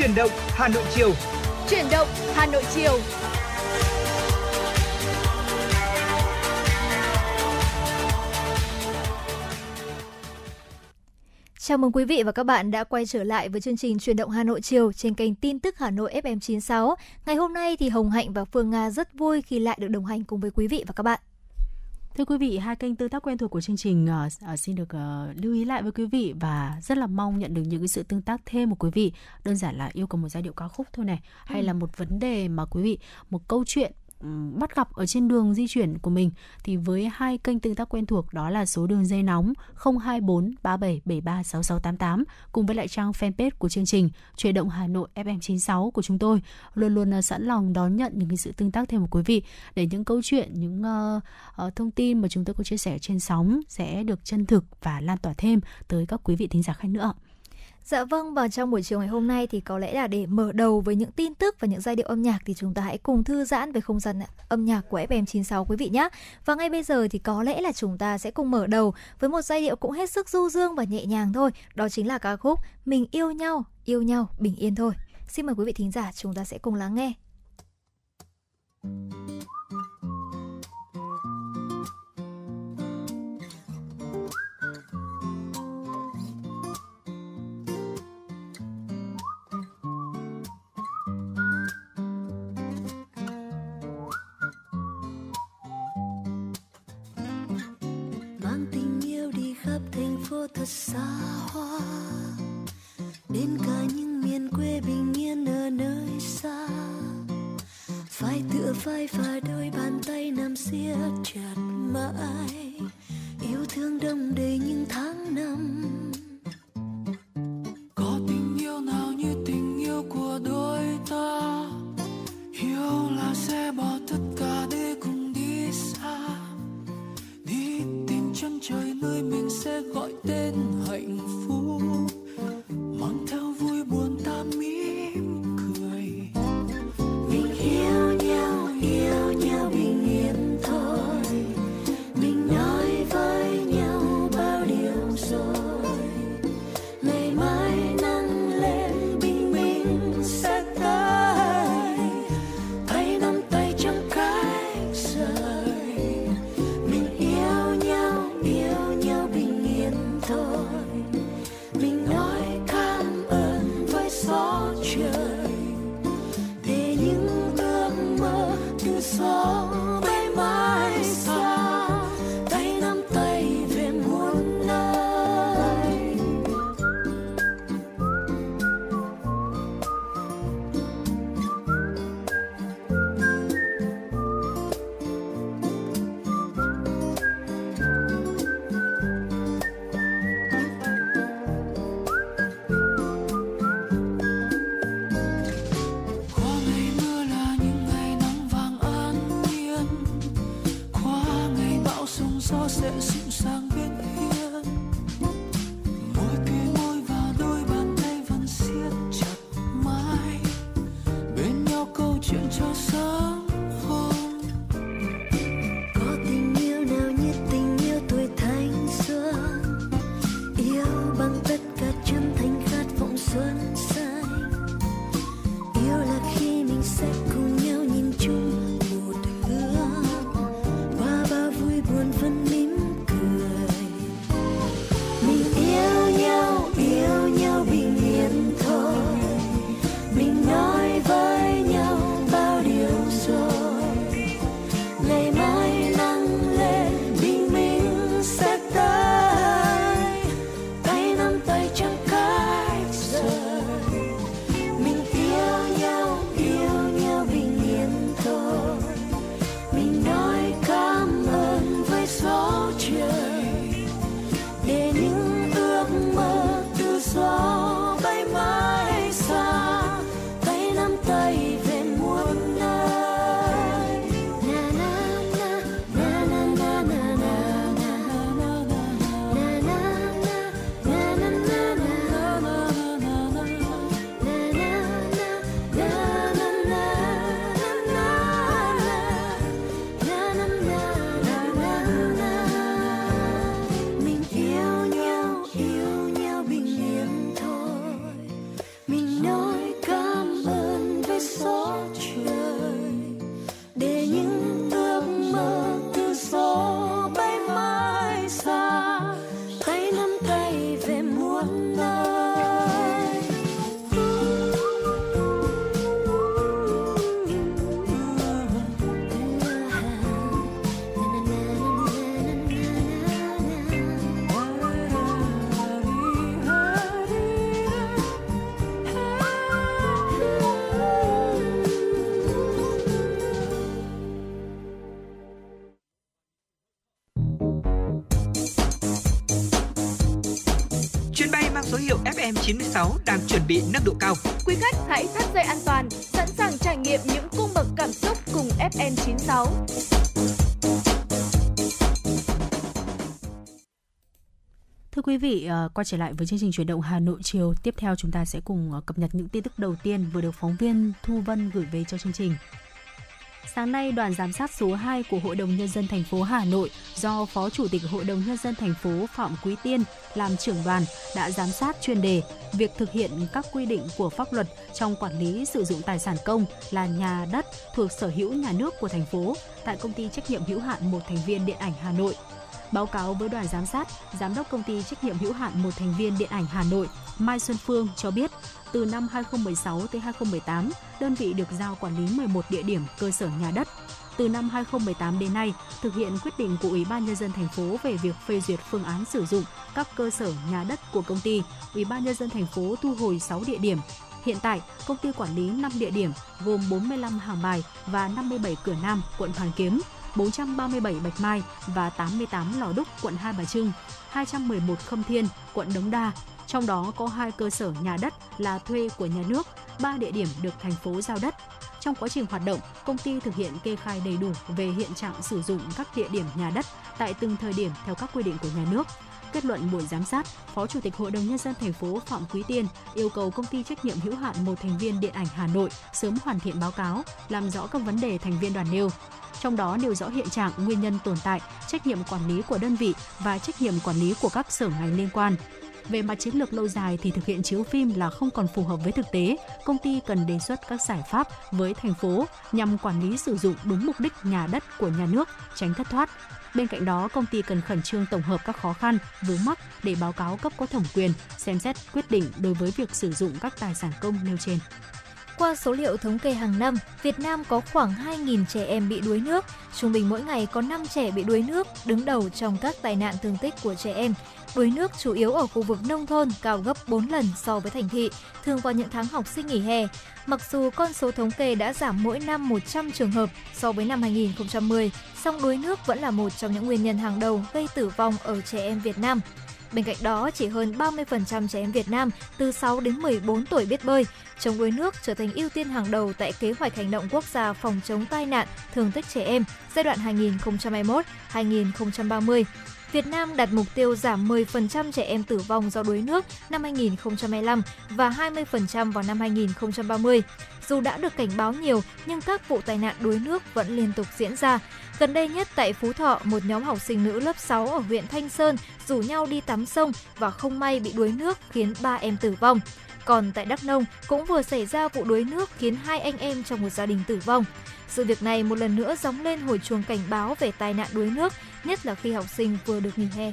Chuyển động Hà Nội chiều. Chuyển động Hà Nội chiều. Chào mừng quý vị và các bạn đã quay trở lại với chương trình Truyền động Hà Nội chiều trên kênh tin tức Hà Nội FM 96. Ngày hôm nay thì Hồng Hạnh và Phương Nga rất vui khi lại được đồng hành cùng với quý vị và các bạn. Thưa quý vị, hai kênh tương tác quen thuộc của chương trình uh, uh, xin được uh, lưu ý lại với quý vị và rất là mong nhận được những cái sự tương tác thêm của quý vị. Đơn giản là yêu cầu một giai điệu ca khúc thôi này, hay ừ. là một vấn đề mà quý vị một câu chuyện bắt gặp ở trên đường di chuyển của mình thì với hai kênh tương tác quen thuộc đó là số đường dây nóng 024 3773 6688 cùng với lại trang fanpage của chương trình Chuyển động Hà Nội FM96 của chúng tôi luôn luôn ờ, sẵn lòng đón nhận những cái sự tương tác thêm của quý vị để những câu chuyện những uh, uh, thông tin mà chúng tôi có chia sẻ trên sóng sẽ được chân thực và lan tỏa thêm tới các quý vị thính giả khác nữa. Dạ vâng, và trong buổi chiều ngày hôm nay thì có lẽ là để mở đầu với những tin tức và những giai điệu âm nhạc thì chúng ta hãy cùng thư giãn về không gian âm nhạc của FM96 quý vị nhé. Và ngay bây giờ thì có lẽ là chúng ta sẽ cùng mở đầu với một giai điệu cũng hết sức du dương và nhẹ nhàng thôi. Đó chính là ca khúc Mình yêu nhau, yêu nhau, bình yên thôi. Xin mời quý vị thính giả chúng ta sẽ cùng lắng nghe. Thank you phố 96 đang chuẩn bị nâng độ cao. Quý khách hãy thắt dây an toàn, sẵn sàng trải nghiệm những cung bậc cảm xúc cùng FM 96. Thưa quý vị, ờ, quay trở lại với chương trình chuyển động Hà Nội chiều. Tiếp theo chúng ta sẽ cùng ờ, cập nhật những tin tức đầu tiên vừa được phóng viên Thu Vân gửi về cho chương trình. Sáng nay, đoàn giám sát số 2 của Hội đồng nhân dân thành phố Hà Nội do Phó Chủ tịch Hội đồng nhân dân thành phố Phạm Quý Tiên làm trưởng đoàn đã giám sát chuyên đề việc thực hiện các quy định của pháp luật trong quản lý sử dụng tài sản công là nhà đất thuộc sở hữu nhà nước của thành phố tại công ty trách nhiệm hữu hạn một thành viên điện ảnh Hà Nội. Báo cáo với đoàn giám sát, giám đốc công ty trách nhiệm hữu hạn một thành viên điện ảnh Hà Nội Mai Xuân Phương cho biết, từ năm 2016 tới 2018, đơn vị được giao quản lý 11 địa điểm cơ sở nhà đất. Từ năm 2018 đến nay, thực hiện quyết định của Ủy ban nhân dân thành phố về việc phê duyệt phương án sử dụng các cơ sở nhà đất của công ty, Ủy ban nhân dân thành phố thu hồi 6 địa điểm. Hiện tại, công ty quản lý 5 địa điểm gồm 45 hàng bài và 57 cửa Nam, quận Hoàn Kiếm, 437 Bạch Mai và 88 Lò Đúc, quận Hai Bà Trưng, 211 Khâm Thiên, quận Đống Đa. Trong đó có hai cơ sở nhà đất là thuê của nhà nước, ba địa điểm được thành phố giao đất. Trong quá trình hoạt động, công ty thực hiện kê khai đầy đủ về hiện trạng sử dụng các địa điểm nhà đất tại từng thời điểm theo các quy định của nhà nước. Kết luận buổi giám sát, Phó Chủ tịch Hội đồng nhân dân thành phố Phạm Quý Tiên yêu cầu công ty trách nhiệm hữu hạn một thành viên điện ảnh Hà Nội sớm hoàn thiện báo cáo, làm rõ các vấn đề thành viên đoàn nêu trong đó nêu rõ hiện trạng, nguyên nhân tồn tại, trách nhiệm quản lý của đơn vị và trách nhiệm quản lý của các sở ngành liên quan. Về mặt chiến lược lâu dài thì thực hiện chiếu phim là không còn phù hợp với thực tế, công ty cần đề xuất các giải pháp với thành phố nhằm quản lý sử dụng đúng mục đích nhà đất của nhà nước, tránh thất thoát. Bên cạnh đó, công ty cần khẩn trương tổng hợp các khó khăn, vướng mắc để báo cáo cấp có thẩm quyền xem xét quyết định đối với việc sử dụng các tài sản công nêu trên. Qua số liệu thống kê hàng năm, Việt Nam có khoảng 2.000 trẻ em bị đuối nước. Trung bình mỗi ngày có 5 trẻ bị đuối nước, đứng đầu trong các tai nạn thương tích của trẻ em. Đuối nước chủ yếu ở khu vực nông thôn cao gấp 4 lần so với thành thị, thường vào những tháng học sinh nghỉ hè. Mặc dù con số thống kê đã giảm mỗi năm 100 trường hợp so với năm 2010, song đuối nước vẫn là một trong những nguyên nhân hàng đầu gây tử vong ở trẻ em Việt Nam. Bên cạnh đó, chỉ hơn 30% trẻ em Việt Nam từ 6 đến 14 tuổi biết bơi. Chống đuối nước trở thành ưu tiên hàng đầu tại kế hoạch hành động quốc gia phòng chống tai nạn, thương tích trẻ em giai đoạn 2021-2030. Việt Nam đặt mục tiêu giảm 10% trẻ em tử vong do đuối nước năm 2025 và 20% vào năm 2030. Dù đã được cảnh báo nhiều, nhưng các vụ tai nạn đuối nước vẫn liên tục diễn ra. Gần đây nhất tại Phú Thọ, một nhóm học sinh nữ lớp 6 ở huyện Thanh Sơn rủ nhau đi tắm sông và không may bị đuối nước khiến ba em tử vong. Còn tại Đắk Nông cũng vừa xảy ra vụ đuối nước khiến hai anh em trong một gia đình tử vong. Sự việc này một lần nữa gióng lên hồi chuông cảnh báo về tai nạn đuối nước, nhất là khi học sinh vừa được nghỉ hè.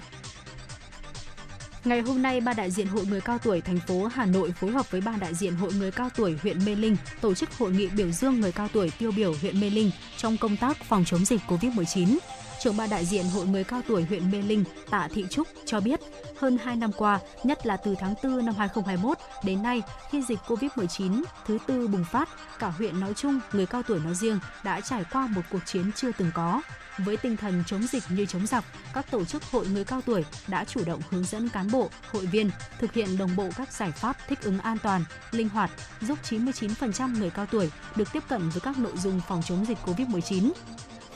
Ngày hôm nay, Ban đại diện Hội người cao tuổi thành phố Hà Nội phối hợp với Ban đại diện Hội người cao tuổi huyện Mê Linh tổ chức hội nghị biểu dương người cao tuổi tiêu biểu huyện Mê Linh trong công tác phòng chống dịch COVID-19 trưởng ban đại diện Hội người cao tuổi huyện Mê Linh Tạ Thị Trúc cho biết, hơn 2 năm qua, nhất là từ tháng 4 năm 2021 đến nay, khi dịch COVID-19 thứ tư bùng phát, cả huyện nói chung, người cao tuổi nói riêng đã trải qua một cuộc chiến chưa từng có. Với tinh thần chống dịch như chống giặc, các tổ chức hội người cao tuổi đã chủ động hướng dẫn cán bộ, hội viên thực hiện đồng bộ các giải pháp thích ứng an toàn, linh hoạt, giúp 99% người cao tuổi được tiếp cận với các nội dung phòng chống dịch COVID-19.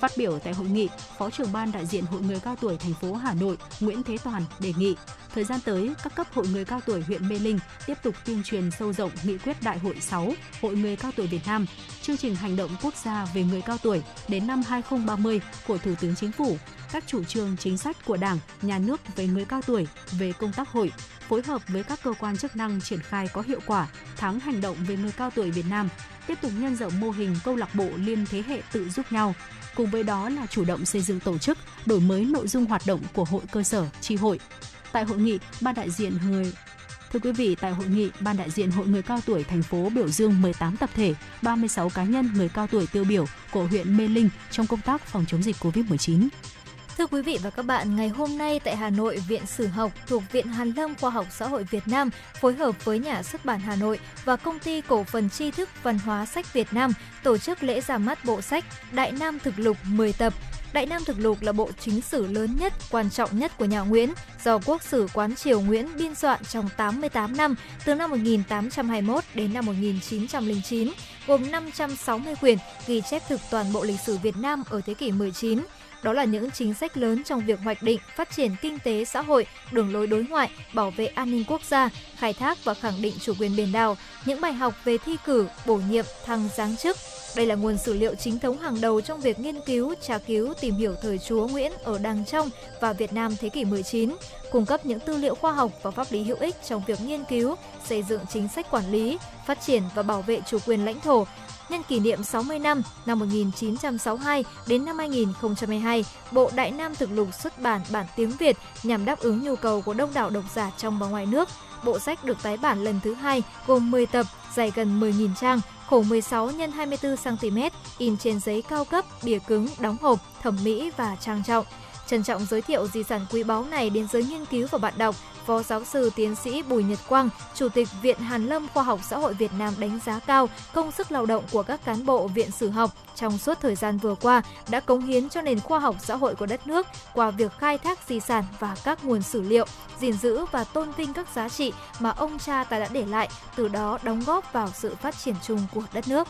Phát biểu tại hội nghị, Phó trưởng ban đại diện Hội người cao tuổi thành phố Hà Nội Nguyễn Thế Toàn đề nghị thời gian tới, các cấp hội người cao tuổi huyện Mê Linh tiếp tục tuyên truyền sâu rộng nghị quyết Đại hội 6 Hội người cao tuổi Việt Nam, chương trình hành động quốc gia về người cao tuổi đến năm 2030 của Thủ tướng Chính phủ, các chủ trương chính sách của Đảng, Nhà nước về người cao tuổi, về công tác hội, phối hợp với các cơ quan chức năng triển khai có hiệu quả tháng hành động về người cao tuổi Việt Nam, tiếp tục nhân rộng mô hình câu lạc bộ liên thế hệ tự giúp nhau, cùng với đó là chủ động xây dựng tổ chức, đổi mới nội dung hoạt động của hội cơ sở, tri hội. Tại hội nghị, ban đại diện người Thưa quý vị, tại hội nghị, Ban đại diện Hội người cao tuổi thành phố biểu dương 18 tập thể, 36 cá nhân người cao tuổi tiêu biểu của huyện Mê Linh trong công tác phòng chống dịch COVID-19. Thưa quý vị và các bạn, ngày hôm nay tại Hà Nội, Viện Sử học thuộc Viện Hàn Lâm Khoa học Xã hội Việt Nam phối hợp với Nhà xuất bản Hà Nội và Công ty Cổ phần Tri thức Văn hóa sách Việt Nam tổ chức lễ ra mắt bộ sách Đại Nam Thực Lục 10 tập Đại Nam Thực Lục là bộ chính sử lớn nhất, quan trọng nhất của nhà Nguyễn, do Quốc sử Quán Triều Nguyễn biên soạn trong 88 năm, từ năm 1821 đến năm 1909, gồm 560 quyển ghi chép thực toàn bộ lịch sử Việt Nam ở thế kỷ 19. Đó là những chính sách lớn trong việc hoạch định, phát triển kinh tế xã hội, đường lối đối ngoại, bảo vệ an ninh quốc gia, khai thác và khẳng định chủ quyền biển đảo, những bài học về thi cử, bổ nhiệm, thăng giáng chức, đây là nguồn sử liệu chính thống hàng đầu trong việc nghiên cứu, tra cứu, tìm hiểu thời Chúa Nguyễn ở Đàng Trong và Việt Nam thế kỷ 19, cung cấp những tư liệu khoa học và pháp lý hữu ích trong việc nghiên cứu, xây dựng chính sách quản lý, phát triển và bảo vệ chủ quyền lãnh thổ, nhân kỷ niệm 60 năm năm 1962 đến năm 2022, Bộ Đại Nam Thực Lục xuất bản bản tiếng Việt nhằm đáp ứng nhu cầu của đông đảo độc giả trong và ngoài nước. Bộ sách được tái bản lần thứ hai gồm 10 tập, dày gần 10.000 trang, khổ 16 x 24 cm, in trên giấy cao cấp, bìa cứng, đóng hộp, thẩm mỹ và trang trọng. Trân trọng giới thiệu di sản quý báu này đến giới nghiên cứu và bạn đọc, Phó giáo sư tiến sĩ Bùi Nhật Quang, Chủ tịch Viện Hàn Lâm Khoa học Xã hội Việt Nam đánh giá cao công sức lao động của các cán bộ Viện Sử học trong suốt thời gian vừa qua đã cống hiến cho nền khoa học xã hội của đất nước qua việc khai thác di sản và các nguồn sử liệu, gìn giữ và tôn vinh các giá trị mà ông cha ta đã để lại, từ đó đóng góp vào sự phát triển chung của đất nước.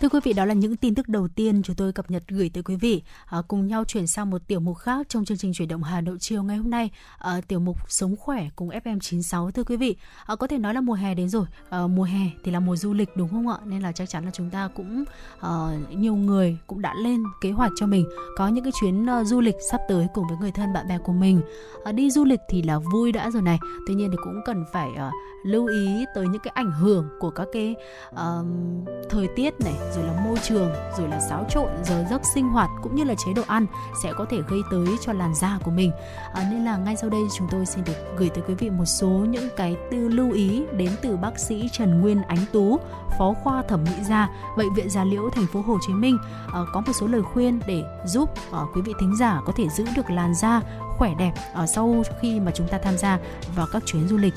Thưa quý vị, đó là những tin tức đầu tiên chúng tôi cập nhật gửi tới quý vị. À, cùng nhau chuyển sang một tiểu mục khác trong chương trình chuyển động Hà Nội chiều ngày hôm nay, à, tiểu mục Sống khỏe cùng FM96. Thưa quý vị, à, có thể nói là mùa hè đến rồi. À, mùa hè thì là mùa du lịch đúng không ạ? Nên là chắc chắn là chúng ta cũng à, nhiều người cũng đã lên kế hoạch cho mình có những cái chuyến à, du lịch sắp tới cùng với người thân bạn bè của mình. À, đi du lịch thì là vui đã rồi này. Tuy nhiên thì cũng cần phải à, lưu ý tới những cái ảnh hưởng của các cái uh, thời tiết này rồi là môi trường rồi là xáo trộn giờ giấc sinh hoạt cũng như là chế độ ăn sẽ có thể gây tới cho làn da của mình. À, nên là ngay sau đây chúng tôi xin được gửi tới quý vị một số những cái tư lưu ý đến từ bác sĩ Trần Nguyên Ánh Tú phó khoa thẩm mỹ da bệnh viện da Liễu thành phố Hồ Chí Minh. À, có một số lời khuyên để giúp à, quý vị thính giả có thể giữ được làn da khỏe đẹp ở sau khi mà chúng ta tham gia vào các chuyến du lịch.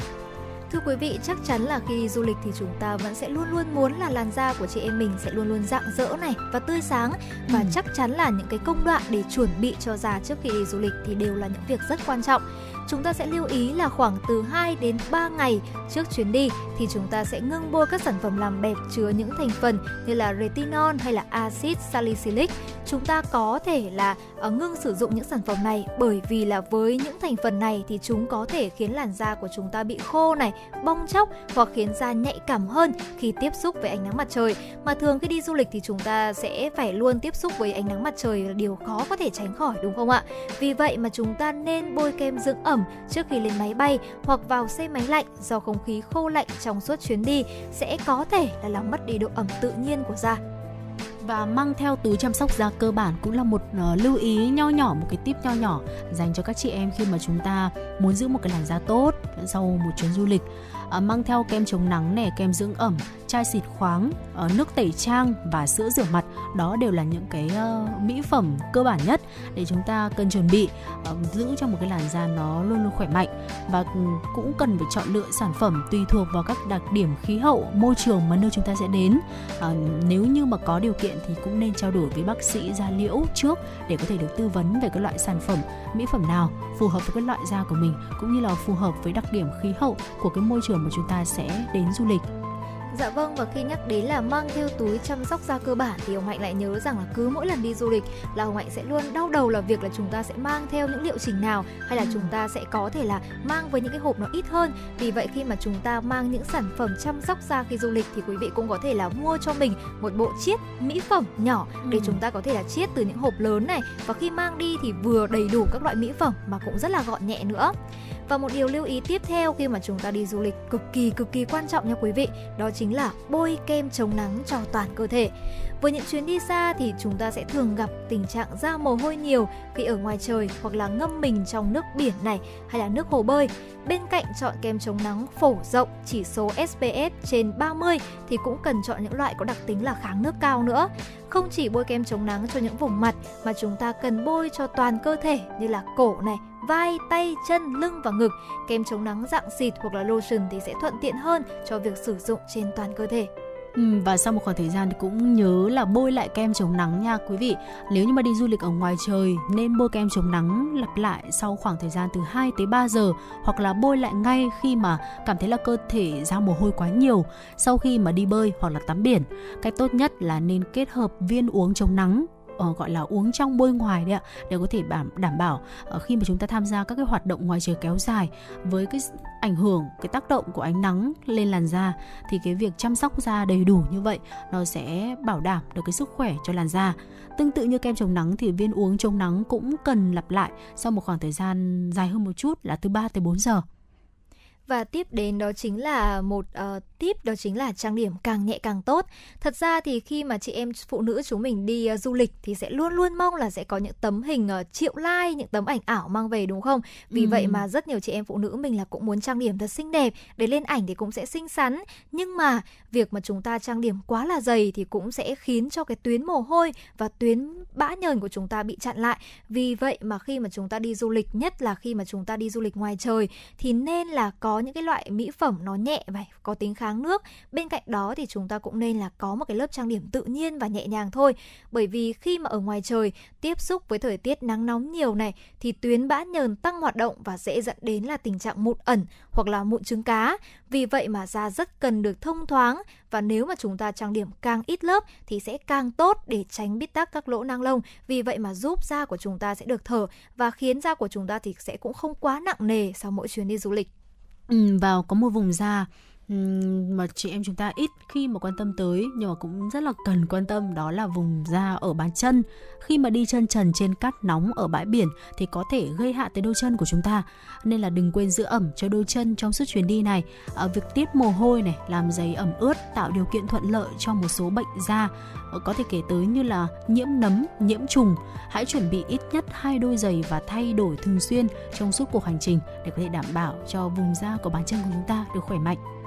Thưa quý vị, chắc chắn là khi đi du lịch thì chúng ta vẫn sẽ luôn luôn muốn là làn da của chị em mình sẽ luôn luôn rạng rỡ này và tươi sáng và ừ. chắc chắn là những cái công đoạn để chuẩn bị cho da trước khi đi du lịch thì đều là những việc rất quan trọng chúng ta sẽ lưu ý là khoảng từ 2 đến 3 ngày trước chuyến đi thì chúng ta sẽ ngưng bôi các sản phẩm làm đẹp chứa những thành phần như là retinol hay là axit salicylic. Chúng ta có thể là ờ, ngưng sử dụng những sản phẩm này bởi vì là với những thành phần này thì chúng có thể khiến làn da của chúng ta bị khô này, bong chóc hoặc khiến da nhạy cảm hơn khi tiếp xúc với ánh nắng mặt trời. Mà thường khi đi du lịch thì chúng ta sẽ phải luôn tiếp xúc với ánh nắng mặt trời là điều khó có thể tránh khỏi đúng không ạ? Vì vậy mà chúng ta nên bôi kem dưỡng ẩm trước khi lên máy bay hoặc vào xe máy lạnh do không khí khô lạnh trong suốt chuyến đi sẽ có thể là làm mất đi độ ẩm tự nhiên của da. Và mang theo túi chăm sóc da cơ bản cũng là một uh, lưu ý nho nhỏ một cái tip nho nhỏ dành cho các chị em khi mà chúng ta muốn giữ một cái làn da tốt sau một chuyến du lịch. Uh, mang theo kem chống nắng này kem dưỡng ẩm chai xịt khoáng, ờ, nước tẩy trang và sữa rửa mặt. Đó đều là những cái ờ, mỹ phẩm cơ bản nhất để chúng ta cần chuẩn bị ờ, giữ cho một cái làn da nó luôn luôn khỏe mạnh. Và ừ, cũng cần phải chọn lựa sản phẩm tùy thuộc vào các đặc điểm khí hậu môi trường mà nơi chúng ta sẽ đến. Nếu như mà có điều kiện thì cũng nên trao đổi với bác sĩ da liễu trước để có thể được tư vấn về cái loại sản phẩm mỹ phẩm nào phù hợp với cái loại da của mình cũng như là phù hợp với đặc điểm khí hậu của cái môi trường mà chúng ta sẽ đến du lịch. Dạ vâng và khi nhắc đến là mang theo túi chăm sóc da cơ bản thì ông Hạnh lại nhớ rằng là cứ mỗi lần đi du lịch là ông Hạnh sẽ luôn đau đầu là việc là chúng ta sẽ mang theo những liệu trình nào hay là chúng ta sẽ có thể là mang với những cái hộp nó ít hơn. Vì vậy khi mà chúng ta mang những sản phẩm chăm sóc da khi du lịch thì quý vị cũng có thể là mua cho mình một bộ chiết mỹ phẩm nhỏ để ừ. chúng ta có thể là chiết từ những hộp lớn này và khi mang đi thì vừa đầy đủ các loại mỹ phẩm mà cũng rất là gọn nhẹ nữa. Và một điều lưu ý tiếp theo khi mà chúng ta đi du lịch cực kỳ cực kỳ quan trọng nha quý vị, đó chính là bôi kem chống nắng cho toàn cơ thể. Với những chuyến đi xa thì chúng ta sẽ thường gặp tình trạng da mồ hôi nhiều khi ở ngoài trời hoặc là ngâm mình trong nước biển này hay là nước hồ bơi. Bên cạnh chọn kem chống nắng phổ rộng chỉ số SPF trên 30 thì cũng cần chọn những loại có đặc tính là kháng nước cao nữa. Không chỉ bôi kem chống nắng cho những vùng mặt mà chúng ta cần bôi cho toàn cơ thể như là cổ này, vai, tay, chân, lưng và ngực. Kem chống nắng dạng xịt hoặc là lotion thì sẽ thuận tiện hơn cho việc sử dụng trên toàn cơ thể. Ừ, và sau một khoảng thời gian thì cũng nhớ là bôi lại kem chống nắng nha quý vị. Nếu như mà đi du lịch ở ngoài trời nên bôi kem chống nắng lặp lại sau khoảng thời gian từ 2 tới 3 giờ hoặc là bôi lại ngay khi mà cảm thấy là cơ thể ra mồ hôi quá nhiều sau khi mà đi bơi hoặc là tắm biển. Cách tốt nhất là nên kết hợp viên uống chống nắng uh, gọi là uống trong bôi ngoài đấy ạ để có thể đảm đảm bảo uh, khi mà chúng ta tham gia các cái hoạt động ngoài trời kéo dài với cái ảnh hưởng cái tác động của ánh nắng lên làn da thì cái việc chăm sóc da đầy đủ như vậy nó sẽ bảo đảm được cái sức khỏe cho làn da. Tương tự như kem chống nắng thì viên uống chống nắng cũng cần lặp lại sau một khoảng thời gian dài hơn một chút là từ 3 tới 4 giờ và tiếp đến đó chính là một uh, tip đó chính là trang điểm càng nhẹ càng tốt. Thật ra thì khi mà chị em phụ nữ chúng mình đi uh, du lịch thì sẽ luôn luôn mong là sẽ có những tấm hình uh, triệu like, những tấm ảnh ảo mang về đúng không? Vì ừ. vậy mà rất nhiều chị em phụ nữ mình là cũng muốn trang điểm thật xinh đẹp để lên ảnh thì cũng sẽ xinh xắn. Nhưng mà việc mà chúng ta trang điểm quá là dày thì cũng sẽ khiến cho cái tuyến mồ hôi và tuyến bã nhờn của chúng ta bị chặn lại. Vì vậy mà khi mà chúng ta đi du lịch, nhất là khi mà chúng ta đi du lịch ngoài trời thì nên là có những cái loại mỹ phẩm nó nhẹ và có tính kháng nước. Bên cạnh đó thì chúng ta cũng nên là có một cái lớp trang điểm tự nhiên và nhẹ nhàng thôi. Bởi vì khi mà ở ngoài trời, tiếp xúc với thời tiết nắng nóng nhiều này, thì tuyến bã nhờn tăng hoạt động và dễ dẫn đến là tình trạng mụn ẩn hoặc là mụn trứng cá. Vì vậy mà da rất cần được thông thoáng và nếu mà chúng ta trang điểm càng ít lớp thì sẽ càng tốt để tránh bít tắc các lỗ nang lông. Vì vậy mà giúp da của chúng ta sẽ được thở và khiến da của chúng ta thì sẽ cũng không quá nặng nề sau mỗi chuyến đi du lịch. Ừ, vào có một vùng da mà chị em chúng ta ít khi mà quan tâm tới nhưng mà cũng rất là cần quan tâm đó là vùng da ở bàn chân. Khi mà đi chân trần trên cát nóng ở bãi biển thì có thể gây hại tới đôi chân của chúng ta. Nên là đừng quên giữ ẩm cho đôi chân trong suốt chuyến đi này. À, việc tiết mồ hôi này làm giấy ẩm ướt tạo điều kiện thuận lợi cho một số bệnh da ờ, có thể kể tới như là nhiễm nấm, nhiễm trùng. Hãy chuẩn bị ít nhất hai đôi giày và thay đổi thường xuyên trong suốt cuộc hành trình để có thể đảm bảo cho vùng da của bàn chân của chúng ta được khỏe mạnh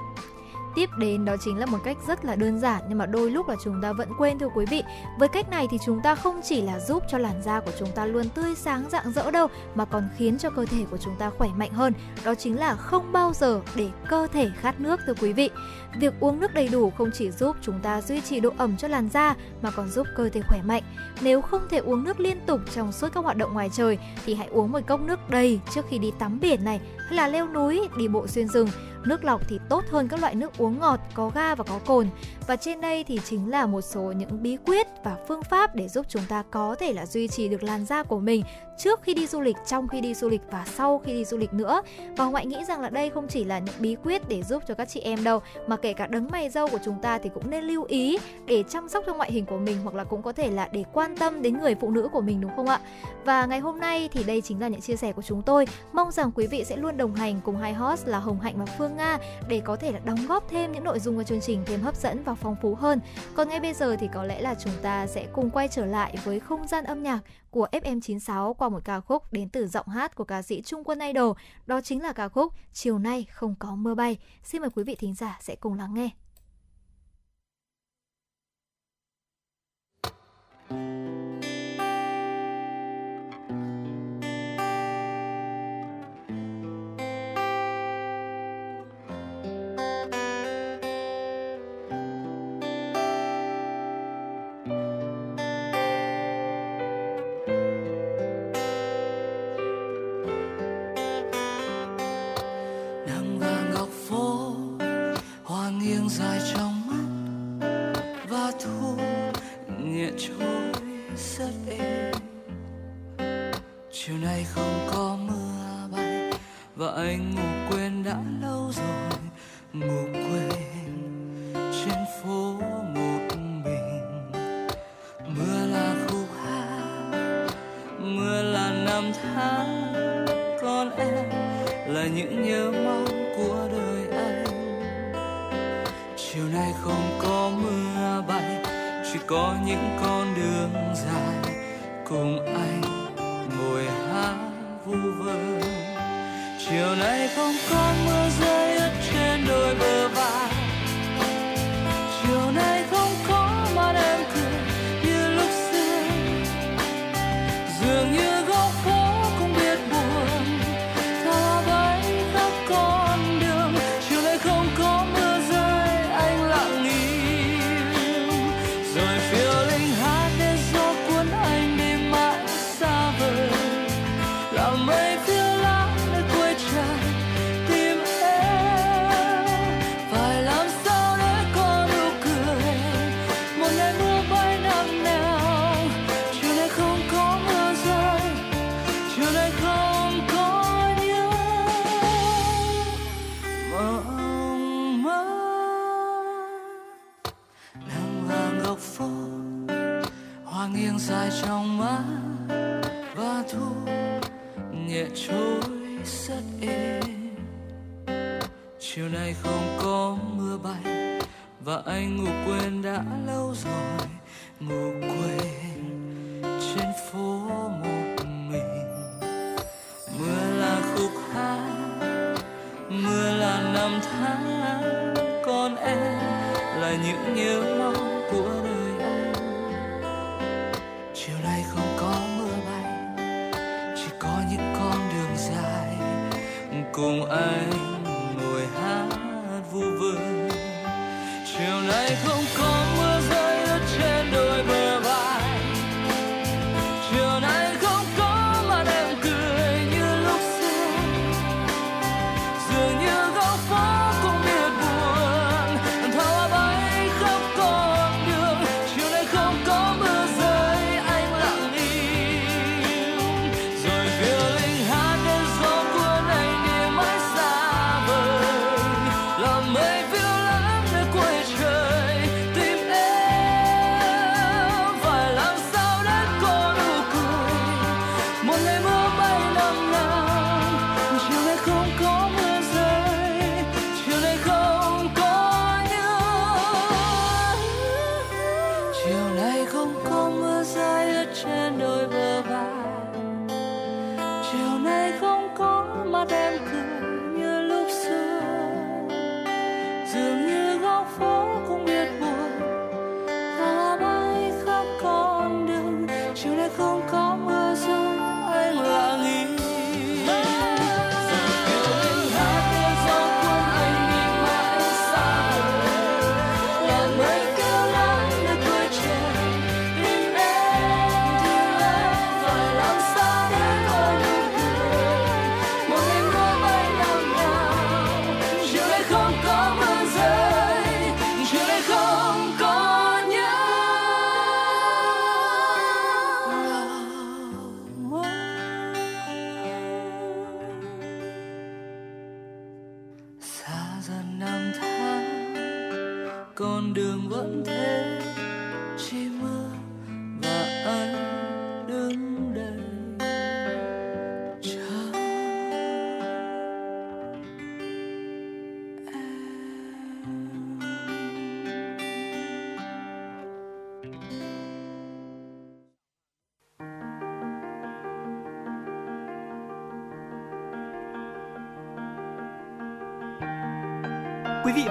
tiếp đến đó chính là một cách rất là đơn giản nhưng mà đôi lúc là chúng ta vẫn quên thưa quý vị. Với cách này thì chúng ta không chỉ là giúp cho làn da của chúng ta luôn tươi sáng rạng rỡ đâu mà còn khiến cho cơ thể của chúng ta khỏe mạnh hơn. Đó chính là không bao giờ để cơ thể khát nước thưa quý vị. Việc uống nước đầy đủ không chỉ giúp chúng ta duy trì độ ẩm cho làn da mà còn giúp cơ thể khỏe mạnh. Nếu không thể uống nước liên tục trong suốt các hoạt động ngoài trời thì hãy uống một cốc nước đầy trước khi đi tắm biển này hay là leo núi, đi bộ xuyên rừng Nước lọc thì tốt hơn các loại nước uống ngọt, có ga và có cồn. Và trên đây thì chính là một số những bí quyết và phương pháp để giúp chúng ta có thể là duy trì được làn da của mình trước khi đi du lịch, trong khi đi du lịch và sau khi đi du lịch nữa. Và Ngoại nghĩ rằng là đây không chỉ là những bí quyết để giúp cho các chị em đâu, mà kể cả đấng mày râu của chúng ta thì cũng nên lưu ý để chăm sóc cho ngoại hình của mình hoặc là cũng có thể là để quan tâm đến người phụ nữ của mình đúng không ạ? Và ngày hôm nay thì đây chính là những chia sẻ của chúng tôi. Mong rằng quý vị sẽ luôn đồng hành cùng hai host là Hồng Hạnh và Phương Vâng phương Nga để có thể là đóng góp thêm những nội dung của chương trình thêm hấp dẫn và phong phú hơn. Còn ngay bây giờ thì có lẽ là chúng ta sẽ cùng quay trở lại với không gian âm nhạc của FM96 qua một ca khúc đến từ giọng hát của ca sĩ Trung Quân Idol, đó chính là ca khúc Chiều nay không có mưa bay. Xin mời quý vị thính giả sẽ cùng lắng nghe. thank you anh ngủ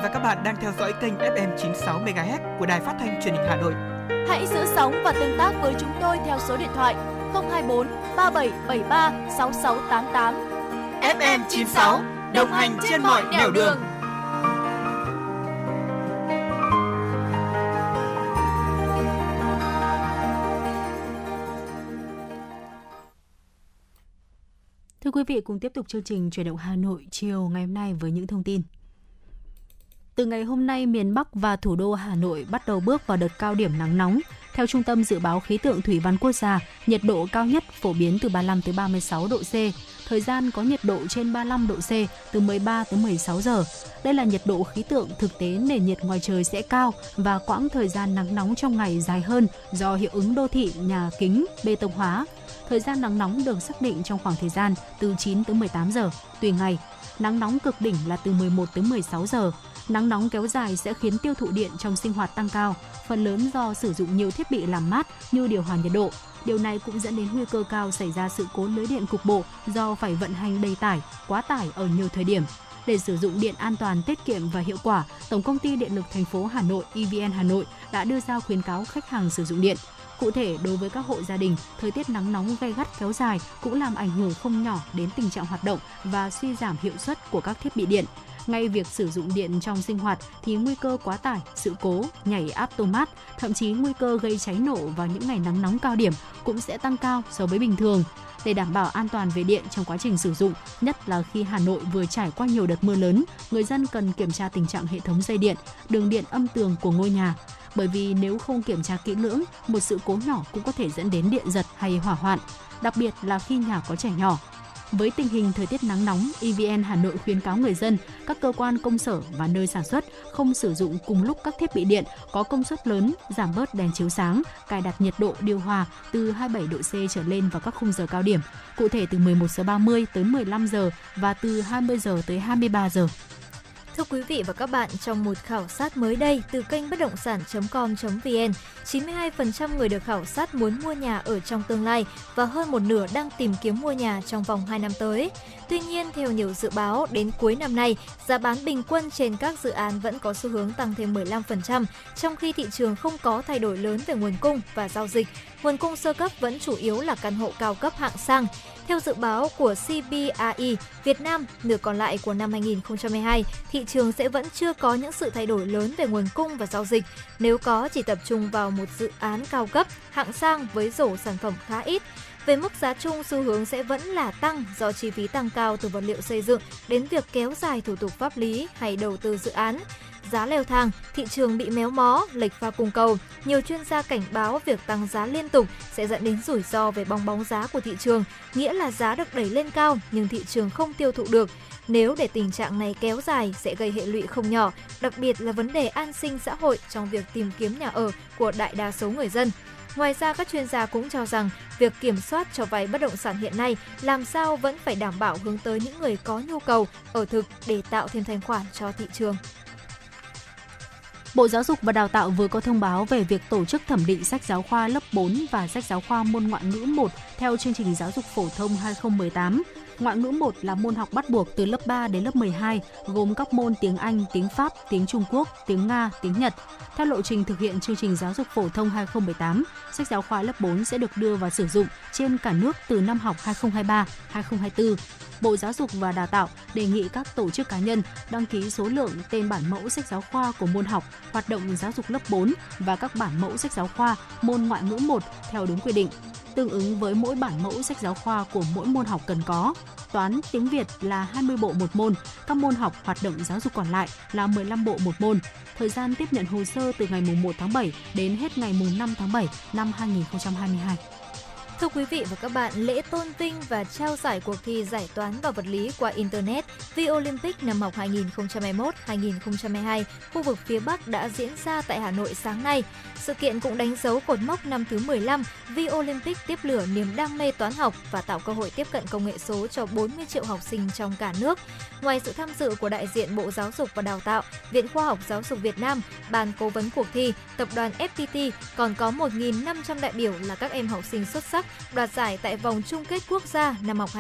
và các bạn đang theo dõi kênh FM 96 MHz của đài phát thanh truyền hình Hà Nội. Hãy giữ sóng và tương tác với chúng tôi theo số điện thoại 024 3773 6688. FM 96 đồng hành trên mọi nẻo đường. đường. Thưa quý vị, cùng tiếp tục chương trình Chuyển động Hà Nội chiều ngày hôm nay với những thông tin từ ngày hôm nay, miền Bắc và thủ đô Hà Nội bắt đầu bước vào đợt cao điểm nắng nóng. Theo Trung tâm Dự báo Khí tượng Thủy văn Quốc gia, nhiệt độ cao nhất phổ biến từ 35 tới 36 độ C. Thời gian có nhiệt độ trên 35 độ C từ 13 tới 16 giờ. Đây là nhiệt độ khí tượng thực tế nền nhiệt ngoài trời sẽ cao và quãng thời gian nắng nóng trong ngày dài hơn do hiệu ứng đô thị nhà kính bê tông hóa. Thời gian nắng nóng được xác định trong khoảng thời gian từ 9 tới 18 giờ, tùy ngày. Nắng nóng cực đỉnh là từ 11 tới 16 giờ. Nắng nóng kéo dài sẽ khiến tiêu thụ điện trong sinh hoạt tăng cao, phần lớn do sử dụng nhiều thiết bị làm mát như điều hòa nhiệt độ. Điều này cũng dẫn đến nguy cơ cao xảy ra sự cố lưới điện cục bộ do phải vận hành đầy tải, quá tải ở nhiều thời điểm. Để sử dụng điện an toàn, tiết kiệm và hiệu quả, Tổng công ty Điện lực thành phố Hà Nội EVN Hà Nội đã đưa ra khuyến cáo khách hàng sử dụng điện. Cụ thể, đối với các hộ gia đình, thời tiết nắng nóng gay gắt kéo dài cũng làm ảnh hưởng không nhỏ đến tình trạng hoạt động và suy giảm hiệu suất của các thiết bị điện. Ngay việc sử dụng điện trong sinh hoạt thì nguy cơ quá tải, sự cố, nhảy áp tô mát, thậm chí nguy cơ gây cháy nổ vào những ngày nắng nóng cao điểm cũng sẽ tăng cao so với bình thường. Để đảm bảo an toàn về điện trong quá trình sử dụng, nhất là khi Hà Nội vừa trải qua nhiều đợt mưa lớn, người dân cần kiểm tra tình trạng hệ thống dây điện, đường điện âm tường của ngôi nhà. Bởi vì nếu không kiểm tra kỹ lưỡng, một sự cố nhỏ cũng có thể dẫn đến điện giật hay hỏa hoạn, đặc biệt là khi nhà có trẻ nhỏ. Với tình hình thời tiết nắng nóng, EVN Hà Nội khuyến cáo người dân, các cơ quan công sở và nơi sản xuất không sử dụng cùng lúc các thiết bị điện có công suất lớn, giảm bớt đèn chiếu sáng, cài đặt nhiệt độ điều hòa từ 27 độ C trở lên vào các khung giờ cao điểm, cụ thể từ 11 giờ 30 tới 15 giờ và từ 20 giờ tới 23 giờ. Thưa quý vị và các bạn, trong một khảo sát mới đây từ kênh bất động sản.com.vn, 92% người được khảo sát muốn mua nhà ở trong tương lai và hơn một nửa đang tìm kiếm mua nhà trong vòng 2 năm tới. Tuy nhiên, theo nhiều dự báo, đến cuối năm nay, giá bán bình quân trên các dự án vẫn có xu hướng tăng thêm 15%, trong khi thị trường không có thay đổi lớn về nguồn cung và giao dịch. Nguồn cung sơ cấp vẫn chủ yếu là căn hộ cao cấp hạng sang. Theo dự báo của CBRE, Việt Nam nửa còn lại của năm 2022, thị trường sẽ vẫn chưa có những sự thay đổi lớn về nguồn cung và giao dịch. Nếu có, chỉ tập trung vào một dự án cao cấp, hạng sang với rổ sản phẩm khá ít. Về mức giá chung, xu hướng sẽ vẫn là tăng do chi phí tăng cao từ vật liệu xây dựng đến việc kéo dài thủ tục pháp lý hay đầu tư dự án giá leo thang, thị trường bị méo mó, lệch pha cung cầu. Nhiều chuyên gia cảnh báo việc tăng giá liên tục sẽ dẫn đến rủi ro về bong bóng giá của thị trường, nghĩa là giá được đẩy lên cao nhưng thị trường không tiêu thụ được. Nếu để tình trạng này kéo dài sẽ gây hệ lụy không nhỏ, đặc biệt là vấn đề an sinh xã hội trong việc tìm kiếm nhà ở của đại đa số người dân. Ngoài ra, các chuyên gia cũng cho rằng việc kiểm soát cho vay bất động sản hiện nay làm sao vẫn phải đảm bảo hướng tới những người có nhu cầu ở thực để tạo thêm thanh khoản cho thị trường. Bộ Giáo dục và Đào tạo vừa có thông báo về việc tổ chức thẩm định sách giáo khoa lớp 4 và sách giáo khoa môn ngoại ngữ 1 theo chương trình giáo dục phổ thông 2018. Ngoại ngữ 1 là môn học bắt buộc từ lớp 3 đến lớp 12, gồm các môn tiếng Anh, tiếng Pháp, tiếng Trung Quốc, tiếng Nga, tiếng Nhật. Theo lộ trình thực hiện chương trình giáo dục phổ thông 2018, sách giáo khoa lớp 4 sẽ được đưa vào sử dụng trên cả nước từ năm học 2023-2024. Bộ Giáo dục và Đào tạo đề nghị các tổ chức cá nhân đăng ký số lượng tên bản mẫu sách giáo khoa của môn học hoạt động giáo dục lớp 4 và các bản mẫu sách giáo khoa môn ngoại ngữ 1 theo đúng quy định tương ứng với mỗi bản mẫu sách giáo khoa của mỗi môn học cần có. Toán, tiếng Việt là 20 bộ một môn, các môn học hoạt động giáo dục còn lại là 15 bộ một môn. Thời gian tiếp nhận hồ sơ từ ngày 1 tháng 7 đến hết ngày 5 tháng 7 năm 2022. Thưa quý vị và các bạn, lễ tôn vinh và trao giải cuộc thi giải toán và vật lý qua Internet Vi Olympic năm học 2021-2022 khu vực phía Bắc đã diễn ra tại Hà Nội sáng nay. Sự kiện cũng đánh dấu cột mốc năm thứ 15 Vi Olympic tiếp lửa niềm đam mê toán học và tạo cơ hội tiếp cận công nghệ số cho 40 triệu học sinh trong cả nước. Ngoài sự tham dự của đại diện Bộ Giáo dục và Đào tạo, Viện Khoa học Giáo dục Việt Nam, Ban cố vấn cuộc thi, Tập đoàn FPT còn có 1.500 đại biểu là các em học sinh xuất sắc đoạt giải tại vòng chung kết quốc gia năm học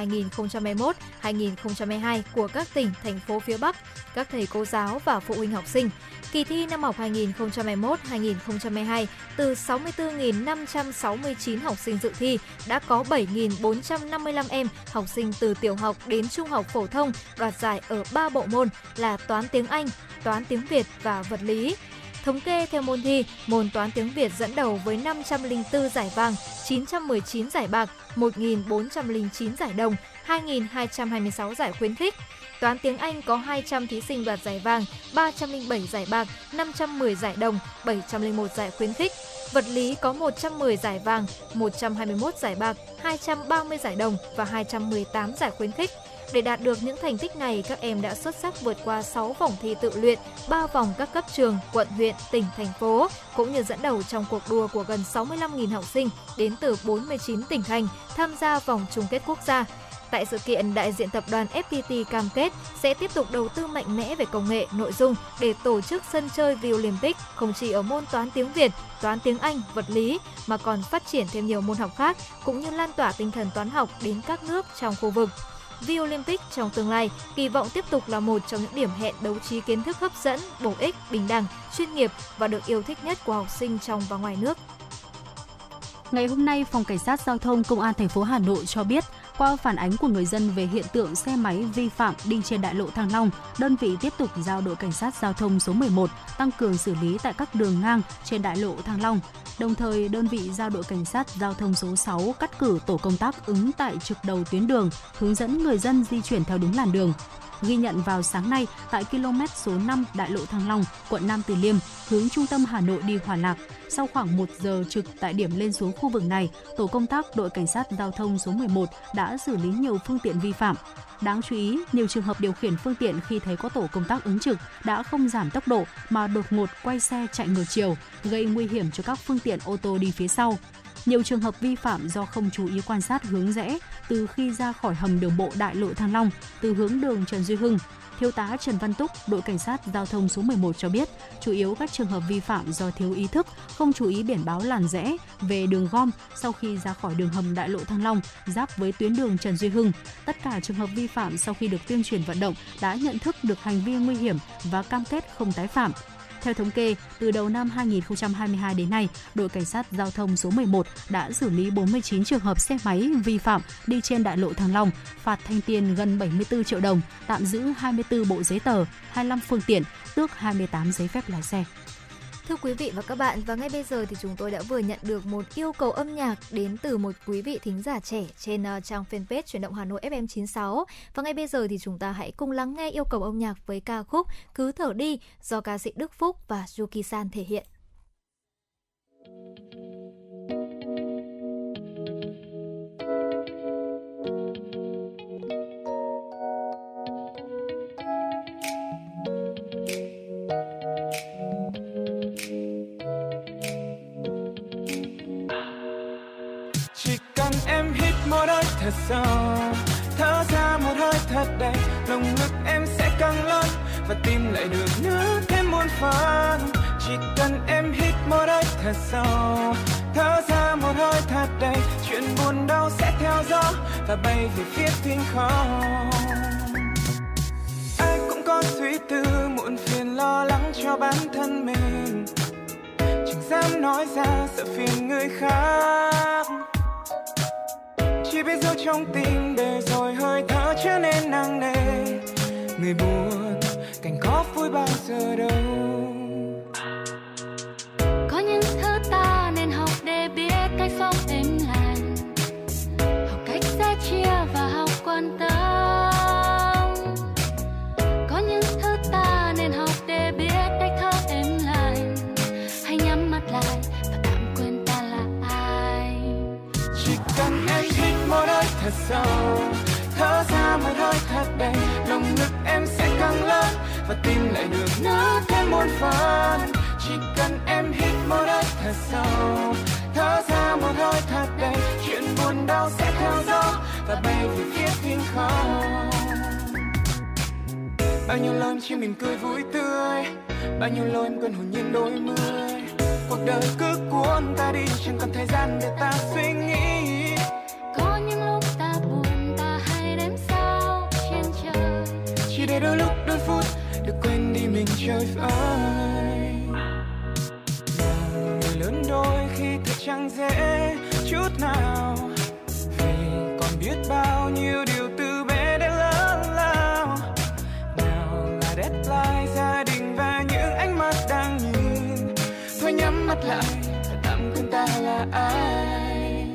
2021-2022 của các tỉnh, thành phố phía Bắc, các thầy cô giáo và phụ huynh học sinh. Kỳ thi năm học 2021-2022 từ 64.569 học sinh dự thi đã có 7.455 em học sinh từ tiểu học đến trung học phổ thông đoạt giải ở 3 bộ môn là toán tiếng Anh, toán tiếng Việt và vật lý. Thống kê theo môn thi, môn toán tiếng Việt dẫn đầu với 504 giải vàng, 919 giải bạc, 1.409 giải đồng, 2.226 giải khuyến khích. Toán tiếng Anh có 200 thí sinh đoạt giải vàng, 307 giải bạc, 510 giải đồng, 701 giải khuyến khích. Vật lý có 110 giải vàng, 121 giải bạc, 230 giải đồng và 218 giải khuyến khích. Để đạt được những thành tích này, các em đã xuất sắc vượt qua 6 vòng thi tự luyện, 3 vòng các cấp trường, quận, huyện, tỉnh, thành phố, cũng như dẫn đầu trong cuộc đua của gần 65.000 học sinh đến từ 49 tỉnh thành tham gia vòng chung kết quốc gia. Tại sự kiện, đại diện tập đoàn FPT cam kết sẽ tiếp tục đầu tư mạnh mẽ về công nghệ, nội dung để tổ chức sân chơi vì Olympic không chỉ ở môn toán tiếng Việt, toán tiếng Anh, vật lý mà còn phát triển thêm nhiều môn học khác cũng như lan tỏa tinh thần toán học đến các nước trong khu vực. Vi Olympic trong tương lai kỳ vọng tiếp tục là một trong những điểm hẹn đấu trí kiến thức hấp dẫn, bổ ích, bình đẳng, chuyên nghiệp và được yêu thích nhất của học sinh trong và ngoài nước. Ngày hôm nay, Phòng Cảnh sát Giao thông Công an thành phố Hà Nội cho biết, qua phản ánh của người dân về hiện tượng xe máy vi phạm đi trên đại lộ Thăng Long, đơn vị tiếp tục giao đội cảnh sát giao thông số 11 tăng cường xử lý tại các đường ngang trên đại lộ Thăng Long. Đồng thời, đơn vị giao đội cảnh sát giao thông số 6 cắt cử tổ công tác ứng tại trực đầu tuyến đường, hướng dẫn người dân di chuyển theo đúng làn đường ghi nhận vào sáng nay tại km số 5 đại lộ Thăng Long, quận Nam Từ Liêm, hướng trung tâm Hà Nội đi Hòa Lạc. Sau khoảng 1 giờ trực tại điểm lên xuống khu vực này, tổ công tác đội cảnh sát giao thông số 11 đã xử lý nhiều phương tiện vi phạm. Đáng chú ý, nhiều trường hợp điều khiển phương tiện khi thấy có tổ công tác ứng trực đã không giảm tốc độ mà đột ngột quay xe chạy ngược chiều, gây nguy hiểm cho các phương tiện ô tô đi phía sau. Nhiều trường hợp vi phạm do không chú ý quan sát hướng rẽ từ khi ra khỏi hầm đường bộ đại lộ Thăng Long từ hướng đường Trần Duy Hưng. Thiếu tá Trần Văn Túc, đội cảnh sát giao thông số 11 cho biết, chủ yếu các trường hợp vi phạm do thiếu ý thức, không chú ý biển báo làn rẽ về đường gom sau khi ra khỏi đường hầm đại lộ Thăng Long giáp với tuyến đường Trần Duy Hưng. Tất cả trường hợp vi phạm sau khi được tuyên truyền vận động đã nhận thức được hành vi nguy hiểm và cam kết không tái phạm. Theo thống kê, từ đầu năm 2022 đến nay, đội cảnh sát giao thông số 11 đã xử lý 49 trường hợp xe máy vi phạm đi trên đại lộ Thăng Long, phạt thanh tiền gần 74 triệu đồng, tạm giữ 24 bộ giấy tờ, 25 phương tiện, tước 28 giấy phép lái xe. Thưa quý vị và các bạn, và ngay bây giờ thì chúng tôi đã vừa nhận được một yêu cầu âm nhạc đến từ một quý vị thính giả trẻ trên uh, trang fanpage chuyển động Hà Nội FM 96. Và ngay bây giờ thì chúng ta hãy cùng lắng nghe yêu cầu âm nhạc với ca khúc Cứ thở đi do ca sĩ Đức Phúc và Yuki San thể hiện. Thật sâu. Thở ra một hơi thật đầy lồng ngực em sẽ căng lớn và tim lại được nhớ thêm muôn phần. Chỉ cần em hít một hơi thật sâu. Thở ra một hơi thật đầy chuyện buồn đau sẽ theo gió và bay về phía thiên không. Ai cũng có suy tư, muộn phiền lo lắng cho bản thân mình. Chẳng dám nói ra, sợ phiền người khác chỉ biết giấu trong tim để rồi hơi thở trở nên nặng nề. Người buồn, cảnh có vui bao giờ đâu. Có những thứ ta nên học để biết cách sống êm lành. Học cách sẻ chia và học quan tâm. Một hơi thật sâu. Thở ra một hơi thật đầy lồng ngực em sẽ càng lớn và tim lại được nở thêm muôn phần. Chỉ cần em hít một hơi thật sâu. Thở ra một hơi thật đầy, chuyện buồn đau sẽ theo gió và bay về phía thiên không. Bao nhiêu lần chỉ mình cười vui tươi, bao nhiêu lối em quên hồn nhiên đôi mươi. Cuộc đời cứ cuốn ta đi, chẳng còn thời gian để ta suy nghĩ. Phút được quên đi mình chơi vơi người lớn đôi khi thật chẳng dễ chút nào. Vì còn biết bao nhiêu điều từ bé đến lớn lao. Nào là deadline, gia đình và những ánh mắt đang nhìn. Thôi nhắm mắt lại và tạm quên ta là ai.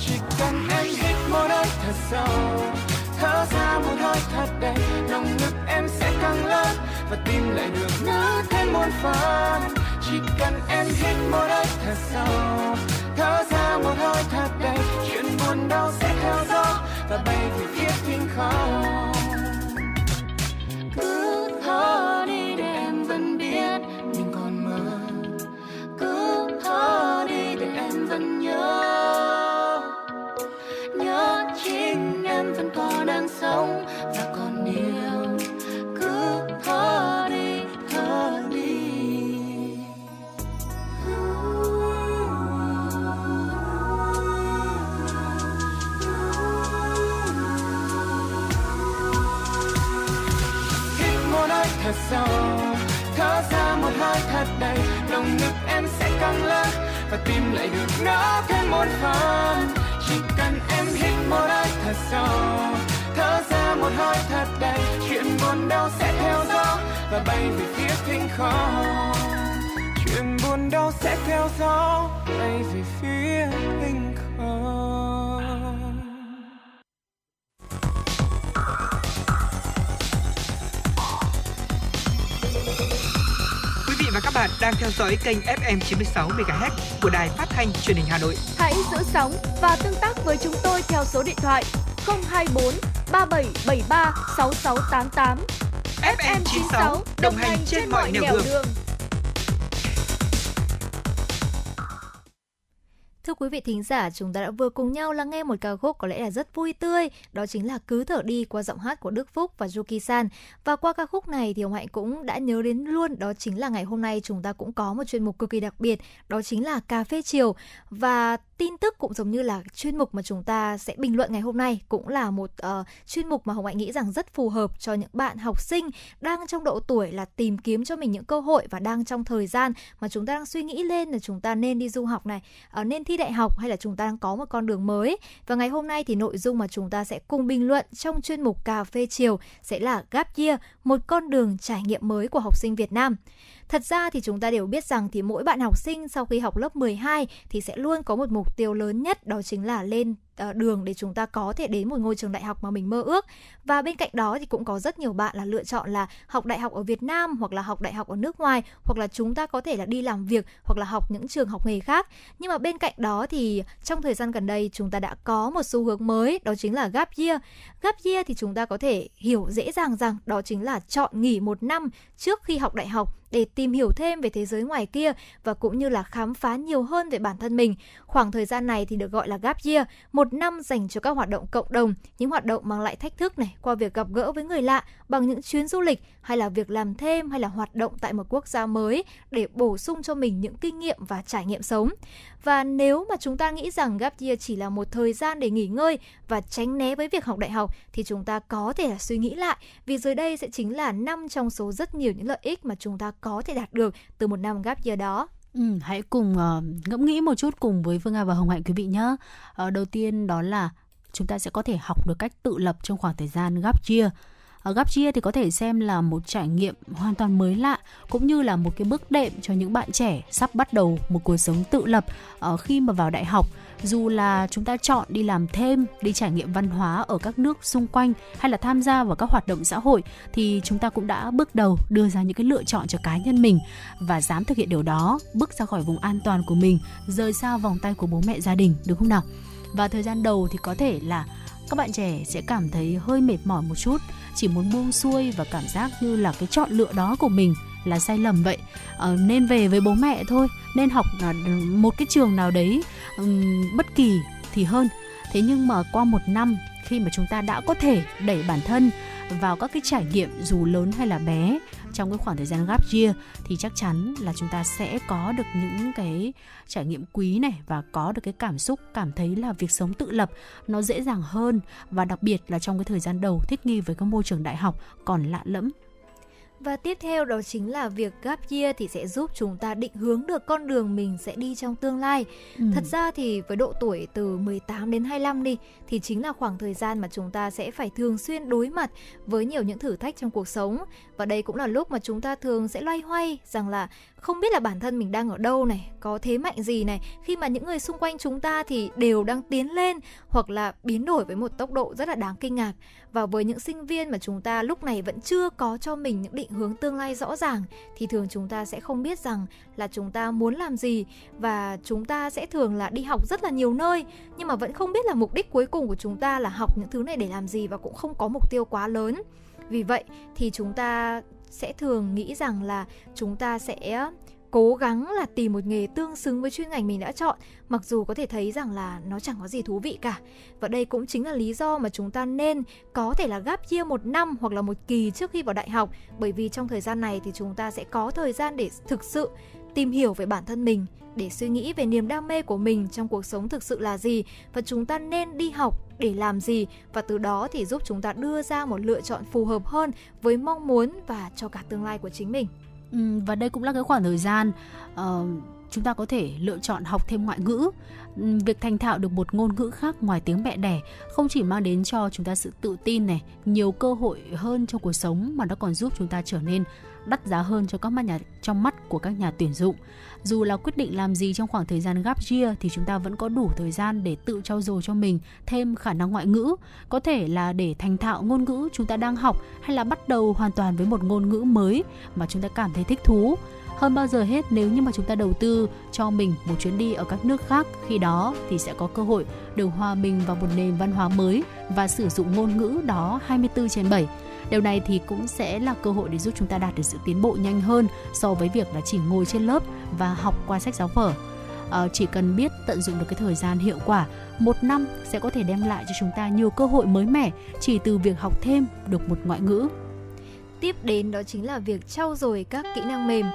Chỉ cần em hít một hơi thật sâu thở ra một hơi thật đầy lòng ngực em sẽ càng lớn và tim lại được nở thêm muôn phần. Chỉ cần em hít một hơi thật sâu, thở ra một hơi thật đầy chuyện buồn đau sẽ theo gió và bay về phía thiên không. Cứ thở đi để em vẫn biết mình còn mơ. Cứ thở đi để em vẫn nhớ. Sống và còn yêu cứ thở đi thở đi. Hít một hơi thật sâu, thở ra một hơi thật đầy. Lòng ngực em sẽ căng lên và tim lại được nở thêm một phần. Chỉ cần em hít một hơi thật sâu ra một hơi thật đầy chuyện buồn đau sẽ theo gió và bay về phía thinh không chuyện buồn đau sẽ theo gió bay về phía thinh không Quý vị và các bạn đang theo dõi kênh FM 96 MHz của đài phát thanh truyền hình Hà Nội. Hãy giữ sóng và tương tác với chúng tôi theo số điện thoại 024 3773 6688. FM 96 đồng hành trên mọi nẻo đường. Thưa quý vị thính giả, chúng ta đã vừa cùng nhau lắng nghe một ca khúc có lẽ là rất vui tươi, đó chính là Cứ thở đi qua giọng hát của Đức Phúc và Yuki San. Và qua ca khúc này thì ông Hạnh cũng đã nhớ đến luôn, đó chính là ngày hôm nay chúng ta cũng có một chuyên mục cực kỳ đặc biệt, đó chính là cà phê chiều. Và tin tức cũng giống như là chuyên mục mà chúng ta sẽ bình luận ngày hôm nay cũng là một uh, chuyên mục mà Hồng Hạnh nghĩ rằng rất phù hợp cho những bạn học sinh đang trong độ tuổi là tìm kiếm cho mình những cơ hội và đang trong thời gian mà chúng ta đang suy nghĩ lên là chúng ta nên đi du học này, uh, nên thi đại học hay là chúng ta đang có một con đường mới. Và ngày hôm nay thì nội dung mà chúng ta sẽ cùng bình luận trong chuyên mục cà phê chiều sẽ là Gap Year, một con đường trải nghiệm mới của học sinh Việt Nam. Thật ra thì chúng ta đều biết rằng thì mỗi bạn học sinh sau khi học lớp 12 thì sẽ luôn có một mục tiêu lớn nhất, đó chính là lên ờ, đường để chúng ta có thể đến một ngôi trường đại học mà mình mơ ước. Và bên cạnh đó thì cũng có rất nhiều bạn là lựa chọn là học đại học ở Việt Nam hoặc là học đại học ở nước ngoài, hoặc là chúng ta có thể là đi làm việc hoặc là học những trường học nghề khác. Nhưng mà bên cạnh đó thì trong thời gian gần đây chúng ta đã có một xu hướng mới, đó chính là gap year. Gap year thì chúng ta có thể hiểu dễ dàng rằng đó chính là chọn nghỉ một năm trước khi học đại học để tìm hiểu thêm về thế giới ngoài kia và cũng như là khám phá nhiều hơn về bản thân mình. Khoảng thời gian này thì được gọi là gap year, một năm dành cho các hoạt động cộng đồng, những hoạt động mang lại thách thức này qua việc gặp gỡ với người lạ bằng những chuyến du lịch hay là việc làm thêm hay là hoạt động tại một quốc gia mới để bổ sung cho mình những kinh nghiệm và trải nghiệm sống. Và nếu mà chúng ta nghĩ rằng gap year chỉ là một thời gian để nghỉ ngơi và tránh né với việc học đại học thì chúng ta có thể là suy nghĩ lại vì dưới đây sẽ chính là năm trong số rất nhiều những lợi ích mà chúng ta có thể đạt được từ một năm gap year đó. Ừ, hãy cùng uh, ngẫm nghĩ một chút cùng với Phương Nga và Hồng Hạnh quý vị nhé. Uh, ờ, đầu tiên đó là chúng ta sẽ có thể học được cách tự lập trong khoảng thời gian gap year. Ở gap year thì có thể xem là một trải nghiệm hoàn toàn mới lạ cũng như là một cái bước đệm cho những bạn trẻ sắp bắt đầu một cuộc sống tự lập uh, khi mà vào đại học dù là chúng ta chọn đi làm thêm, đi trải nghiệm văn hóa ở các nước xung quanh hay là tham gia vào các hoạt động xã hội, thì chúng ta cũng đã bước đầu đưa ra những cái lựa chọn cho cá nhân mình và dám thực hiện điều đó, bước ra khỏi vùng an toàn của mình, rời xa vòng tay của bố mẹ gia đình, đúng không nào? Và thời gian đầu thì có thể là các bạn trẻ sẽ cảm thấy hơi mệt mỏi một chút, chỉ muốn buông xuôi và cảm giác như là cái chọn lựa đó của mình là sai lầm vậy. Ờ, nên về với bố mẹ thôi nên học một cái trường nào đấy um, bất kỳ thì hơn. Thế nhưng mà qua một năm khi mà chúng ta đã có thể đẩy bản thân vào các cái trải nghiệm dù lớn hay là bé trong cái khoảng thời gian gap year thì chắc chắn là chúng ta sẽ có được những cái trải nghiệm quý này và có được cái cảm xúc cảm thấy là việc sống tự lập nó dễ dàng hơn. Và đặc biệt là trong cái thời gian đầu thích nghi với các môi trường đại học còn lạ lẫm. Và tiếp theo đó chính là việc gap year thì sẽ giúp chúng ta định hướng được con đường mình sẽ đi trong tương lai. Ừ. Thật ra thì với độ tuổi từ 18 đến 25 đi thì chính là khoảng thời gian mà chúng ta sẽ phải thường xuyên đối mặt với nhiều những thử thách trong cuộc sống và đây cũng là lúc mà chúng ta thường sẽ loay hoay rằng là không biết là bản thân mình đang ở đâu này, có thế mạnh gì này khi mà những người xung quanh chúng ta thì đều đang tiến lên hoặc là biến đổi với một tốc độ rất là đáng kinh ngạc. Và với những sinh viên mà chúng ta lúc này vẫn chưa có cho mình những định hướng tương lai rõ ràng thì thường chúng ta sẽ không biết rằng là chúng ta muốn làm gì và chúng ta sẽ thường là đi học rất là nhiều nơi nhưng mà vẫn không biết là mục đích cuối cùng của chúng ta là học những thứ này để làm gì và cũng không có mục tiêu quá lớn. Vì vậy thì chúng ta sẽ thường nghĩ rằng là chúng ta sẽ cố gắng là tìm một nghề tương xứng với chuyên ngành mình đã chọn, mặc dù có thể thấy rằng là nó chẳng có gì thú vị cả. Và đây cũng chính là lý do mà chúng ta nên có thể là gap year một năm hoặc là một kỳ trước khi vào đại học, bởi vì trong thời gian này thì chúng ta sẽ có thời gian để thực sự tìm hiểu về bản thân mình để suy nghĩ về niềm đam mê của mình trong cuộc sống thực sự là gì và chúng ta nên đi học để làm gì và từ đó thì giúp chúng ta đưa ra một lựa chọn phù hợp hơn với mong muốn và cho cả tương lai của chính mình. Ừ, và đây cũng là cái khoảng thời gian uh, chúng ta có thể lựa chọn học thêm ngoại ngữ ừ, việc thành thạo được một ngôn ngữ khác ngoài tiếng mẹ đẻ không chỉ mang đến cho chúng ta sự tự tin này nhiều cơ hội hơn trong cuộc sống mà nó còn giúp chúng ta trở nên đắt giá hơn cho các mắt nhà, trong mắt của các nhà tuyển dụng. Dù là quyết định làm gì trong khoảng thời gian gap year thì chúng ta vẫn có đủ thời gian để tự trau dồi cho mình thêm khả năng ngoại ngữ. Có thể là để thành thạo ngôn ngữ chúng ta đang học hay là bắt đầu hoàn toàn với một ngôn ngữ mới mà chúng ta cảm thấy thích thú. Hơn bao giờ hết, nếu như mà chúng ta đầu tư cho mình một chuyến đi ở các nước khác, khi đó thì sẽ có cơ hội được hòa mình vào một nền văn hóa mới và sử dụng ngôn ngữ đó 24 trên 7 Điều này thì cũng sẽ là cơ hội để giúp chúng ta đạt được sự tiến bộ nhanh hơn so với việc là chỉ ngồi trên lớp và học qua sách giáo vở. À, ờ, chỉ cần biết tận dụng được cái thời gian hiệu quả, một năm sẽ có thể đem lại cho chúng ta nhiều cơ hội mới mẻ chỉ từ việc học thêm được một ngoại ngữ. Tiếp đến đó chính là việc trau dồi các kỹ năng mềm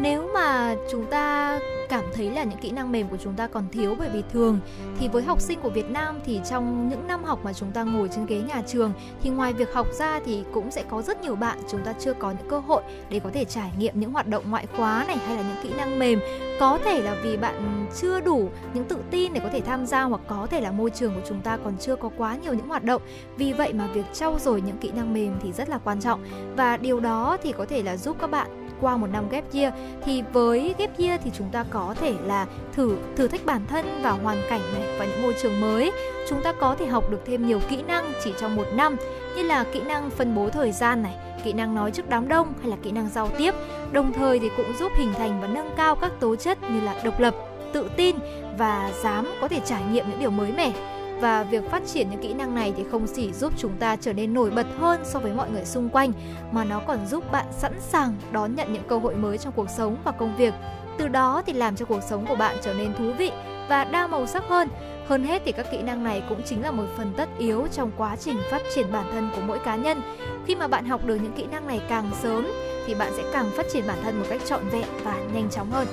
nếu mà chúng ta cảm thấy là những kỹ năng mềm của chúng ta còn thiếu bởi vì thường, thì với học sinh của Việt Nam thì trong những năm học mà chúng ta ngồi trên ghế nhà trường, thì ngoài việc học ra thì cũng sẽ có rất nhiều bạn chúng ta chưa có những cơ hội để có thể trải nghiệm những hoạt động ngoại khóa này hay là những kỹ năng mềm. Có thể là vì bạn chưa đủ những tự tin để có thể tham gia hoặc có thể là môi trường của chúng ta còn chưa có quá nhiều những hoạt động. Vì vậy mà việc trau dồi những kỹ năng mềm thì rất là quan trọng. Và điều đó thì có thể là giúp các bạn qua một năm ghép year, thì với ghép year thì chúng ta có thể là thử thử thách bản thân vào hoàn cảnh này và những môi trường mới. Chúng ta có thể học được thêm nhiều kỹ năng chỉ trong một năm, như là kỹ năng phân bố thời gian này, kỹ năng nói trước đám đông hay là kỹ năng giao tiếp. Đồng thời thì cũng giúp hình thành và nâng cao các tố chất như là độc lập, tự tin và dám có thể trải nghiệm những điều mới mẻ và việc phát triển những kỹ năng này thì không chỉ giúp chúng ta trở nên nổi bật hơn so với mọi người xung quanh, mà nó còn giúp bạn sẵn sàng đón nhận những cơ hội mới trong cuộc sống và công việc. Từ đó thì làm cho cuộc sống của bạn trở nên thú vị và đa màu sắc hơn. Hơn hết thì các kỹ năng này cũng chính là một phần tất yếu trong quá trình phát triển bản thân của mỗi cá nhân. Khi mà bạn học được những kỹ năng này càng sớm thì bạn sẽ càng phát triển bản thân một cách trọn vẹn và nhanh chóng hơn.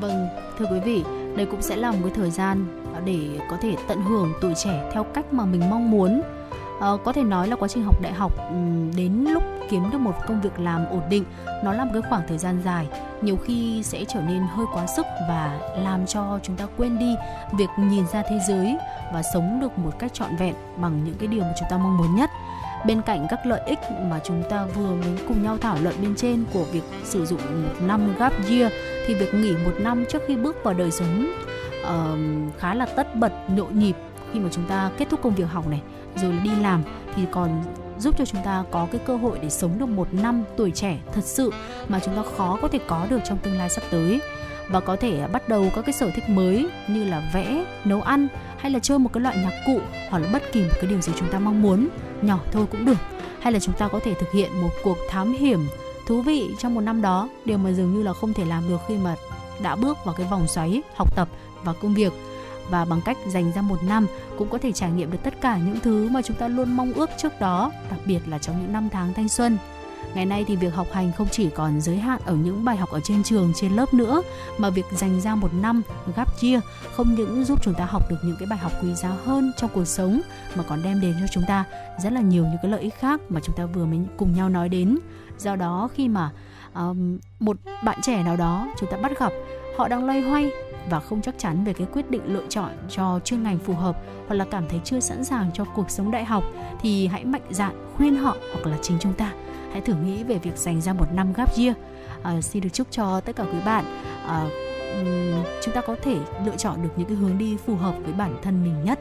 Vâng thưa quý vị, đây cũng sẽ là một cái thời gian để có thể tận hưởng tuổi trẻ theo cách mà mình mong muốn. À, có thể nói là quá trình học đại học đến lúc kiếm được một công việc làm ổn định nó là một cái khoảng thời gian dài nhiều khi sẽ trở nên hơi quá sức và làm cho chúng ta quên đi việc nhìn ra thế giới và sống được một cách trọn vẹn bằng những cái điều mà chúng ta mong muốn nhất. Bên cạnh các lợi ích mà chúng ta vừa mới cùng nhau thảo luận bên trên của việc sử dụng một năm gap year thì việc nghỉ một năm trước khi bước vào đời sống uh, khá là tất bật nhộn nhịp khi mà chúng ta kết thúc công việc học này rồi đi làm thì còn giúp cho chúng ta có cái cơ hội để sống được một năm tuổi trẻ thật sự mà chúng ta khó có thể có được trong tương lai sắp tới. Và có thể bắt đầu các cái sở thích mới như là vẽ, nấu ăn hay là chơi một cái loại nhạc cụ hoặc là bất kỳ một cái điều gì chúng ta mong muốn nhỏ thôi cũng được. Hay là chúng ta có thể thực hiện một cuộc thám hiểm thú vị trong một năm đó điều mà dường như là không thể làm được khi mà đã bước vào cái vòng xoáy học tập và công việc và bằng cách dành ra một năm cũng có thể trải nghiệm được tất cả những thứ mà chúng ta luôn mong ước trước đó đặc biệt là trong những năm tháng thanh xuân Ngày nay thì việc học hành không chỉ còn giới hạn ở những bài học ở trên trường, trên lớp nữa mà việc dành ra một năm gap year không những giúp chúng ta học được những cái bài học quý giá hơn trong cuộc sống mà còn đem đến cho chúng ta rất là nhiều những cái lợi ích khác mà chúng ta vừa mới cùng nhau nói đến. Do đó khi mà um, một bạn trẻ nào đó chúng ta bắt gặp họ đang loay hoay và không chắc chắn về cái quyết định lựa chọn cho chuyên ngành phù hợp hoặc là cảm thấy chưa sẵn sàng cho cuộc sống đại học thì hãy mạnh dạn khuyên họ hoặc là chính chúng ta. Hãy thử nghĩ về việc dành ra một năm gap year. À, xin được chúc cho tất cả quý bạn à, chúng ta có thể lựa chọn được những cái hướng đi phù hợp với bản thân mình nhất.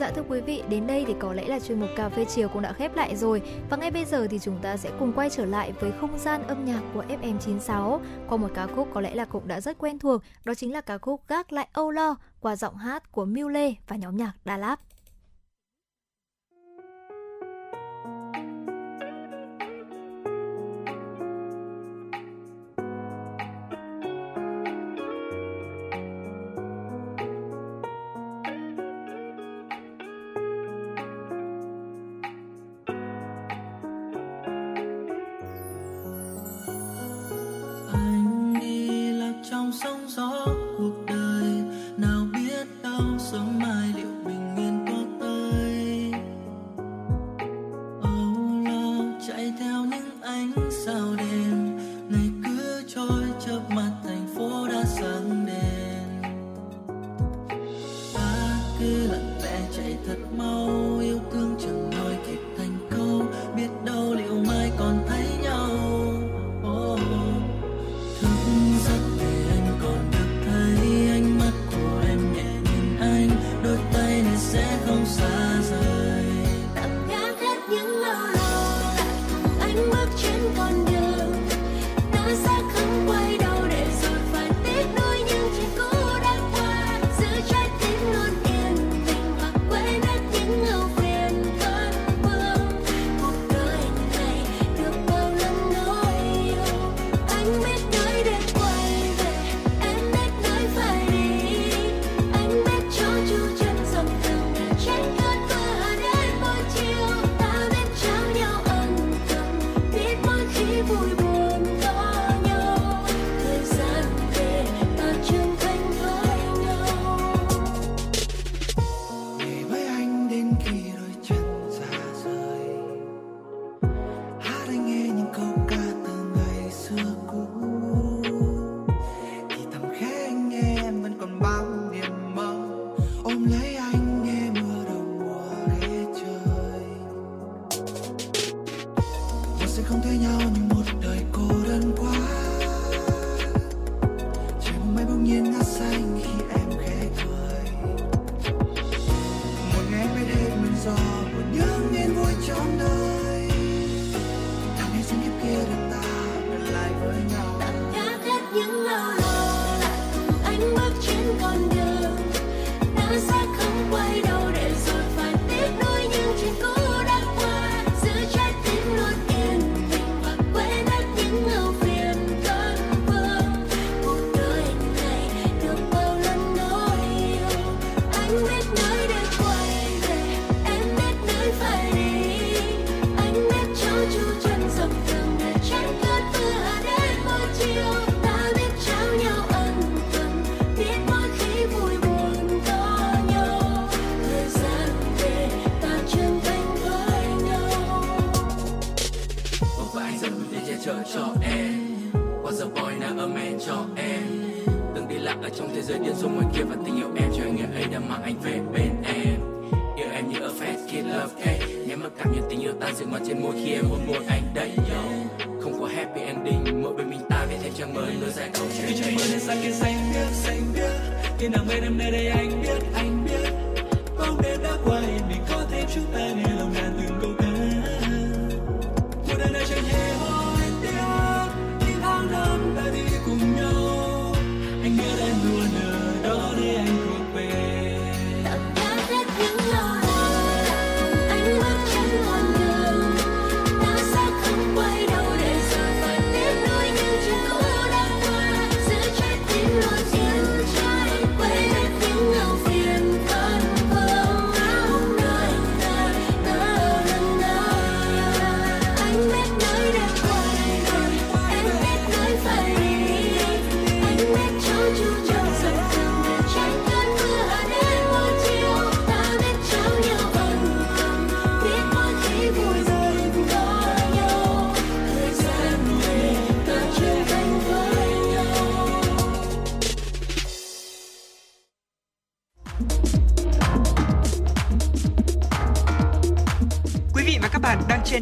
Dạ thưa quý vị, đến đây thì có lẽ là chuyên mục cà phê chiều cũng đã khép lại rồi và ngay bây giờ thì chúng ta sẽ cùng quay trở lại với không gian âm nhạc của FM96 qua một ca khúc có lẽ là cũng đã rất quen thuộc, đó chính là ca khúc Gác lại âu lo qua giọng hát của Miu Lê và nhóm nhạc Đà Lạt.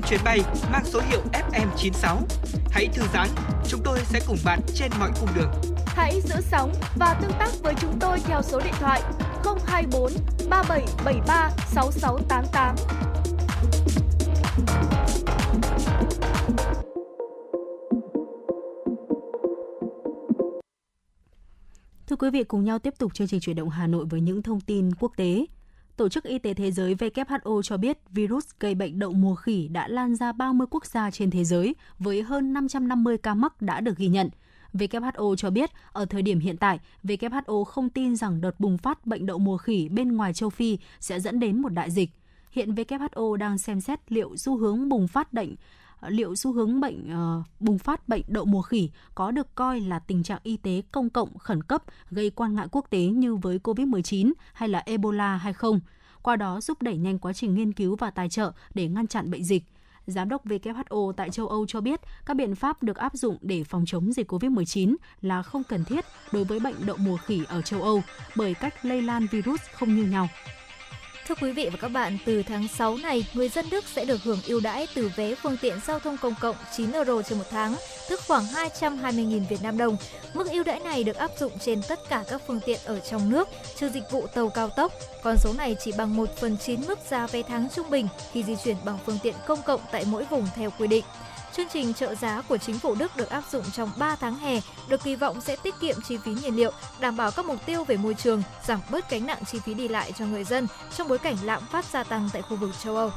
Chuyến bay mang số hiệu FM96. Hãy thư giãn, chúng tôi sẽ cùng bạn trên mọi cung đường. Hãy giữ sóng và tương tác với chúng tôi theo số điện thoại 024 3773 6688. Thưa quý vị, cùng nhau tiếp tục chương trình chuyển động Hà Nội với những thông tin quốc tế. Tổ chức Y tế Thế giới WHO cho biết virus gây bệnh đậu mùa khỉ đã lan ra 30 quốc gia trên thế giới với hơn 550 ca mắc đã được ghi nhận. WHO cho biết ở thời điểm hiện tại, WHO không tin rằng đợt bùng phát bệnh đậu mùa khỉ bên ngoài châu Phi sẽ dẫn đến một đại dịch. Hiện WHO đang xem xét liệu xu hướng bùng phát bệnh Ờ, liệu xu hướng bệnh uh, bùng phát bệnh đậu mùa khỉ có được coi là tình trạng y tế công cộng khẩn cấp gây quan ngại quốc tế như với COVID-19 hay là Ebola hay không, qua đó giúp đẩy nhanh quá trình nghiên cứu và tài trợ để ngăn chặn bệnh dịch. Giám đốc WHO tại châu Âu cho biết các biện pháp được áp dụng để phòng chống dịch COVID-19 là không cần thiết đối với bệnh đậu mùa khỉ ở châu Âu bởi cách lây lan virus không như nhau. Thưa quý vị và các bạn, từ tháng 6 này, người dân Đức sẽ được hưởng ưu đãi từ vé phương tiện giao thông công cộng 9 euro trên một tháng, tức khoảng 220.000 Việt Nam đồng. Mức ưu đãi này được áp dụng trên tất cả các phương tiện ở trong nước, trừ dịch vụ tàu cao tốc. Con số này chỉ bằng 1 phần 9 mức giá vé tháng trung bình khi di chuyển bằng phương tiện công cộng tại mỗi vùng theo quy định. Chương trình trợ giá của chính phủ Đức được áp dụng trong 3 tháng hè, được kỳ vọng sẽ tiết kiệm chi phí nhiên liệu, đảm bảo các mục tiêu về môi trường, giảm bớt gánh nặng chi phí đi lại cho người dân trong bối cảnh lạm phát gia tăng tại khu vực châu Âu.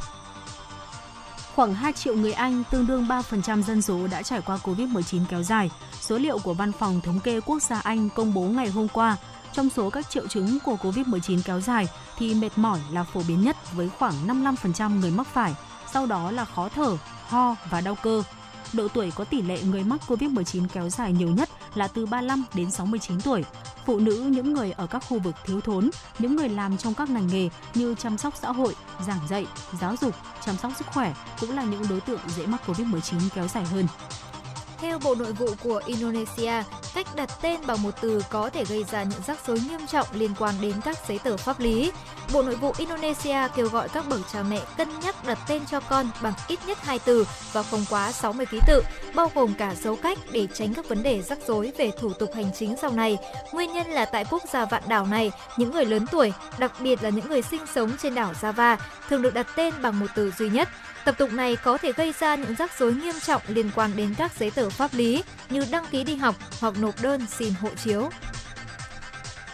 Khoảng 2 triệu người Anh, tương đương 3% dân số đã trải qua Covid-19 kéo dài. Số liệu của Văn phòng Thống kê Quốc gia Anh công bố ngày hôm qua, trong số các triệu chứng của Covid-19 kéo dài thì mệt mỏi là phổ biến nhất với khoảng 55% người mắc phải, sau đó là khó thở, ho và đau cơ. Độ tuổi có tỷ lệ người mắc COVID-19 kéo dài nhiều nhất là từ 35 đến 69 tuổi. Phụ nữ, những người ở các khu vực thiếu thốn, những người làm trong các ngành nghề như chăm sóc xã hội, giảng dạy, giáo dục, chăm sóc sức khỏe cũng là những đối tượng dễ mắc COVID-19 kéo dài hơn. Theo Bộ Nội vụ của Indonesia, cách đặt tên bằng một từ có thể gây ra những rắc rối nghiêm trọng liên quan đến các giấy tờ pháp lý. Bộ Nội vụ Indonesia kêu gọi các bậc cha mẹ cân nhắc đặt tên cho con bằng ít nhất hai từ và không quá 60 ký tự, bao gồm cả dấu cách để tránh các vấn đề rắc rối về thủ tục hành chính sau này. Nguyên nhân là tại quốc gia vạn đảo này, những người lớn tuổi, đặc biệt là những người sinh sống trên đảo Java, thường được đặt tên bằng một từ duy nhất. Tập tục này có thể gây ra những rắc rối nghiêm trọng liên quan đến các giấy tờ pháp lý như đăng ký đi học hoặc nộp đơn xin hộ chiếu.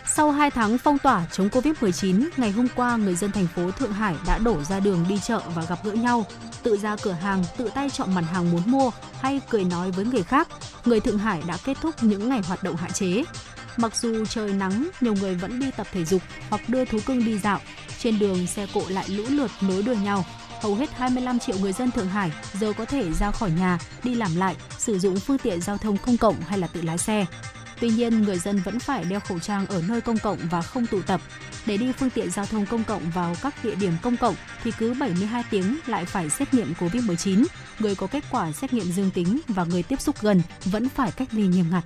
Sau 2 tháng phong tỏa chống Covid-19, ngày hôm qua người dân thành phố Thượng Hải đã đổ ra đường đi chợ và gặp gỡ nhau, tự ra cửa hàng, tự tay chọn mặt hàng muốn mua hay cười nói với người khác. Người Thượng Hải đã kết thúc những ngày hoạt động hạn chế. Mặc dù trời nắng, nhiều người vẫn đi tập thể dục hoặc đưa thú cưng đi dạo. Trên đường xe cộ lại lũ lượt nối đuôi nhau. Hầu hết 25 triệu người dân Thượng Hải giờ có thể ra khỏi nhà, đi làm lại, sử dụng phương tiện giao thông công cộng hay là tự lái xe. Tuy nhiên, người dân vẫn phải đeo khẩu trang ở nơi công cộng và không tụ tập. Để đi phương tiện giao thông công cộng vào các địa điểm công cộng thì cứ 72 tiếng lại phải xét nghiệm COVID-19. Người có kết quả xét nghiệm dương tính và người tiếp xúc gần vẫn phải cách ly nghiêm ngặt.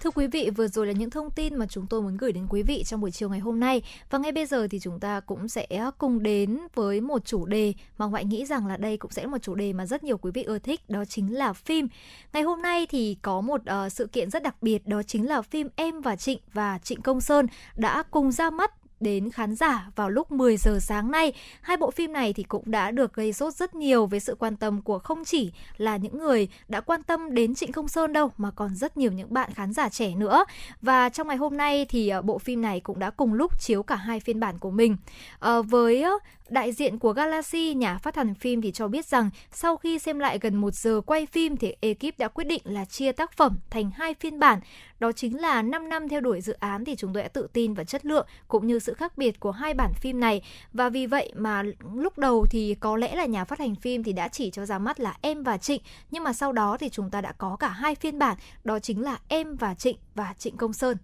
Thưa quý vị, vừa rồi là những thông tin mà chúng tôi muốn gửi đến quý vị trong buổi chiều ngày hôm nay. Và ngay bây giờ thì chúng ta cũng sẽ cùng đến với một chủ đề mà Ngoại nghĩ rằng là đây cũng sẽ là một chủ đề mà rất nhiều quý vị ưa thích, đó chính là phim. Ngày hôm nay thì có một uh, sự kiện rất đặc biệt, đó chính là phim Em và Trịnh và Trịnh Công Sơn đã cùng ra mắt đến khán giả vào lúc 10 giờ sáng nay. Hai bộ phim này thì cũng đã được gây sốt rất nhiều với sự quan tâm của không chỉ là những người đã quan tâm đến Trịnh Công Sơn đâu mà còn rất nhiều những bạn khán giả trẻ nữa. Và trong ngày hôm nay thì ờ, bộ phim này cũng đã cùng lúc chiếu cả hai phiên bản của mình. À, với Đại diện của Galaxy, nhà phát hành phim thì cho biết rằng sau khi xem lại gần một giờ quay phim thì ekip đã quyết định là chia tác phẩm thành hai phiên bản. Đó chính là 5 năm theo đuổi dự án thì chúng tôi đã tự tin vào chất lượng cũng như sự khác biệt của hai bản phim này. Và vì vậy mà lúc đầu thì có lẽ là nhà phát hành phim thì đã chỉ cho ra mắt là Em và Trịnh. Nhưng mà sau đó thì chúng ta đã có cả hai phiên bản, đó chính là Em và Trịnh và Trịnh Công Sơn.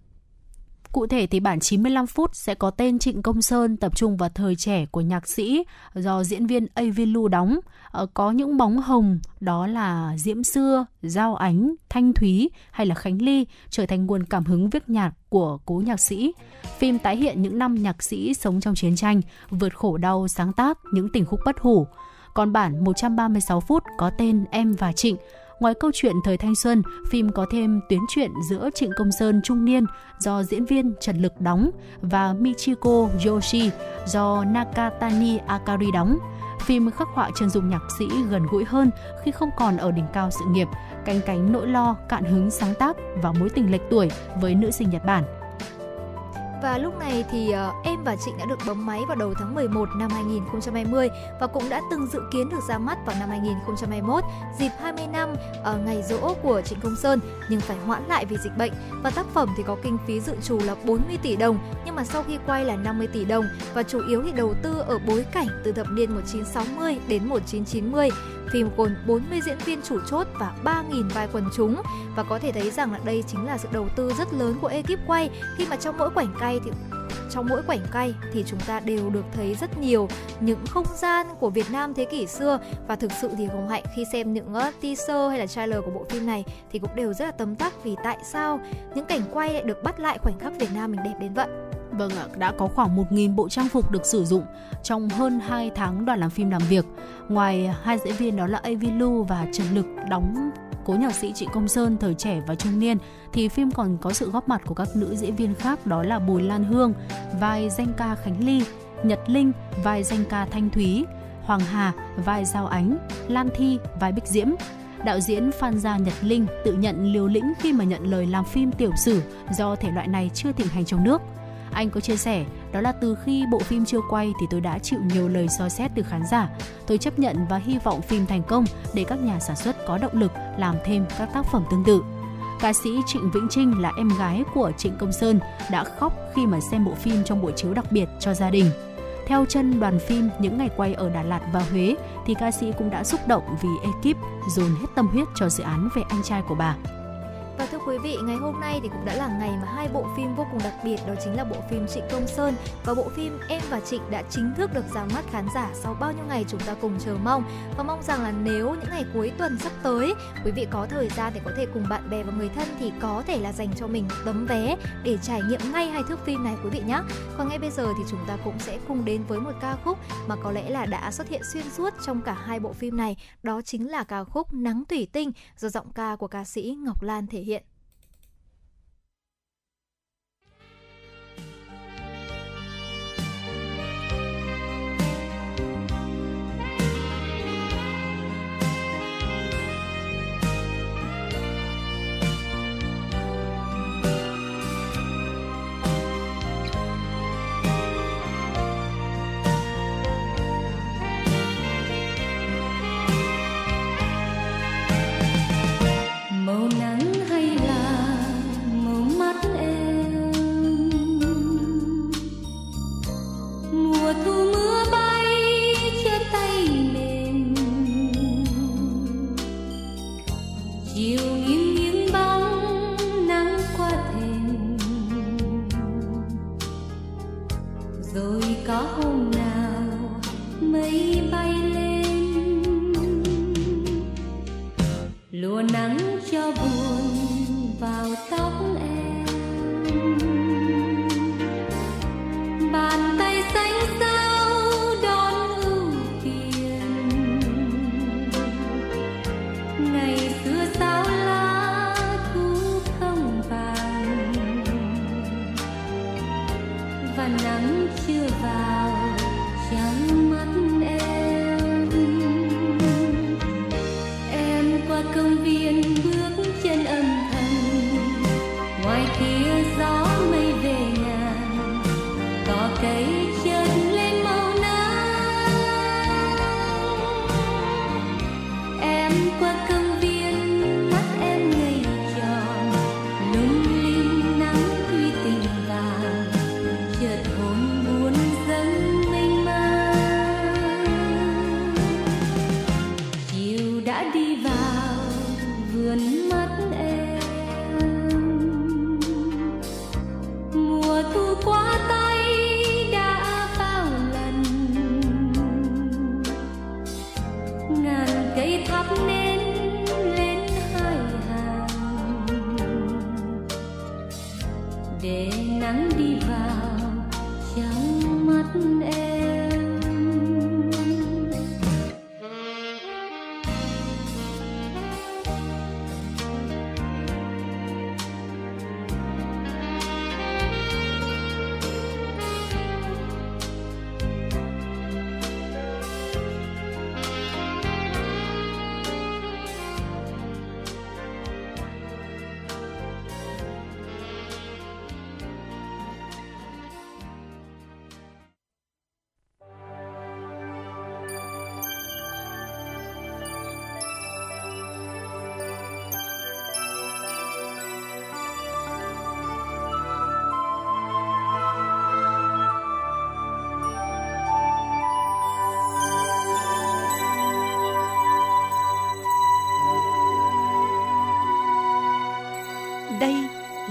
Cụ thể thì bản 95 phút sẽ có tên Trịnh Công Sơn tập trung vào thời trẻ của nhạc sĩ do diễn viên Avin Lu đóng. Ờ, có những bóng hồng đó là Diễm Xưa, Giao Ánh, Thanh Thúy hay là Khánh Ly trở thành nguồn cảm hứng viết nhạc của cố nhạc sĩ. Phim tái hiện những năm nhạc sĩ sống trong chiến tranh, vượt khổ đau sáng tác những tình khúc bất hủ Còn bản 136 phút có tên Em và Trịnh Ngoài câu chuyện thời thanh xuân, phim có thêm tuyến truyện giữa Trịnh Công Sơn trung niên do diễn viên Trần Lực đóng và Michiko Yoshi do Nakatani Akari đóng. Phim khắc họa chân dung nhạc sĩ gần gũi hơn khi không còn ở đỉnh cao sự nghiệp, canh cánh nỗi lo, cạn hứng sáng tác và mối tình lệch tuổi với nữ sinh Nhật Bản. Và lúc này thì uh, em và Trịnh đã được bấm máy vào đầu tháng 11 năm 2020 và cũng đã từng dự kiến được ra mắt vào năm 2021 dịp 20 năm ở ngày rỗ của Trịnh Công Sơn. Nhưng phải hoãn lại vì dịch bệnh. Và tác phẩm thì có kinh phí dự trù là 40 tỷ đồng nhưng mà sau khi quay là 50 tỷ đồng. Và chủ yếu thì đầu tư ở bối cảnh từ thập niên 1960 đến 1990 Phim gồm 40 diễn viên chủ chốt và 3.000 vai quần chúng. Và có thể thấy rằng là đây chính là sự đầu tư rất lớn của ekip quay. Khi mà trong mỗi quảnh quay thì, trong mỗi quảnh quay thì chúng ta đều được thấy rất nhiều những không gian của Việt Nam thế kỷ xưa. Và thực sự thì Hồng Hạnh khi xem những ờ, teaser hay là trailer của bộ phim này thì cũng đều rất là tấm tắc vì tại sao những cảnh quay lại được bắt lại khoảnh khắc Việt Nam mình đẹp đến vậy. Vâng ạ, đã có khoảng 1.000 bộ trang phục được sử dụng trong hơn 2 tháng đoàn làm phim làm việc. Ngoài hai diễn viên đó là Avi Lu và Trần Lực đóng cố nhạc sĩ Trịnh Công Sơn thời trẻ và trung niên thì phim còn có sự góp mặt của các nữ diễn viên khác đó là Bùi Lan Hương, vai danh ca Khánh Ly, Nhật Linh, vai danh ca Thanh Thúy, Hoàng Hà, vai Giao Ánh, Lan Thi, vai Bích Diễm. Đạo diễn Phan Gia Nhật Linh tự nhận liều lĩnh khi mà nhận lời làm phim tiểu sử do thể loại này chưa thịnh hành trong nước – anh có chia sẻ, đó là từ khi bộ phim chưa quay thì tôi đã chịu nhiều lời soi xét từ khán giả. Tôi chấp nhận và hy vọng phim thành công để các nhà sản xuất có động lực làm thêm các tác phẩm tương tự. Ca sĩ Trịnh Vĩnh Trinh là em gái của Trịnh Công Sơn đã khóc khi mà xem bộ phim trong buổi chiếu đặc biệt cho gia đình. Theo chân đoàn phim những ngày quay ở Đà Lạt và Huế thì ca sĩ cũng đã xúc động vì ekip dồn hết tâm huyết cho dự án về anh trai của bà. Và thưa quý vị, ngày hôm nay thì cũng đã là ngày mà hai bộ phim vô cùng đặc biệt đó chính là bộ phim Trịnh Công Sơn và bộ phim Em và Trịnh đã chính thức được ra mắt khán giả sau bao nhiêu ngày chúng ta cùng chờ mong và mong rằng là nếu những ngày cuối tuần sắp tới quý vị có thời gian để có thể cùng bạn bè và người thân thì có thể là dành cho mình tấm vé để trải nghiệm ngay hai thước phim này quý vị nhé. Còn ngay bây giờ thì chúng ta cũng sẽ cùng đến với một ca khúc mà có lẽ là đã xuất hiện xuyên suốt trong cả hai bộ phim này, đó chính là ca khúc Nắng thủy Tinh do giọng ca của ca sĩ Ngọc Lan thể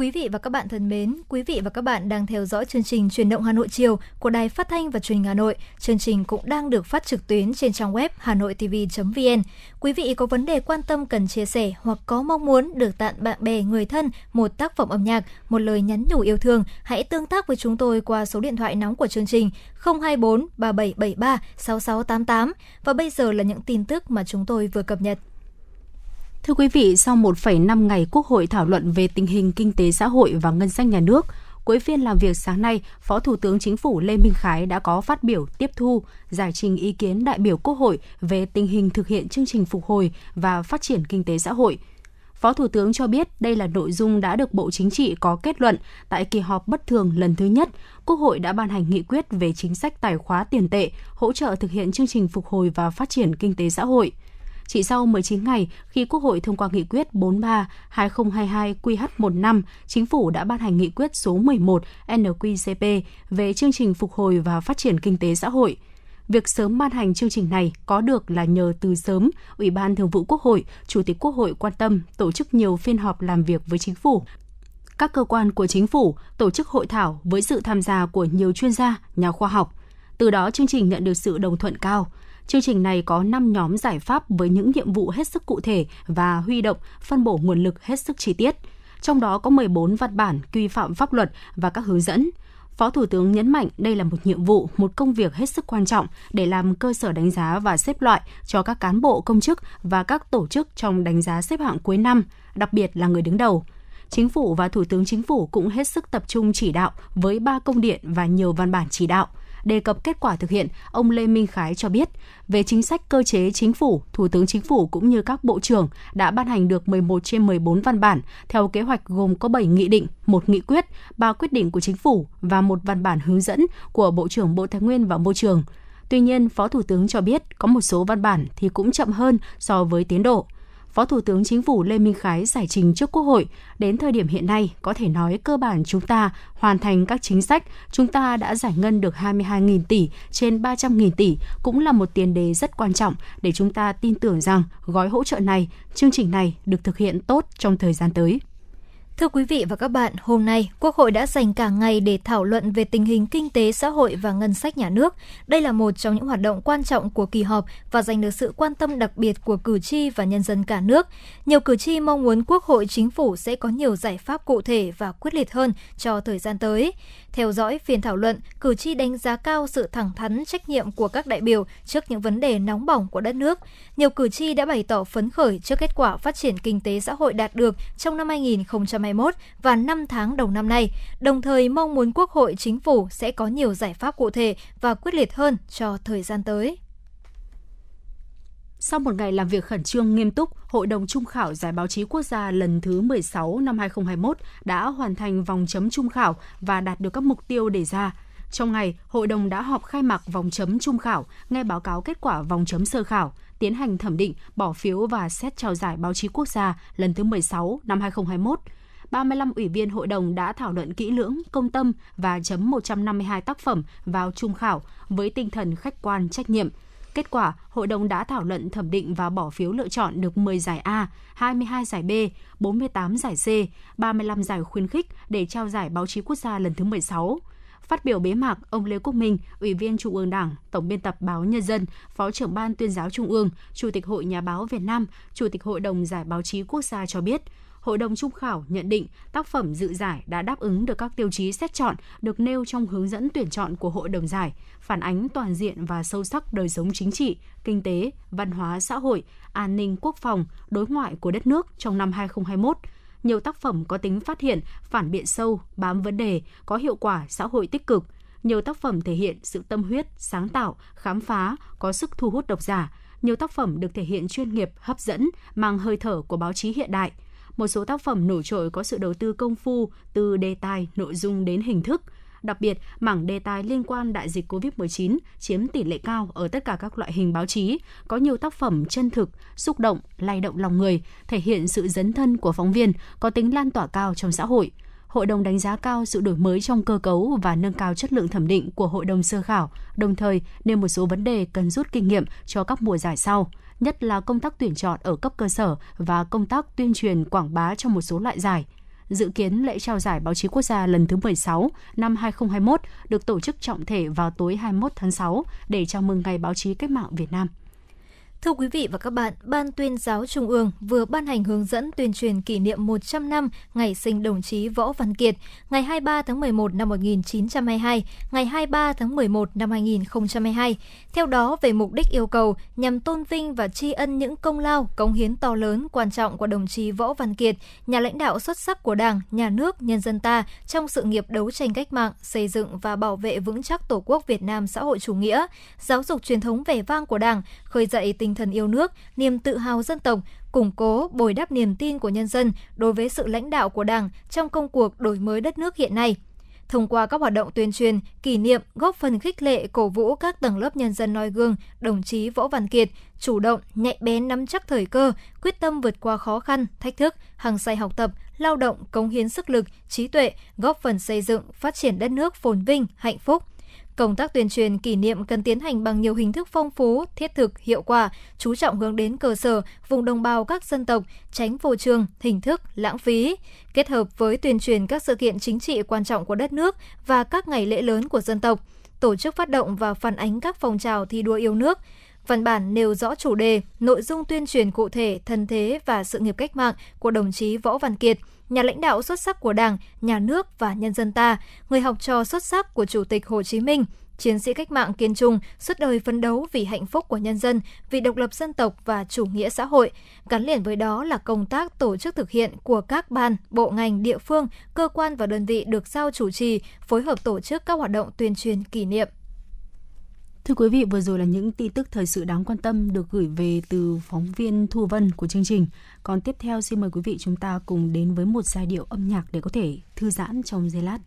Quý vị và các bạn thân mến, quý vị và các bạn đang theo dõi chương trình Truyền động Hà Nội chiều của Đài Phát thanh và Truyền hình Hà Nội. Chương trình cũng đang được phát trực tuyến trên trang web hanoitv.vn. Quý vị có vấn đề quan tâm cần chia sẻ hoặc có mong muốn được tặng bạn bè người thân một tác phẩm âm nhạc, một lời nhắn nhủ yêu thương, hãy tương tác với chúng tôi qua số điện thoại nóng của chương trình 024 3773 6688. Và bây giờ là những tin tức mà chúng tôi vừa cập nhật. Thưa quý vị, sau 1,5 ngày Quốc hội thảo luận về tình hình kinh tế xã hội và ngân sách nhà nước, cuối phiên làm việc sáng nay, Phó Thủ tướng Chính phủ Lê Minh Khái đã có phát biểu tiếp thu, giải trình ý kiến đại biểu Quốc hội về tình hình thực hiện chương trình phục hồi và phát triển kinh tế xã hội. Phó Thủ tướng cho biết đây là nội dung đã được Bộ Chính trị có kết luận tại kỳ họp bất thường lần thứ nhất. Quốc hội đã ban hành nghị quyết về chính sách tài khóa tiền tệ, hỗ trợ thực hiện chương trình phục hồi và phát triển kinh tế xã hội – chỉ sau 19 ngày khi Quốc hội thông qua nghị quyết 43-2022 QH15, Chính phủ đã ban hành nghị quyết số 11 NQCP về chương trình phục hồi và phát triển kinh tế xã hội. Việc sớm ban hành chương trình này có được là nhờ từ sớm, Ủy ban Thường vụ Quốc hội, Chủ tịch Quốc hội quan tâm tổ chức nhiều phiên họp làm việc với chính phủ, các cơ quan của chính phủ tổ chức hội thảo với sự tham gia của nhiều chuyên gia, nhà khoa học. Từ đó chương trình nhận được sự đồng thuận cao. Chương trình này có 5 nhóm giải pháp với những nhiệm vụ hết sức cụ thể và huy động, phân bổ nguồn lực hết sức chi tiết. Trong đó có 14 văn bản quy phạm pháp luật và các hướng dẫn. Phó Thủ tướng nhấn mạnh đây là một nhiệm vụ, một công việc hết sức quan trọng để làm cơ sở đánh giá và xếp loại cho các cán bộ công chức và các tổ chức trong đánh giá xếp hạng cuối năm, đặc biệt là người đứng đầu. Chính phủ và Thủ tướng Chính phủ cũng hết sức tập trung chỉ đạo với ba công điện và nhiều văn bản chỉ đạo – Đề cập kết quả thực hiện, ông Lê Minh Khái cho biết, về chính sách cơ chế chính phủ, Thủ tướng Chính phủ cũng như các bộ trưởng đã ban hành được 11 trên 14 văn bản theo kế hoạch gồm có 7 nghị định, một nghị quyết, 3 quyết định của chính phủ và một văn bản hướng dẫn của Bộ trưởng Bộ Tài nguyên và Môi trường. Tuy nhiên, Phó Thủ tướng cho biết có một số văn bản thì cũng chậm hơn so với tiến độ. Phó Thủ tướng Chính phủ Lê Minh Khái giải trình trước Quốc hội, đến thời điểm hiện nay có thể nói cơ bản chúng ta hoàn thành các chính sách, chúng ta đã giải ngân được 22.000 tỷ trên 300.000 tỷ cũng là một tiền đề rất quan trọng để chúng ta tin tưởng rằng gói hỗ trợ này, chương trình này được thực hiện tốt trong thời gian tới. Thưa quý vị và các bạn, hôm nay Quốc hội đã dành cả ngày để thảo luận về tình hình kinh tế xã hội và ngân sách nhà nước. Đây là một trong những hoạt động quan trọng của kỳ họp và giành được sự quan tâm đặc biệt của cử tri và nhân dân cả nước. Nhiều cử tri mong muốn Quốc hội chính phủ sẽ có nhiều giải pháp cụ thể và quyết liệt hơn cho thời gian tới. Theo dõi phiên thảo luận, cử tri đánh giá cao sự thẳng thắn trách nhiệm của các đại biểu trước những vấn đề nóng bỏng của đất nước. Nhiều cử tri đã bày tỏ phấn khởi trước kết quả phát triển kinh tế xã hội đạt được trong năm 2021 và 5 tháng đầu năm nay, đồng thời mong muốn Quốc hội chính phủ sẽ có nhiều giải pháp cụ thể và quyết liệt hơn cho thời gian tới. Sau một ngày làm việc khẩn trương nghiêm túc, Hội đồng Trung khảo Giải báo chí quốc gia lần thứ 16 năm 2021 đã hoàn thành vòng chấm trung khảo và đạt được các mục tiêu đề ra. Trong ngày, hội đồng đã họp khai mạc vòng chấm trung khảo, nghe báo cáo kết quả vòng chấm sơ khảo, tiến hành thẩm định, bỏ phiếu và xét trao giải báo chí quốc gia lần thứ 16 năm 2021. 35 ủy viên hội đồng đã thảo luận kỹ lưỡng, công tâm và chấm 152 tác phẩm vào trung khảo với tinh thần khách quan trách nhiệm – Kết quả, hội đồng đã thảo luận thẩm định và bỏ phiếu lựa chọn được 10 giải A, 22 giải B, 48 giải C, 35 giải khuyến khích để trao giải báo chí quốc gia lần thứ 16. Phát biểu bế mạc, ông Lê Quốc Minh, Ủy viên Trung ương Đảng, Tổng biên tập báo Nhân dân, Phó trưởng ban tuyên giáo Trung ương, Chủ tịch Hội Nhà báo Việt Nam, Chủ tịch Hội đồng Giải báo chí quốc gia cho biết, Hội đồng trung khảo nhận định tác phẩm dự giải đã đáp ứng được các tiêu chí xét chọn được nêu trong hướng dẫn tuyển chọn của Hội đồng giải, phản ánh toàn diện và sâu sắc đời sống chính trị, kinh tế, văn hóa xã hội, an ninh quốc phòng, đối ngoại của đất nước trong năm 2021 nhiều tác phẩm có tính phát hiện, phản biện sâu, bám vấn đề, có hiệu quả xã hội tích cực. Nhiều tác phẩm thể hiện sự tâm huyết, sáng tạo, khám phá, có sức thu hút độc giả. Nhiều tác phẩm được thể hiện chuyên nghiệp, hấp dẫn, mang hơi thở của báo chí hiện đại – một số tác phẩm nổi trội có sự đầu tư công phu từ đề tài, nội dung đến hình thức. Đặc biệt, mảng đề tài liên quan đại dịch COVID-19 chiếm tỷ lệ cao ở tất cả các loại hình báo chí, có nhiều tác phẩm chân thực, xúc động, lay động lòng người, thể hiện sự dấn thân của phóng viên, có tính lan tỏa cao trong xã hội. Hội đồng đánh giá cao sự đổi mới trong cơ cấu và nâng cao chất lượng thẩm định của hội đồng sơ khảo, đồng thời nêu một số vấn đề cần rút kinh nghiệm cho các mùa giải sau, nhất là công tác tuyển chọn ở cấp cơ sở và công tác tuyên truyền quảng bá trong một số loại giải. Dự kiến lễ trao giải báo chí quốc gia lần thứ 16 năm 2021 được tổ chức trọng thể vào tối 21 tháng 6 để chào mừng Ngày báo chí cách mạng Việt Nam. Thưa quý vị và các bạn, Ban tuyên giáo Trung ương vừa ban hành hướng dẫn tuyên truyền kỷ niệm 100 năm ngày sinh đồng chí Võ Văn Kiệt, ngày 23 tháng 11 năm 1922, ngày 23 tháng 11 năm 2022. Theo đó, về mục đích yêu cầu nhằm tôn vinh và tri ân những công lao, cống hiến to lớn, quan trọng của đồng chí Võ Văn Kiệt, nhà lãnh đạo xuất sắc của Đảng, Nhà nước, nhân dân ta trong sự nghiệp đấu tranh cách mạng, xây dựng và bảo vệ vững chắc Tổ quốc Việt Nam xã hội chủ nghĩa, giáo dục truyền thống vẻ vang của Đảng, khơi dậy tinh thần yêu nước, niềm tự hào dân tộc, củng cố, bồi đắp niềm tin của nhân dân đối với sự lãnh đạo của Đảng trong công cuộc đổi mới đất nước hiện nay. Thông qua các hoạt động tuyên truyền, kỷ niệm, góp phần khích lệ, cổ vũ các tầng lớp nhân dân noi gương, đồng chí Võ Văn Kiệt chủ động, nhạy bén nắm chắc thời cơ, quyết tâm vượt qua khó khăn, thách thức, hăng say học tập, lao động, cống hiến sức lực, trí tuệ, góp phần xây dựng, phát triển đất nước phồn vinh, hạnh phúc. Công tác tuyên truyền kỷ niệm cần tiến hành bằng nhiều hình thức phong phú, thiết thực, hiệu quả, chú trọng hướng đến cơ sở, vùng đồng bào các dân tộc, tránh vô trường, hình thức, lãng phí. Kết hợp với tuyên truyền các sự kiện chính trị quan trọng của đất nước và các ngày lễ lớn của dân tộc, tổ chức phát động và phản ánh các phong trào thi đua yêu nước, Văn bản nêu rõ chủ đề, nội dung tuyên truyền cụ thể, thân thế và sự nghiệp cách mạng của đồng chí Võ Văn Kiệt, nhà lãnh đạo xuất sắc của Đảng, Nhà nước và nhân dân ta, người học trò xuất sắc của Chủ tịch Hồ Chí Minh, chiến sĩ cách mạng kiên trung, suốt đời phấn đấu vì hạnh phúc của nhân dân, vì độc lập dân tộc và chủ nghĩa xã hội. Gắn liền với đó là công tác tổ chức thực hiện của các ban, bộ ngành, địa phương, cơ quan và đơn vị được giao chủ trì, phối hợp tổ chức các hoạt động tuyên truyền kỷ niệm. Thưa quý vị, vừa rồi là những tin tức thời sự đáng quan tâm được gửi về từ phóng viên Thu Vân của chương trình. Còn tiếp theo xin mời quý vị chúng ta cùng đến với một giai điệu âm nhạc để có thể thư giãn trong giây lát.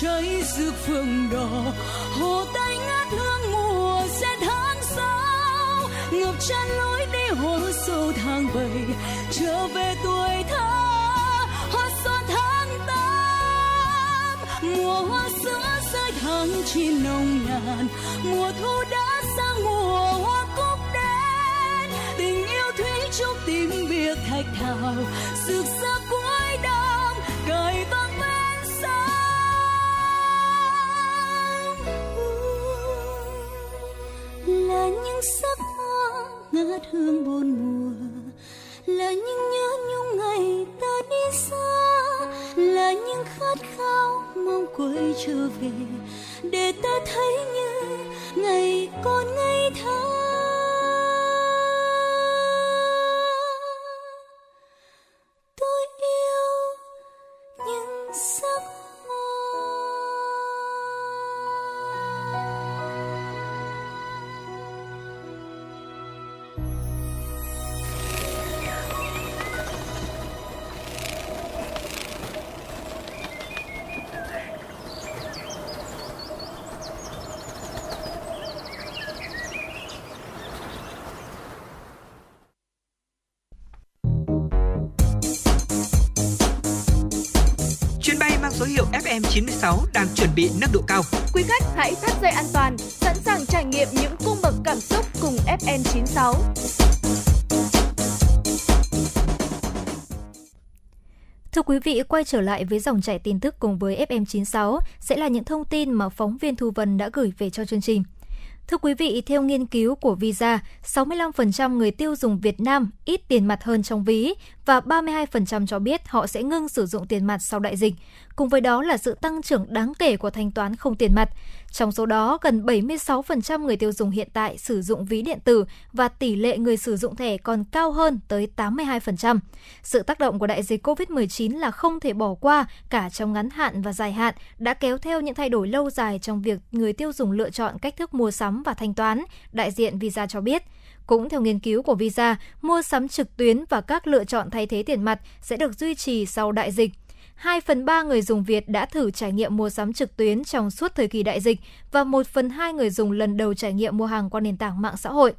Cháy rực phượng đỏ. Hồ tây ngát hương mùa sẽ tháng sáu ngập tràn lối đi hồ sâu tháng bảy. Trở về tuổi thơ, hoa xuân tháng tám. Mùa hoa sữa rơi tháng chín nồng nàn. Mùa thu đã sang mùa hoa cúc đến tình yêu thủy chung tìm việc thạch thảo. Rực rỡ cuối đông cài vắng sắc hoa, ngát hương buồn mùa. Là những nhớ nhung ngày ta đi xa, là những khát khao mong quay trở về. Để ta thấy như ngày còn ngây thơ vị, quay trở lại với dòng chảy tin tức cùng với FM96 sẽ là những thông tin mà phóng viên Thu Vân đã gửi về cho chương trình. Thưa quý vị, theo nghiên cứu của Visa, 65% người tiêu dùng Việt Nam ít tiền mặt hơn trong ví và 32% cho biết họ sẽ ngưng sử dụng tiền mặt sau đại dịch. Cùng với đó là sự tăng trưởng đáng kể của thanh toán không tiền mặt. Trong số đó, gần 76% người tiêu dùng hiện tại sử dụng ví điện tử và tỷ lệ người sử dụng thẻ còn cao hơn tới 82%. Sự tác động của đại dịch COVID-19 là không thể bỏ qua cả trong ngắn hạn và dài hạn đã kéo theo những thay đổi lâu dài trong việc người tiêu dùng lựa chọn cách thức mua sắm và thanh toán, đại diện Visa cho biết. Cũng theo nghiên cứu của Visa, mua sắm trực tuyến và các lựa chọn thay thế tiền mặt sẽ được duy trì sau đại dịch. 2 phần 3 người dùng Việt đã thử trải nghiệm mua sắm trực tuyến trong suốt thời kỳ đại dịch và 1 phần 2 người dùng lần đầu trải nghiệm mua hàng qua nền tảng mạng xã hội.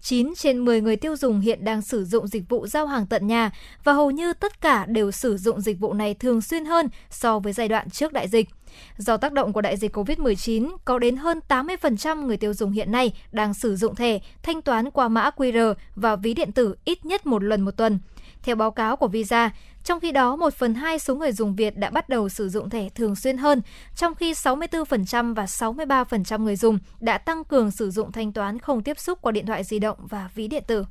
9 trên 10 người tiêu dùng hiện đang sử dụng dịch vụ giao hàng tận nhà và hầu như tất cả đều sử dụng dịch vụ này thường xuyên hơn so với giai đoạn trước đại dịch. Do tác động của đại dịch COVID-19, có đến hơn 80% người tiêu dùng hiện nay đang sử dụng thẻ, thanh toán qua mã QR và ví điện tử ít nhất một lần một tuần. Theo báo cáo của Visa, trong khi đó 1 phần 2 số người dùng Việt đã bắt đầu sử dụng thẻ thường xuyên hơn, trong khi 64% và 63% người dùng đã tăng cường sử dụng thanh toán không tiếp xúc qua điện thoại di động và ví điện tử.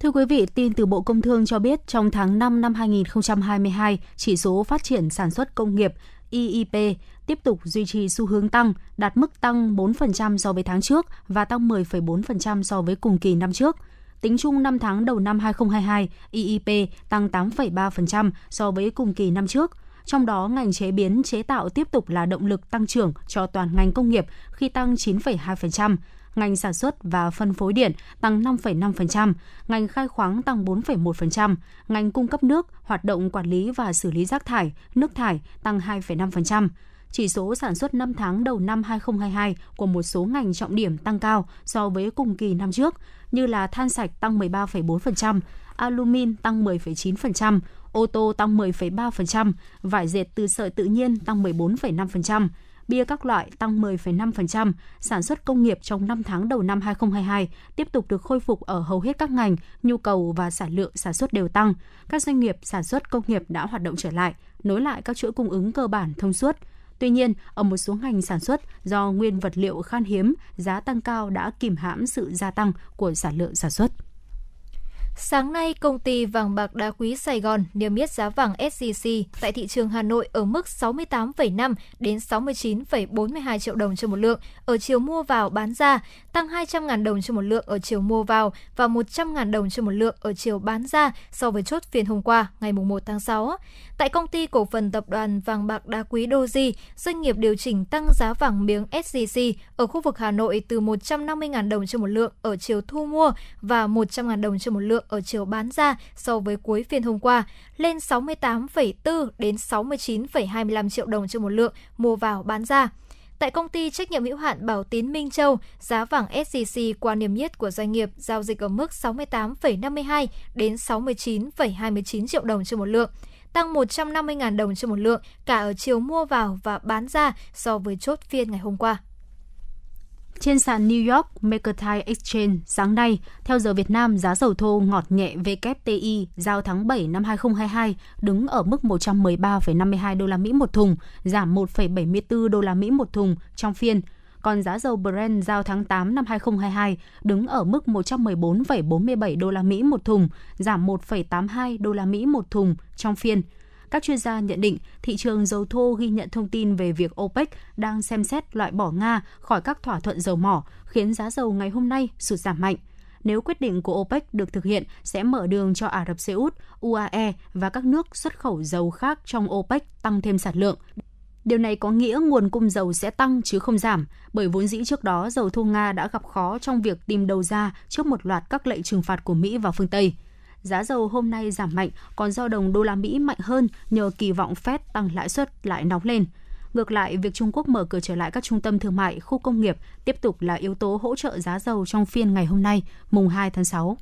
Thưa quý vị, tin từ Bộ Công Thương cho biết trong tháng 5 năm 2022, chỉ số phát triển sản xuất công nghiệp iip tiếp tục duy trì xu hướng tăng, đạt mức tăng 4% so với tháng trước và tăng 10,4% so với cùng kỳ năm trước. Tính chung 5 tháng đầu năm 2022, EIP tăng 8,3% so với cùng kỳ năm trước. Trong đó, ngành chế biến chế tạo tiếp tục là động lực tăng trưởng cho toàn ngành công nghiệp khi tăng 9,2%, ngành sản xuất và phân phối điện tăng 5,5%, ngành khai khoáng tăng 4,1%, ngành cung cấp nước, hoạt động quản lý và xử lý rác thải, nước thải tăng 2,5%. Chỉ số sản xuất 5 tháng đầu năm 2022 của một số ngành trọng điểm tăng cao so với cùng kỳ năm trước, như là than sạch tăng 13,4%, alumin tăng 10,9%, ô tô tăng 10,3%, vải dệt từ sợi tự nhiên tăng 14,5%. bia các loại tăng 10,5%, sản xuất công nghiệp trong 5 tháng đầu năm 2022 tiếp tục được khôi phục ở hầu hết các ngành, nhu cầu và sản lượng sản xuất đều tăng. Các doanh nghiệp sản xuất công nghiệp đã hoạt động trở lại, nối lại các chuỗi cung ứng cơ bản thông suốt. Tuy nhiên, ở một số ngành sản xuất do nguyên vật liệu khan hiếm, giá tăng cao đã kìm hãm sự gia tăng của sản lượng sản xuất. Sáng nay, công ty vàng bạc đá quý Sài Gòn niêm yết giá vàng SJC tại thị trường Hà Nội ở mức 68,5 đến 69,42 triệu đồng trên một lượng ở chiều mua vào bán ra, tăng 200.000 đồng trên một lượng ở chiều mua vào và 100.000 đồng trên một lượng ở chiều bán ra so với chốt phiên hôm qua, ngày 1 tháng 6. Tại công ty cổ phần tập đoàn vàng bạc đá quý Doji, doanh nghiệp điều chỉnh tăng giá vàng miếng SJC ở khu vực Hà Nội từ 150.000 đồng trên một lượng ở chiều thu mua và 100.000 đồng trên một lượng ở chiều bán ra so với cuối phiên hôm qua, lên 68,4 đến 69,25 triệu đồng trên một lượng mua vào bán ra. Tại công ty trách nhiệm hữu hạn Bảo Tín Minh Châu, giá vàng SJC qua niêm yết của doanh nghiệp giao dịch ở mức 68,52 đến 69,29 triệu đồng trên một lượng, tăng 150.000 đồng trên một lượng cả ở chiều mua vào và bán ra so với chốt phiên ngày hôm qua. Trên sàn New York Mercantile Exchange sáng nay, theo giờ Việt Nam, giá dầu thô ngọt nhẹ WTI giao tháng 7 năm 2022 đứng ở mức 113,52 đô la Mỹ một thùng, giảm 1,74 đô la Mỹ một thùng trong phiên. Còn giá dầu Brent giao tháng 8 năm 2022 đứng ở mức 114,47 đô la Mỹ một thùng, giảm 1,82 đô la Mỹ một thùng trong phiên. Các chuyên gia nhận định thị trường dầu thô ghi nhận thông tin về việc OPEC đang xem xét loại bỏ Nga khỏi các thỏa thuận dầu mỏ, khiến giá dầu ngày hôm nay sụt giảm mạnh. Nếu quyết định của OPEC được thực hiện, sẽ mở đường cho Ả Rập Xê Út, UAE và các nước xuất khẩu dầu khác trong OPEC tăng thêm sản lượng. Điều này có nghĩa nguồn cung dầu sẽ tăng chứ không giảm, bởi vốn dĩ trước đó dầu thô Nga đã gặp khó trong việc tìm đầu ra trước một loạt các lệnh trừng phạt của Mỹ và phương Tây giá dầu hôm nay giảm mạnh, còn do đồng đô la Mỹ mạnh hơn nhờ kỳ vọng Fed tăng lãi suất lại nóng lên. Ngược lại, việc Trung Quốc mở cửa trở lại các trung tâm thương mại, khu công nghiệp tiếp tục là yếu tố hỗ trợ giá dầu trong phiên ngày hôm nay, mùng 2 tháng 6.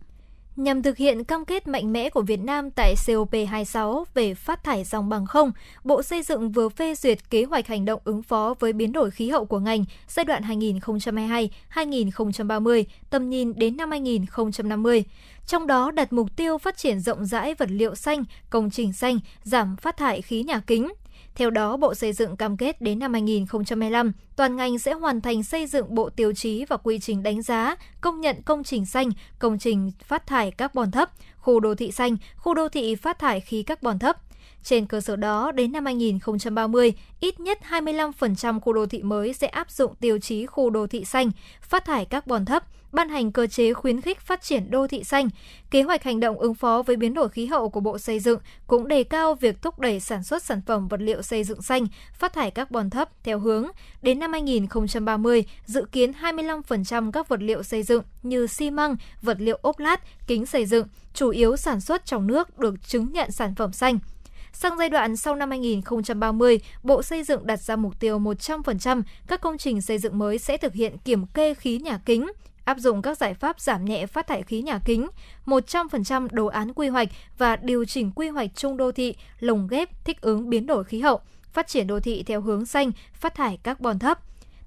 Nhằm thực hiện cam kết mạnh mẽ của Việt Nam tại COP26 về phát thải dòng bằng không, Bộ Xây dựng vừa phê duyệt kế hoạch hành động ứng phó với biến đổi khí hậu của ngành giai đoạn 2022-2030, tầm nhìn đến năm 2050. Trong đó đặt mục tiêu phát triển rộng rãi vật liệu xanh, công trình xanh, giảm phát thải khí nhà kính, theo đó, Bộ Xây dựng cam kết đến năm 2025, toàn ngành sẽ hoàn thành xây dựng bộ tiêu chí và quy trình đánh giá, công nhận công trình xanh, công trình phát thải carbon thấp, khu đô thị xanh, khu đô thị phát thải khí carbon thấp. Trên cơ sở đó, đến năm 2030, ít nhất 25% khu đô thị mới sẽ áp dụng tiêu chí khu đô thị xanh, phát thải carbon thấp, ban hành cơ chế khuyến khích phát triển đô thị xanh. Kế hoạch hành động ứng phó với biến đổi khí hậu của Bộ Xây dựng cũng đề cao việc thúc đẩy sản xuất sản phẩm vật liệu xây dựng xanh, phát thải carbon thấp theo hướng đến năm 2030 dự kiến 25% các vật liệu xây dựng như xi măng, vật liệu ốp lát, kính xây dựng chủ yếu sản xuất trong nước được chứng nhận sản phẩm xanh. Sang giai đoạn sau năm 2030, Bộ Xây dựng đặt ra mục tiêu 100% các công trình xây dựng mới sẽ thực hiện kiểm kê khí nhà kính, áp dụng các giải pháp giảm nhẹ phát thải khí nhà kính, 100% đồ án quy hoạch và điều chỉnh quy hoạch chung đô thị lồng ghép thích ứng biến đổi khí hậu, phát triển đô thị theo hướng xanh, phát thải carbon thấp.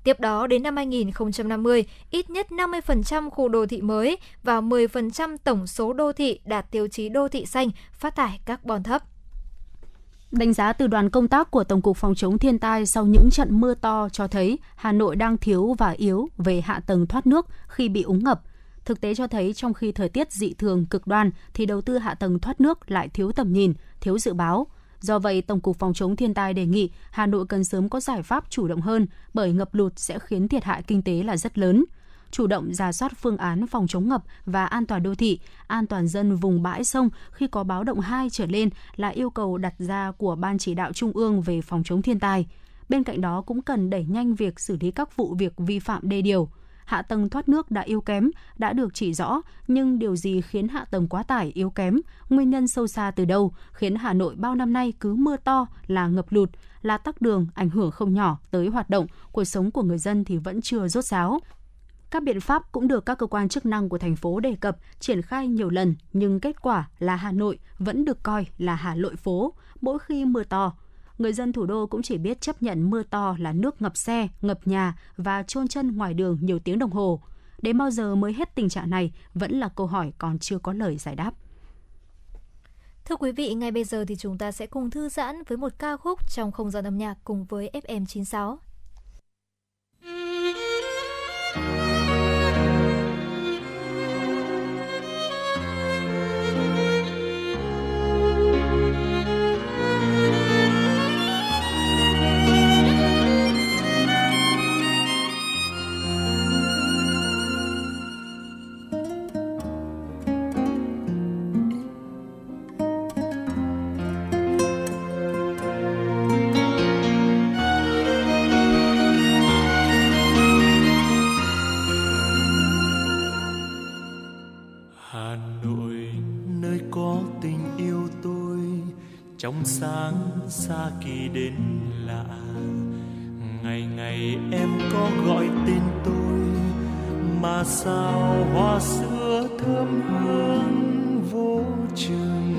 Tiếp đó, đến năm 2050, ít nhất 50% khu đô thị mới và 10% tổng số đô thị đạt tiêu chí đô thị xanh, phát thải carbon thấp. Đánh giá từ đoàn công tác của Tổng cục Phòng chống thiên tai sau những trận mưa to cho thấy Hà Nội đang thiếu và yếu về hạ tầng thoát nước khi bị úng ngập. Thực tế cho thấy trong khi thời tiết dị thường cực đoan thì đầu tư hạ tầng thoát nước lại thiếu tầm nhìn, thiếu dự báo. Do vậy, Tổng cục Phòng chống thiên tai đề nghị Hà Nội cần sớm có giải pháp chủ động hơn bởi ngập lụt sẽ khiến thiệt hại kinh tế là rất lớn – chủ động ra soát phương án phòng chống ngập và an toàn đô thị, an toàn dân vùng bãi sông khi có báo động 2 trở lên là yêu cầu đặt ra của Ban chỉ đạo Trung ương về phòng chống thiên tai. Bên cạnh đó cũng cần đẩy nhanh việc xử lý các vụ việc vi phạm đê điều. Hạ tầng thoát nước đã yếu kém, đã được chỉ rõ, nhưng điều gì khiến hạ tầng quá tải yếu kém, nguyên nhân sâu xa từ đâu, khiến Hà Nội bao năm nay cứ mưa to là ngập lụt, là tắc đường ảnh hưởng không nhỏ tới hoạt động, cuộc sống của người dân thì vẫn chưa rốt ráo. Các biện pháp cũng được các cơ quan chức năng của thành phố đề cập, triển khai nhiều lần, nhưng kết quả là Hà Nội vẫn được coi là Hà Nội phố mỗi khi mưa to. người dân thủ đô cũng chỉ biết chấp nhận mưa to là nước ngập xe, ngập nhà và trôn chân ngoài đường nhiều tiếng đồng hồ. Đến bao giờ mới hết tình trạng này vẫn là câu hỏi còn chưa có lời giải đáp. Thưa quý vị, ngay bây giờ thì chúng ta sẽ cùng thư giãn với một ca khúc trong không gian âm nhạc cùng với FM96. Trong sáng xa kỳ đến lạ. Ngày ngày em có gọi tên tôi, mà sao hoa sữa thơm hương vô chừng?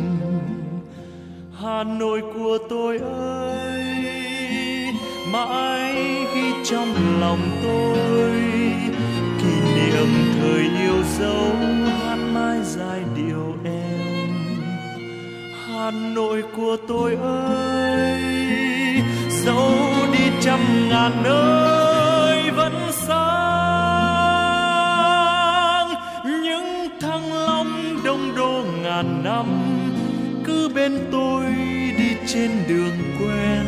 Hà nội của tôi ơi, mãi ghi trong lòng tôi. Kỷ niệm thời yêu dấu hát mãi dài điệu hà nội của tôi ơi, dẫu đi trăm ngàn nơi vẫn sáng, những thăng long đông đô ngàn năm, cứ bên tôi đi trên đường quen,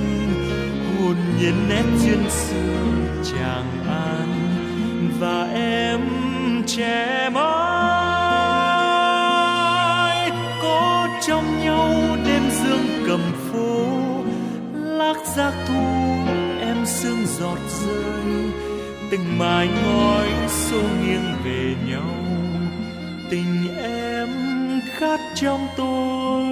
hồn nhiên nét duyên xưa chàng an, và em trẻ mãi, có trong đêm dương cầm phố, lác giác thu em sương giọt rơi. Từng mái ngói xô nghiêng về nhau, tình em khát trong tôi.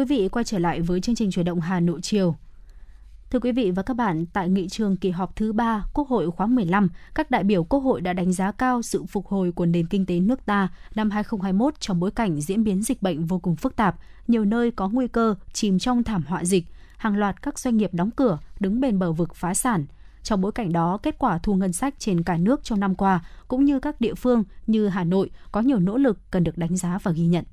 Quý vị, quay trở lại với chương trình chuyển động Hà Nội chiều. Thưa quý vị và các bạn, tại nghị trường kỳ họp thứ 3 Quốc hội khóa 15, các đại biểu Quốc hội đã đánh giá cao sự phục hồi của nền kinh tế nước ta năm 2021 trong bối cảnh diễn biến dịch bệnh vô cùng phức tạp, nhiều nơi có nguy cơ chìm trong thảm họa dịch, hàng loạt các doanh nghiệp đóng cửa, đứng bên bờ vực phá sản. Trong bối cảnh đó, kết quả thu ngân sách trên cả nước trong năm qua cũng như các địa phương như Hà Nội có nhiều nỗ lực cần được đánh giá và ghi nhận.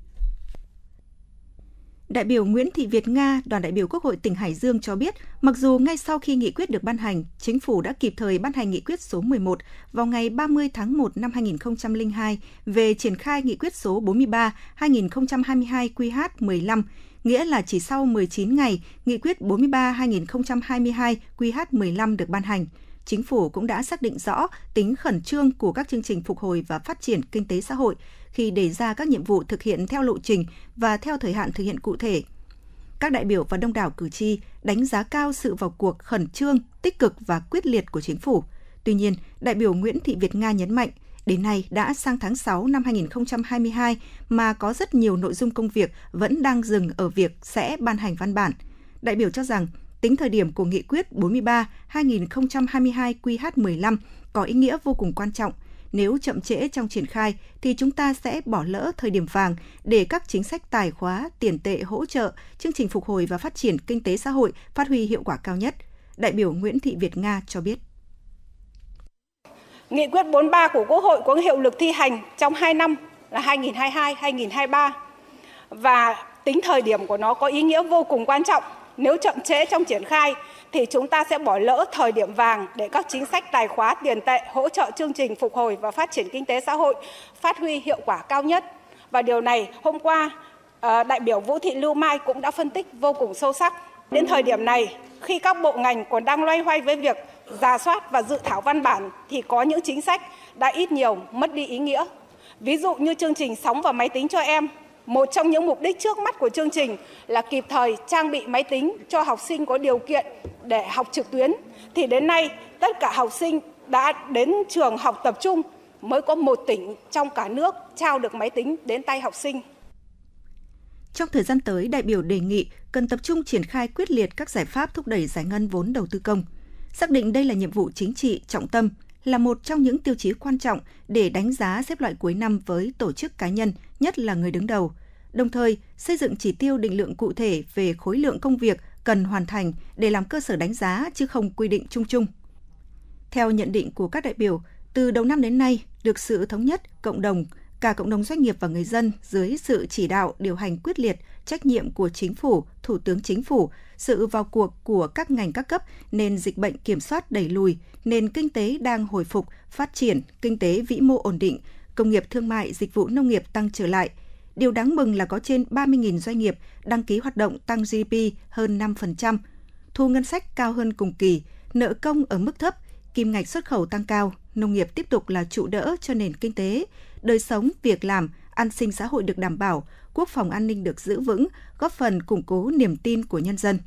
Đại biểu Nguyễn Thị Việt Nga, đoàn đại biểu Quốc hội tỉnh Hải Dương cho biết, mặc dù ngay sau khi nghị quyết được ban hành, chính phủ đã kịp thời ban hành nghị quyết số 11 vào ngày 30 tháng 1 năm 2002 về triển khai nghị quyết số 43 2022 QH15, nghĩa là chỉ sau 19 ngày, nghị quyết 43 2022 QH15 được ban hành. Chính phủ cũng đã xác định rõ tính khẩn trương của các chương trình phục hồi và phát triển kinh tế xã hội khi đề ra các nhiệm vụ thực hiện theo lộ trình và theo thời hạn thực hiện cụ thể. Các đại biểu và đông đảo cử tri đánh giá cao sự vào cuộc khẩn trương, tích cực và quyết liệt của chính phủ. Tuy nhiên, đại biểu Nguyễn Thị Việt Nga nhấn mạnh, đến nay đã sang tháng 6 năm 2022 mà có rất nhiều nội dung công việc vẫn đang dừng ở việc sẽ ban hành văn bản. Đại biểu cho rằng tính thời điểm của nghị quyết 43-2022 QH15 có ý nghĩa vô cùng quan trọng. Nếu chậm trễ trong triển khai thì chúng ta sẽ bỏ lỡ thời điểm vàng để các chính sách tài khóa, tiền tệ hỗ trợ, chương trình phục hồi và phát triển kinh tế xã hội phát huy hiệu quả cao nhất. Đại biểu Nguyễn Thị Việt Nga cho biết. Nghị quyết 43 của Quốc hội có hiệu lực thi hành trong 2 năm là 2022-2023 và tính thời điểm của nó có ý nghĩa vô cùng quan trọng nếu chậm trễ trong triển khai thì chúng ta sẽ bỏ lỡ thời điểm vàng để các chính sách tài khóa tiền tệ hỗ trợ chương trình phục hồi và phát triển kinh tế xã hội phát huy hiệu quả cao nhất. Và điều này hôm qua ờ, đại biểu Vũ Thị Lưu Mai cũng đã phân tích vô cùng sâu sắc. Đến thời điểm này, khi các bộ ngành còn đang loay hoay với việc giả soát và dự thảo văn bản thì có những chính sách đã ít nhiều mất đi ý nghĩa. Ví dụ như chương trình sóng và máy tính cho em một trong những mục đích trước mắt của chương trình là kịp thời trang bị máy tính cho học sinh có điều kiện để học trực tuyến. Thì đến nay, tất cả học sinh đã đến trường học tập trung mới có một tỉnh trong cả nước trao được máy tính đến tay học sinh. Trong thời gian tới, đại biểu đề nghị cần tập trung triển khai quyết liệt các giải pháp thúc đẩy giải ngân vốn đầu tư công. Xác định đây là nhiệm vụ chính trị trọng tâm, là một trong những tiêu chí quan trọng để đánh giá xếp loại cuối năm với tổ chức cá nhân, nhất là người đứng đầu. Đồng thời, xây dựng chỉ tiêu định lượng cụ thể về khối lượng công việc cần hoàn thành để làm cơ sở đánh giá chứ không quy định chung chung. Theo nhận định của các đại biểu, từ đầu năm đến nay, được sự thống nhất, cộng đồng, cả cộng đồng doanh nghiệp và người dân dưới sự chỉ đạo điều hành quyết liệt, trách nhiệm của chính phủ, thủ tướng chính phủ, sự vào cuộc của các ngành các cấp nên dịch bệnh kiểm soát đẩy lùi, nền kinh tế đang hồi phục, phát triển, kinh tế vĩ mô ổn định, công nghiệp thương mại, dịch vụ nông nghiệp tăng trở lại. Điều đáng mừng là có trên 30.000 doanh nghiệp đăng ký hoạt động tăng GDP hơn 5%, thu ngân sách cao hơn cùng kỳ, nợ công ở mức thấp, kim ngạch xuất khẩu tăng cao, nông nghiệp tiếp tục là trụ đỡ cho nền kinh tế, đời sống, việc làm, an sinh xã hội được đảm bảo, quốc phòng an ninh được giữ vững, góp phần củng cố niềm tin của nhân dân.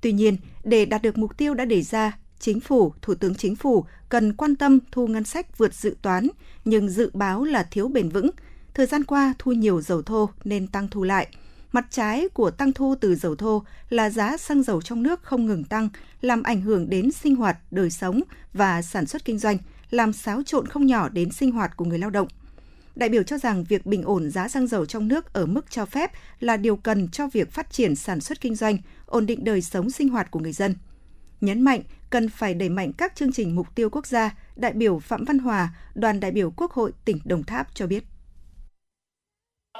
Tuy nhiên, để đạt được mục tiêu đã đề ra, Chính phủ, Thủ tướng Chính phủ cần quan tâm thu ngân sách vượt dự toán, nhưng dự báo là thiếu bền vững. Thời gian qua thu nhiều dầu thô nên tăng thu lại. Mặt trái của tăng thu từ dầu thô là giá xăng dầu trong nước không ngừng tăng, làm ảnh hưởng đến sinh hoạt, đời sống và sản xuất kinh doanh, làm xáo trộn không nhỏ đến sinh hoạt của người lao động. Đại biểu cho rằng việc bình ổn giá xăng dầu trong nước ở mức cho phép là điều cần cho việc phát triển sản xuất kinh doanh, ổn định đời sống sinh hoạt của người dân. Nhấn mạnh cần phải đẩy mạnh các chương trình mục tiêu quốc gia, đại biểu Phạm Văn Hòa, đoàn đại biểu Quốc hội tỉnh Đồng Tháp cho biết.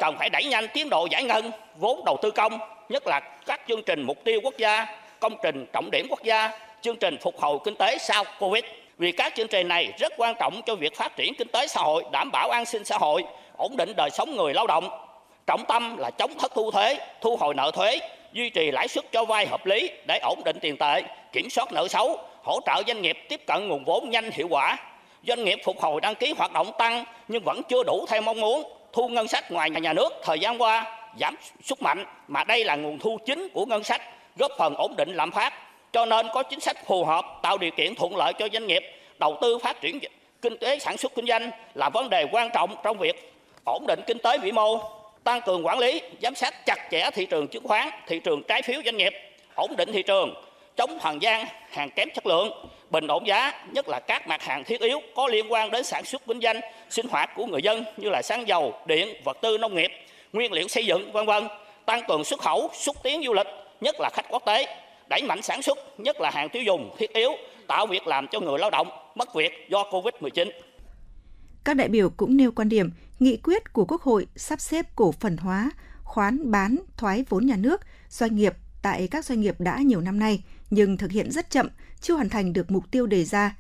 Cần phải đẩy nhanh tiến độ giải ngân vốn đầu tư công, nhất là các chương trình mục tiêu quốc gia, công trình trọng điểm quốc gia, chương trình phục hồi kinh tế sau Covid vì các chương trình này rất quan trọng cho việc phát triển kinh tế xã hội, đảm bảo an sinh xã hội, ổn định đời sống người lao động. Trọng tâm là chống thất thu thuế, thu hồi nợ thuế, duy trì lãi suất cho vay hợp lý để ổn định tiền tệ, kiểm soát nợ xấu, hỗ trợ doanh nghiệp tiếp cận nguồn vốn nhanh hiệu quả. Doanh nghiệp phục hồi đăng ký hoạt động tăng nhưng vẫn chưa đủ theo mong muốn. Thu ngân sách ngoài nhà nước thời gian qua giảm sút mạnh mà đây là nguồn thu chính của ngân sách, góp phần ổn định lạm phát, cho nên có chính sách phù hợp, tạo điều kiện thuận lợi cho doanh nghiệp đầu tư phát triển kinh tế, sản xuất kinh doanh là vấn đề quan trọng trong việc ổn định kinh tế vĩ mô, tăng cường quản lý, giám sát chặt chẽ thị trường chứng khoán, thị trường trái phiếu doanh nghiệp, ổn định thị trường, chống hàng gian, hàng kém chất lượng, bình ổn giá, nhất là các mặt hàng thiết yếu có liên quan đến sản xuất kinh doanh, sinh hoạt của người dân như là xăng dầu, điện, vật tư nông nghiệp, nguyên liệu xây dựng, vân vân, tăng cường xuất khẩu, xúc tiến du lịch, nhất là khách quốc tế đẩy mạnh sản xuất, nhất là hàng tiêu dùng thiết yếu, tạo việc làm cho người lao động mất việc do Covid-19. Các đại biểu cũng nêu quan điểm, nghị quyết của Quốc hội sắp xếp cổ phần hóa, khoán bán, thoái vốn nhà nước, doanh nghiệp tại các doanh nghiệp đã nhiều năm nay nhưng thực hiện rất chậm, chưa hoàn thành được mục tiêu đề ra.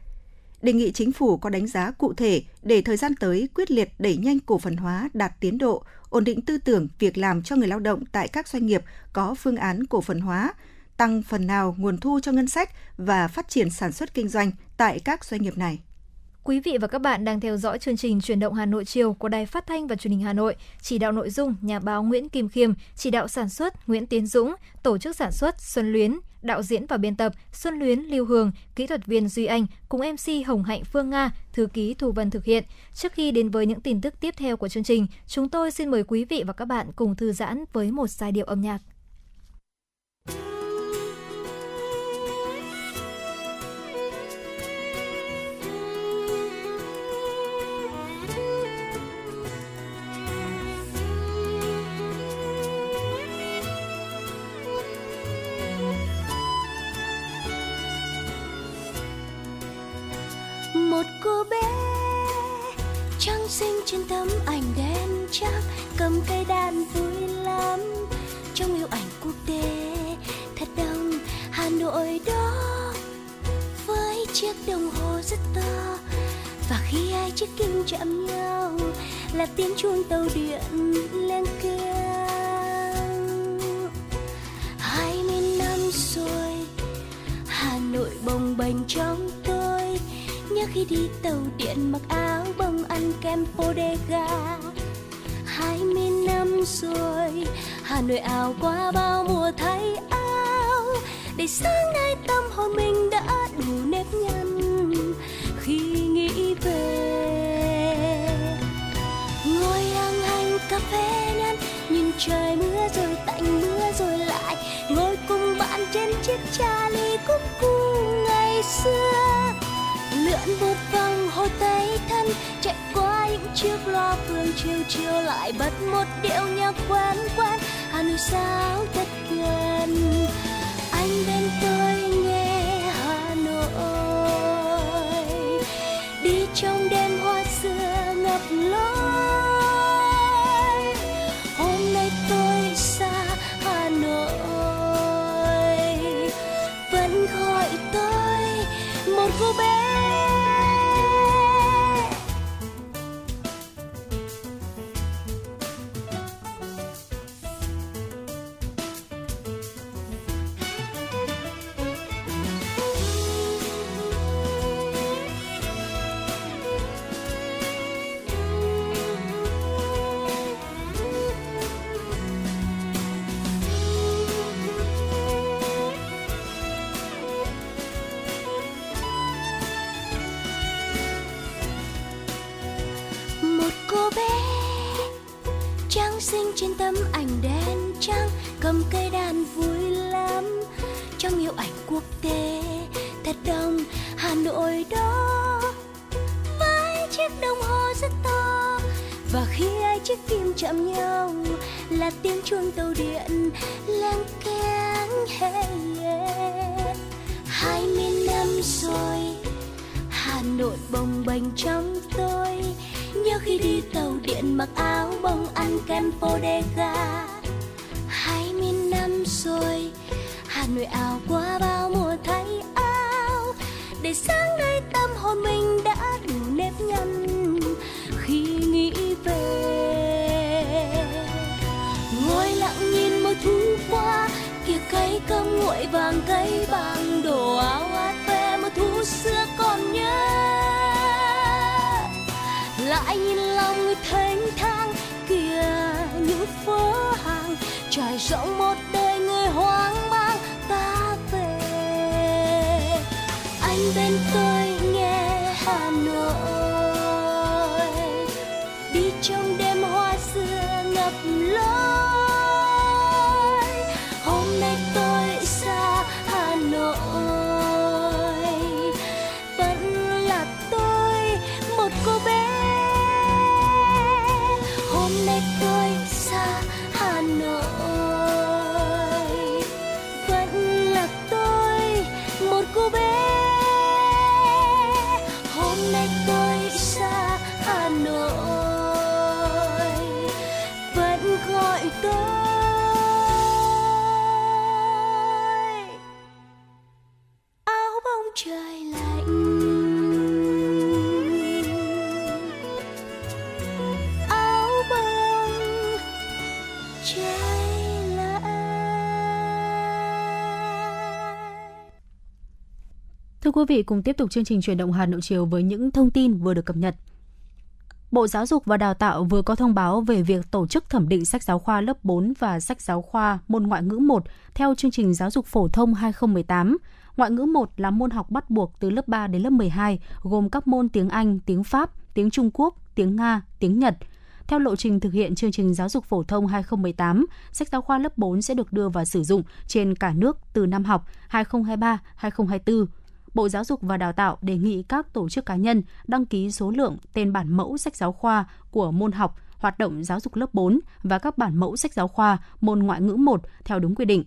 Đề nghị chính phủ có đánh giá cụ thể để thời gian tới quyết liệt đẩy nhanh cổ phần hóa đạt tiến độ, ổn định tư tưởng việc làm cho người lao động tại các doanh nghiệp có phương án cổ phần hóa, tăng phần nào nguồn thu cho ngân sách và phát triển sản xuất kinh doanh tại các doanh nghiệp này. Quý vị và các bạn đang theo dõi chương trình Truyền động Hà Nội chiều của Đài Phát thanh và Truyền hình Hà Nội. Chỉ đạo nội dung nhà báo Nguyễn Kim Khiêm, chỉ đạo sản xuất Nguyễn Tiến Dũng, tổ chức sản xuất Xuân Luyến, đạo diễn và biên tập Xuân Luyến Lưu Hương, kỹ thuật viên Duy Anh cùng MC Hồng Hạnh Phương Nga, thư ký Thu Vân thực hiện. Trước khi đến với những tin tức tiếp theo của chương trình, chúng tôi xin mời quý vị và các bạn cùng thư giãn với một giai điệu âm nhạc. Chắc cầm cây đàn vui lắm. Trong yêu ảnh quốc tế thật đông, hà nội đó với chiếc đồng hồ rất to. Và khi hai chiếc kim chạm nhau là tiếng chuông tàu điện lên keng hai mươi năm rồi, hà nội bồng bềnh trong tôi. Nhớ khi đi tàu điện mặc áo bông ăn kem bodega hai mươi năm rồi. Hà nội ảo qua bao mùa thay áo. Để sáng nay tâm hồn mình đã đủ nếp nhăn. Khi nghĩ về, ngồi hàng hành cà phê nhăn nhìn trời mưa rồi tạnh mưa rồi lại ngồi cùng bạn trên chiếc trà ly cúc cu ngày xưa. Lượn một vòng hồ tây chiếc loa phường chiều chiều lại bật một điệu nhạc quen quen. Hà nội sao thật gần anh bên tôi quý vị, cùng tiếp tục chương trình truyền động Hà Nội chiều với những thông tin vừa được cập nhật. Bộ Giáo dục và Đào tạo vừa có thông báo về việc tổ chức thẩm định sách giáo khoa lớp 4 và sách giáo khoa môn ngoại ngữ 1 theo chương trình giáo dục phổ thông 2018. Ngoại ngữ 1 là môn học bắt buộc từ lớp 3 đến lớp 12, gồm các môn tiếng Anh, tiếng Pháp, tiếng Trung Quốc, tiếng Nga, tiếng Nhật. Theo lộ trình thực hiện chương trình giáo dục phổ thông 2018, sách giáo khoa lớp 4 sẽ được đưa vào sử dụng trên cả nước từ năm học 2023-2024. Bộ Giáo dục và Đào tạo đề nghị các tổ chức cá nhân đăng ký số lượng tên bản mẫu sách giáo khoa của môn học hoạt động giáo dục lớp 4 và các bản mẫu sách giáo khoa môn ngoại ngữ 1 theo đúng quy định.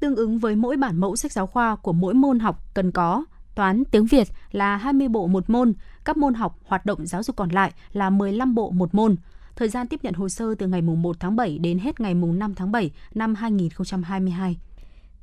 Tương ứng với mỗi bản mẫu sách giáo khoa của mỗi môn học cần có toán, tiếng Việt là 20 bộ một môn, các môn học hoạt động giáo dục còn lại là 15 bộ một môn. Thời gian tiếp nhận hồ sơ từ ngày 1 tháng 7 đến hết ngày 5 tháng 7 năm 2022.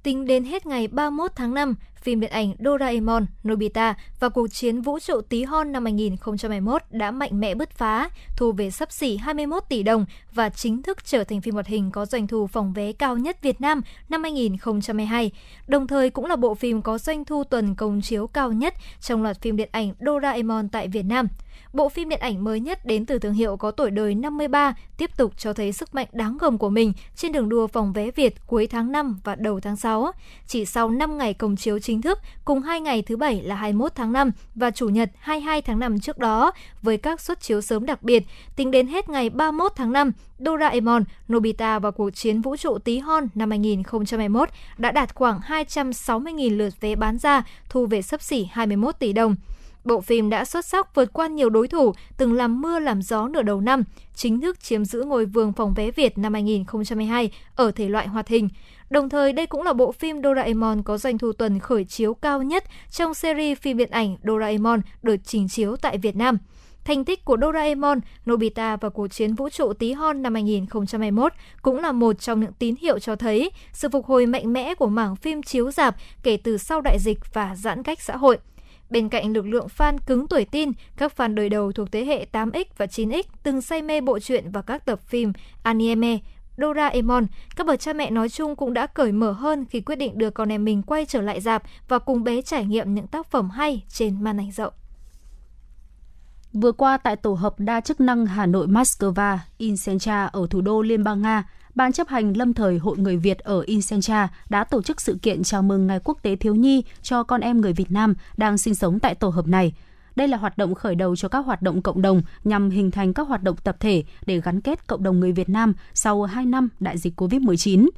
Tính đến hết ngày 31 tháng 5, phim điện ảnh Doraemon, Nobita và cuộc chiến vũ trụ tí hon năm 2021 đã mạnh mẽ bứt phá, thu về sắp xỉ 21 tỷ đồng và chính thức trở thành phim hoạt hình có doanh thu phòng vé cao nhất Việt Nam năm 2022. Đồng thời cũng là bộ phim có doanh thu tuần công chiếu cao nhất trong loạt phim điện ảnh Doraemon tại Việt Nam. Bộ phim điện ảnh mới nhất đến từ thương hiệu có tuổi đời 53 tiếp tục cho thấy sức mạnh đáng gồm của mình trên đường đua phòng vé Việt cuối tháng 5 và đầu tháng 6. Chỉ sau 5 ngày công chiếu chính thức, cùng 2 ngày thứ Bảy là 21 tháng 5 và Chủ nhật 22 tháng 5 trước đó, với các suất chiếu sớm đặc biệt, tính đến hết ngày 31 tháng 5, Doraemon, Nobita và cuộc chiến vũ trụ tí hon năm 2021 đã đạt khoảng 260.000 lượt vé bán ra, thu về sấp xỉ 21 tỷ đồng. Bộ phim đã xuất sắc vượt qua nhiều đối thủ từng làm mưa làm gió nửa đầu năm, chính thức chiếm giữ ngôi vương phòng vé Việt năm 2022 ở thể loại hoạt hình. Đồng thời, đây cũng là bộ phim Doraemon có doanh thu tuần khởi chiếu cao nhất trong series phim điện ảnh Doraemon được trình chiếu tại Việt Nam. Thành tích của Doraemon, Nobita và cuộc chiến vũ trụ tí hon năm 2021 cũng là một trong những tín hiệu cho thấy sự phục hồi mạnh mẽ của mảng phim chiếu dạp kể từ sau đại dịch và giãn cách xã hội. Bên cạnh lực lượng fan cứng tuổi tin, các fan đời đầu thuộc thế hệ 8X và 9X từng say mê bộ truyện và các tập phim anime, Doraemon, các bậc cha mẹ nói chung cũng đã cởi mở hơn khi quyết định đưa con em mình quay trở lại dạp và cùng bé trải nghiệm những tác phẩm hay trên màn ảnh rộng. Vừa qua tại tổ hợp đa chức năng Hà Nội Moscow, Incentra ở thủ đô Liên bang Nga, Ban chấp hành lâm thời Hội Người Việt ở Incentra đã tổ chức sự kiện chào mừng Ngày Quốc tế Thiếu nhi cho con em người Việt Nam đang sinh sống tại tổ hợp này. Đây là hoạt động khởi đầu cho các hoạt động cộng đồng nhằm hình thành các hoạt động tập thể để gắn kết cộng đồng người Việt Nam sau 2 năm đại dịch COVID-19.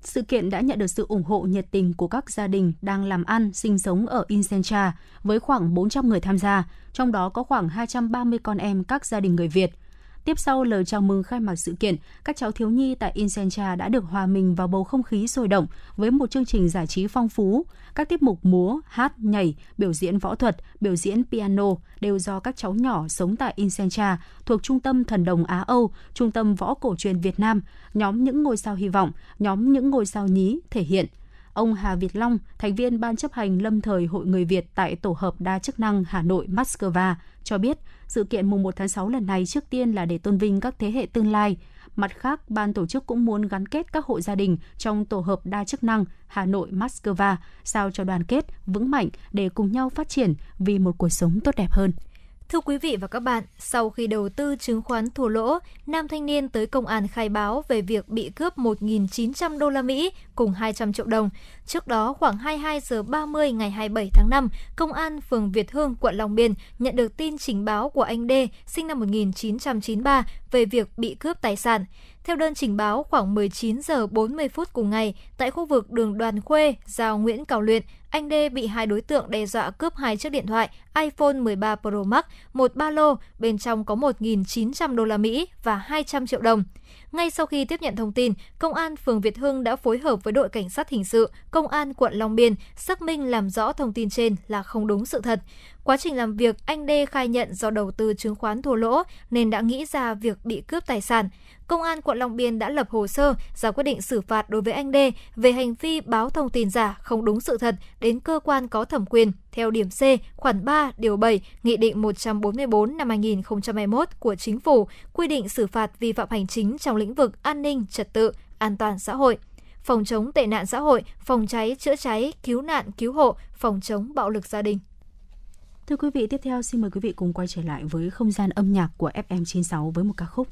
Sự kiện đã nhận được sự ủng hộ nhiệt tình của các gia đình đang làm ăn, sinh sống ở Incentra với khoảng 400 người tham gia, trong đó có khoảng 230 con em các gia đình người Việt – Tiếp sau lời chào mừng khai mạc sự kiện, các cháu thiếu nhi tại Incentra đã được hòa mình vào bầu không khí sôi động với một chương trình giải trí phong phú. Các tiết mục múa, hát, nhảy, biểu diễn võ thuật, biểu diễn piano đều do các cháu nhỏ sống tại Incentra thuộc Trung tâm Thần đồng Á Âu, Trung tâm Võ Cổ truyền Việt Nam, nhóm những ngôi sao hy vọng, nhóm những ngôi sao nhí thể hiện – Ông Hà Việt Long, thành viên Ban chấp hành lâm thời Hội Người Việt tại Tổ hợp đa chức năng Hà Nội Moscow, cho biết sự kiện mùng 1 tháng 6 lần này trước tiên là để tôn vinh các thế hệ tương lai. Mặt khác, ban tổ chức cũng muốn gắn kết các hộ gia đình trong tổ hợp đa chức năng Hà Nội Moscow sao cho đoàn kết, vững mạnh để cùng nhau phát triển vì một cuộc sống tốt đẹp hơn. Thưa quý vị và các bạn, sau khi đầu tư chứng khoán thua lỗ, nam thanh niên tới công an khai báo về việc bị cướp 1.900 đô la Mỹ cùng 200 triệu đồng. Trước đó, khoảng 22 giờ 30 ngày 27 tháng 5, Công an phường Việt Hương, quận Long Biên nhận được tin trình báo của anh D, sinh năm 1993, về việc bị cướp tài sản. Theo đơn trình báo, khoảng 19 giờ 40 phút cùng ngày, tại khu vực đường Đoàn Khuê, giao Nguyễn Cào Luyện, anh Đê bị hai đối tượng đe dọa cướp hai chiếc điện thoại iPhone 13 Pro Max, một ba lô, bên trong có 1.900 đô la Mỹ và 200 triệu đồng. Ngay sau khi tiếp nhận thông tin, Công an phường Việt Hưng đã phối hợp với đội cảnh sát hình sự, Công an quận Long Biên xác minh làm rõ thông tin trên là không đúng sự thật. Quá trình làm việc, anh D khai nhận do đầu tư chứng khoán thua lỗ nên đã nghĩ ra việc bị cướp tài sản. Công an quận Long Biên đã lập hồ sơ ra quyết định xử phạt đối với anh D về hành vi báo thông tin giả không đúng sự thật đến cơ quan có thẩm quyền theo điểm C khoản 3 điều 7 Nghị định 144 năm 2021 của Chính phủ quy định xử phạt vi phạm hành chính trong lĩnh vực an ninh, trật tự, an toàn xã hội phòng chống tệ nạn xã hội, phòng cháy, chữa cháy, cứu nạn, cứu hộ, phòng chống bạo lực gia đình. Thưa quý vị, tiếp theo xin mời quý vị cùng quay trở lại với không gian âm nhạc của FM96 với một ca khúc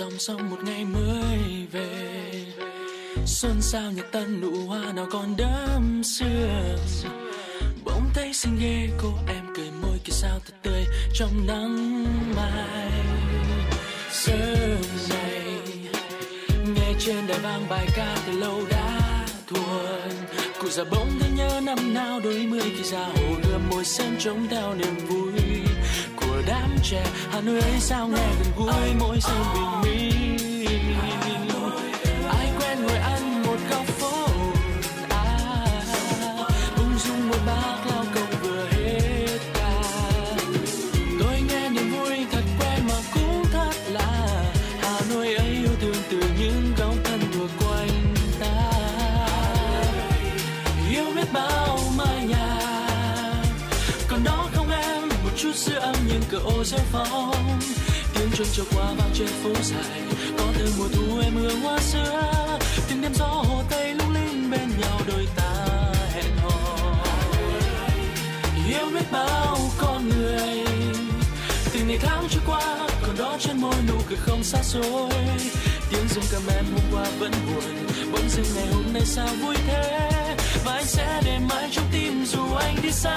dòng sông một ngày mới về. Xuân sao nhật tân nụ hoa nào còn đẫm sương? Bỗng thấy xinh ghê, cô em cười môi kia sao thật tươi trong nắng mai. Sớm này nghe trên đài vang bài ca từ lâu đã thuần. Cụ già bỗng thấy nhớ năm nào, đôi mươi khi ra hồ gươm môi sen trống theo niềm vui đám trẻ. Hà nội ấy sao nghe gần gũi mỗi sớm bình minh ô tiếng chuông chiều qua vang trên phố dài có từ mùa thu em hương hoa sữa tiếng đêm gió hồ tây lung linh bên nhau đôi ta hẹn hò yêu biết bao con người từng ngày tháng trôi qua còn đó trên môi nụ cười không xa xôi tiếng rung cầm em hôm qua vẫn buồn bỗng dưng ngày hôm nay sao vui thế và anh sẽ để mãi trong tim dù anh đi xa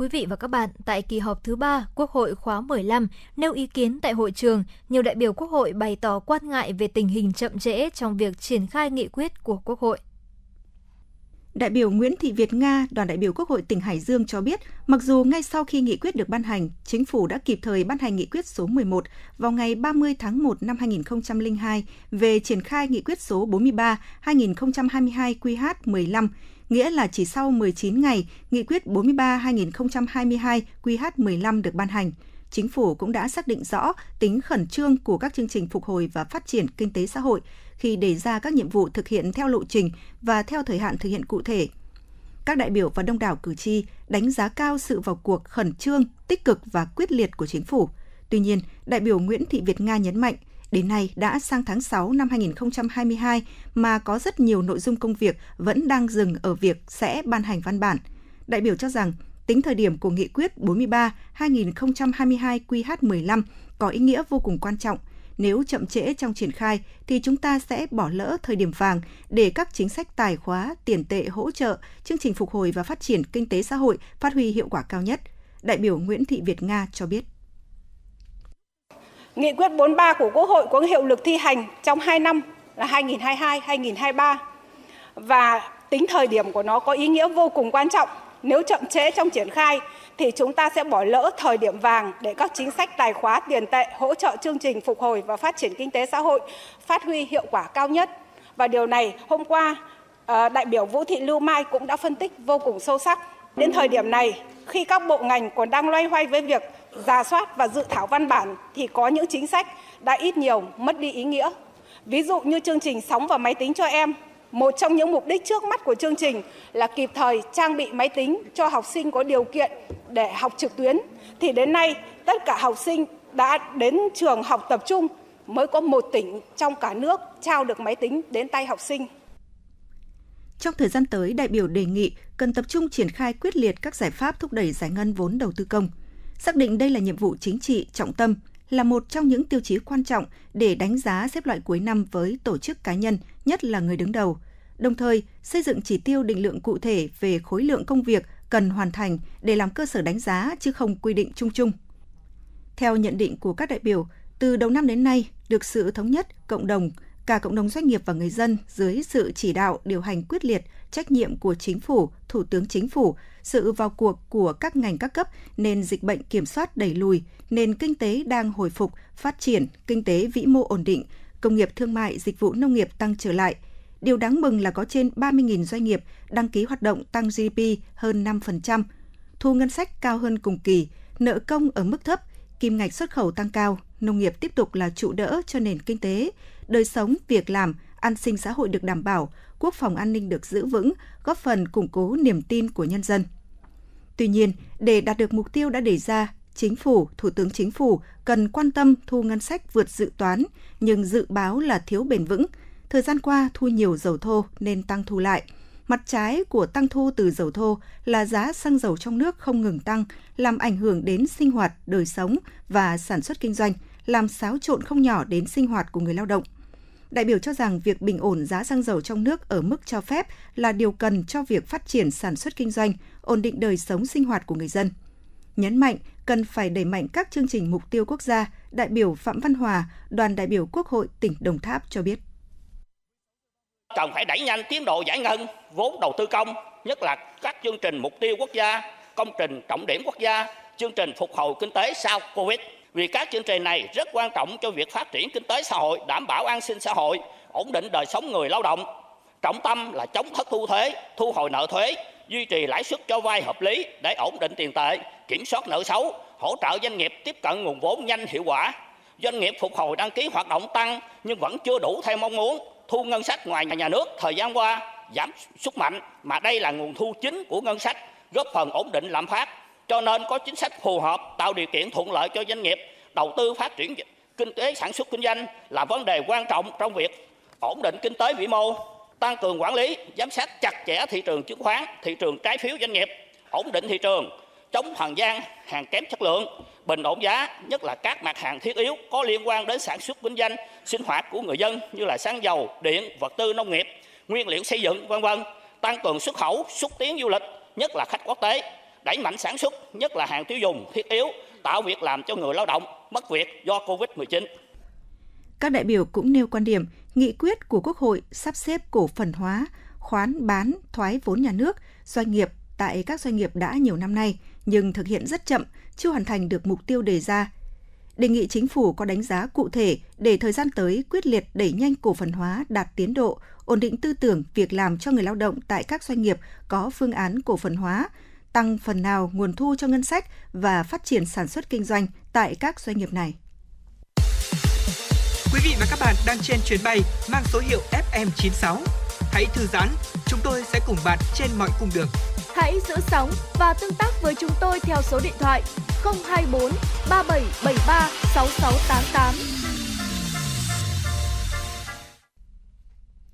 quý vị và các bạn, tại kỳ họp thứ ba Quốc hội khóa 15 nêu ý kiến tại hội trường, nhiều đại biểu Quốc hội bày tỏ quan ngại về tình hình chậm trễ trong việc triển khai nghị quyết của Quốc hội. Đại biểu Nguyễn Thị Việt Nga, đoàn đại biểu Quốc hội tỉnh Hải Dương cho biết, mặc dù ngay sau khi nghị quyết được ban hành, chính phủ đã kịp thời ban hành nghị quyết số 11 vào ngày 30 tháng 1 năm 2002 về triển khai nghị quyết số 43 2022 QH15, nghĩa là chỉ sau 19 ngày, nghị quyết 43 2022 QH15 được ban hành. Chính phủ cũng đã xác định rõ tính khẩn trương của các chương trình phục hồi và phát triển kinh tế xã hội khi đề ra các nhiệm vụ thực hiện theo lộ trình và theo thời hạn thực hiện cụ thể. Các đại biểu và đông đảo cử tri đánh giá cao sự vào cuộc khẩn trương, tích cực và quyết liệt của chính phủ. Tuy nhiên, đại biểu Nguyễn Thị Việt Nga nhấn mạnh, đến nay đã sang tháng 6 năm 2022 mà có rất nhiều nội dung công việc vẫn đang dừng ở việc sẽ ban hành văn bản. Đại biểu cho rằng, tính thời điểm của nghị quyết 43-2022 QH15 có ý nghĩa vô cùng quan trọng. Nếu chậm trễ trong triển khai thì chúng ta sẽ bỏ lỡ thời điểm vàng để các chính sách tài khóa, tiền tệ hỗ trợ, chương trình phục hồi và phát triển kinh tế xã hội phát huy hiệu quả cao nhất. Đại biểu Nguyễn Thị Việt Nga cho biết. Nghị quyết 43 của Quốc hội có hiệu lực thi hành trong 2 năm là 2022-2023 và tính thời điểm của nó có ý nghĩa vô cùng quan trọng. Nếu chậm trễ trong triển khai thì chúng ta sẽ bỏ lỡ thời điểm vàng để các chính sách tài khóa tiền tệ hỗ trợ chương trình phục hồi và phát triển kinh tế xã hội phát huy hiệu quả cao nhất. Và điều này hôm qua ờ, đại biểu Vũ Thị Lưu Mai cũng đã phân tích vô cùng sâu sắc. Đến thời điểm này, khi các bộ ngành còn đang loay hoay với việc ra soát và dự thảo văn bản thì có những chính sách đã ít nhiều mất đi ý nghĩa. Ví dụ như chương trình sóng và máy tính cho em Một trong những mục đích trước mắt của chương trình là kịp thời trang bị máy tính cho học sinh có điều kiện để học trực tuyến. Thì đến nay, tất cả học sinh đã đến trường học tập trung mới có một tỉnh trong cả nước trao được máy tính đến tay học sinh. Trong thời gian tới, đại biểu đề nghị cần tập trung triển khai quyết liệt các giải pháp thúc đẩy giải ngân vốn đầu tư công. Xác định đây là nhiệm vụ chính trị trọng tâm, là một trong những tiêu chí quan trọng để đánh giá xếp loại cuối năm với tổ chức cá nhân, nhất là người đứng đầu. Đồng thời, xây dựng chỉ tiêu định lượng cụ thể về khối lượng công việc cần hoàn thành để làm cơ sở đánh giá chứ không quy định chung chung. Theo nhận định của các đại biểu, từ đầu năm đến nay, được sự thống nhất, cộng đồng, cả cộng đồng doanh nghiệp và người dân dưới sự chỉ đạo điều hành quyết liệt, trách nhiệm của chính phủ, thủ tướng chính phủ, sự vào cuộc của các ngành các cấp nên dịch bệnh kiểm soát đẩy lùi, nền kinh tế đang hồi phục, phát triển, kinh tế vĩ mô ổn định, công nghiệp thương mại, dịch vụ nông nghiệp tăng trở lại. Điều đáng mừng là có trên 30.000 doanh nghiệp đăng ký hoạt động tăng GDP hơn 5%, thu ngân sách cao hơn cùng kỳ, nợ công ở mức thấp, kim ngạch xuất khẩu tăng cao, nông nghiệp tiếp tục là trụ đỡ cho nền kinh tế, đời sống, việc làm, an sinh xã hội được đảm bảo, quốc phòng an ninh được giữ vững, góp phần củng cố niềm tin của nhân dân. Tuy nhiên, để đạt được mục tiêu đã đề ra, Chính phủ, Thủ tướng Chính phủ cần quan tâm thu ngân sách vượt dự toán, nhưng dự báo là thiếu bền vững. Thời gian qua thu nhiều dầu thô nên tăng thu lại. Mặt trái của tăng thu từ dầu thô là giá xăng dầu trong nước không ngừng tăng, làm ảnh hưởng đến sinh hoạt, đời sống và sản xuất kinh doanh, làm xáo trộn không nhỏ đến sinh hoạt của người lao động. Đại biểu cho rằng việc bình ổn giá xăng dầu trong nước ở mức cho phép là điều cần cho việc phát triển sản xuất kinh doanh, ổn định đời sống sinh hoạt của người dân. Nhấn mạnh cần phải đẩy mạnh các chương trình mục tiêu quốc gia, đại biểu Phạm Văn Hòa, đoàn đại biểu Quốc hội tỉnh Đồng Tháp cho biết. Cần phải đẩy nhanh tiến độ giải ngân vốn đầu tư công, nhất là các chương trình mục tiêu quốc gia, công trình trọng điểm quốc gia, chương trình phục hồi kinh tế sau Covid vì các chương trình này rất quan trọng cho việc phát triển kinh tế xã hội, đảm bảo an sinh xã hội, ổn định đời sống người lao động. Trọng tâm là chống thất thu thuế, thu hồi nợ thuế, duy trì lãi suất cho vay hợp lý để ổn định tiền tệ, kiểm soát nợ xấu, hỗ trợ doanh nghiệp tiếp cận nguồn vốn nhanh hiệu quả. Doanh nghiệp phục hồi đăng ký hoạt động tăng nhưng vẫn chưa đủ theo mong muốn. Thu ngân sách ngoài nhà nước thời gian qua giảm sút mạnh mà đây là nguồn thu chính của ngân sách góp phần ổn định lạm phát cho nên có chính sách phù hợp, tạo điều kiện thuận lợi cho doanh nghiệp đầu tư phát triển kinh tế, sản xuất kinh doanh là vấn đề quan trọng trong việc ổn định kinh tế vĩ mô, tăng cường quản lý, giám sát chặt chẽ thị trường chứng khoán, thị trường trái phiếu doanh nghiệp, ổn định thị trường, chống hàng gian, hàng kém chất lượng, bình ổn giá, nhất là các mặt hàng thiết yếu có liên quan đến sản xuất kinh doanh, sinh hoạt của người dân như là xăng dầu, điện, vật tư, nông nghiệp, nguyên liệu xây dựng, vân vân, tăng cường xuất khẩu, xúc tiến du lịch, nhất là khách quốc tế đẩy mạnh sản xuất, nhất là hàng tiêu dùng thiết yếu, tạo việc làm cho người lao động mất việc do Covid-19. Các đại biểu cũng nêu quan điểm, nghị quyết của Quốc hội sắp xếp cổ phần hóa, khoán bán, thoái vốn nhà nước, doanh nghiệp tại các doanh nghiệp đã nhiều năm nay nhưng thực hiện rất chậm, chưa hoàn thành được mục tiêu đề ra. Đề nghị chính phủ có đánh giá cụ thể để thời gian tới quyết liệt đẩy nhanh cổ phần hóa đạt tiến độ, ổn định tư tưởng, việc làm cho người lao động tại các doanh nghiệp có phương án cổ phần hóa, tăng phần nào nguồn thu cho ngân sách và phát triển sản xuất kinh doanh tại các doanh nghiệp này. Quý vị và các bạn đang trên chuyến bay mang số hiệu FM96. Hãy thư giãn, chúng tôi sẽ cùng bạn trên mọi cung đường. Hãy giữ sóng và tương tác với chúng tôi theo số điện thoại 024 3773 6688.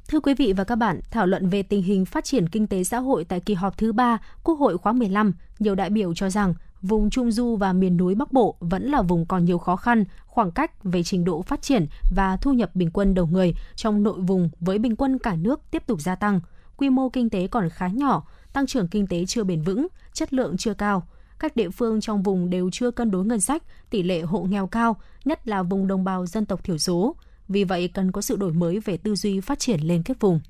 Thưa quý vị và các bạn, thảo luận về tình hình phát triển kinh tế xã hội tại kỳ họp thứ 3 Quốc hội khóa 15, nhiều đại biểu cho rằng vùng Trung Du và miền núi Bắc Bộ vẫn là vùng còn nhiều khó khăn, khoảng cách về trình độ phát triển và thu nhập bình quân đầu người trong nội vùng với bình quân cả nước tiếp tục gia tăng. Quy mô kinh tế còn khá nhỏ, tăng trưởng kinh tế chưa bền vững, chất lượng chưa cao. Các địa phương trong vùng đều chưa cân đối ngân sách, tỷ lệ hộ nghèo cao, nhất là vùng đồng bào dân tộc thiểu số, vì vậy cần có sự đổi mới về tư duy phát triển lên kết vùng.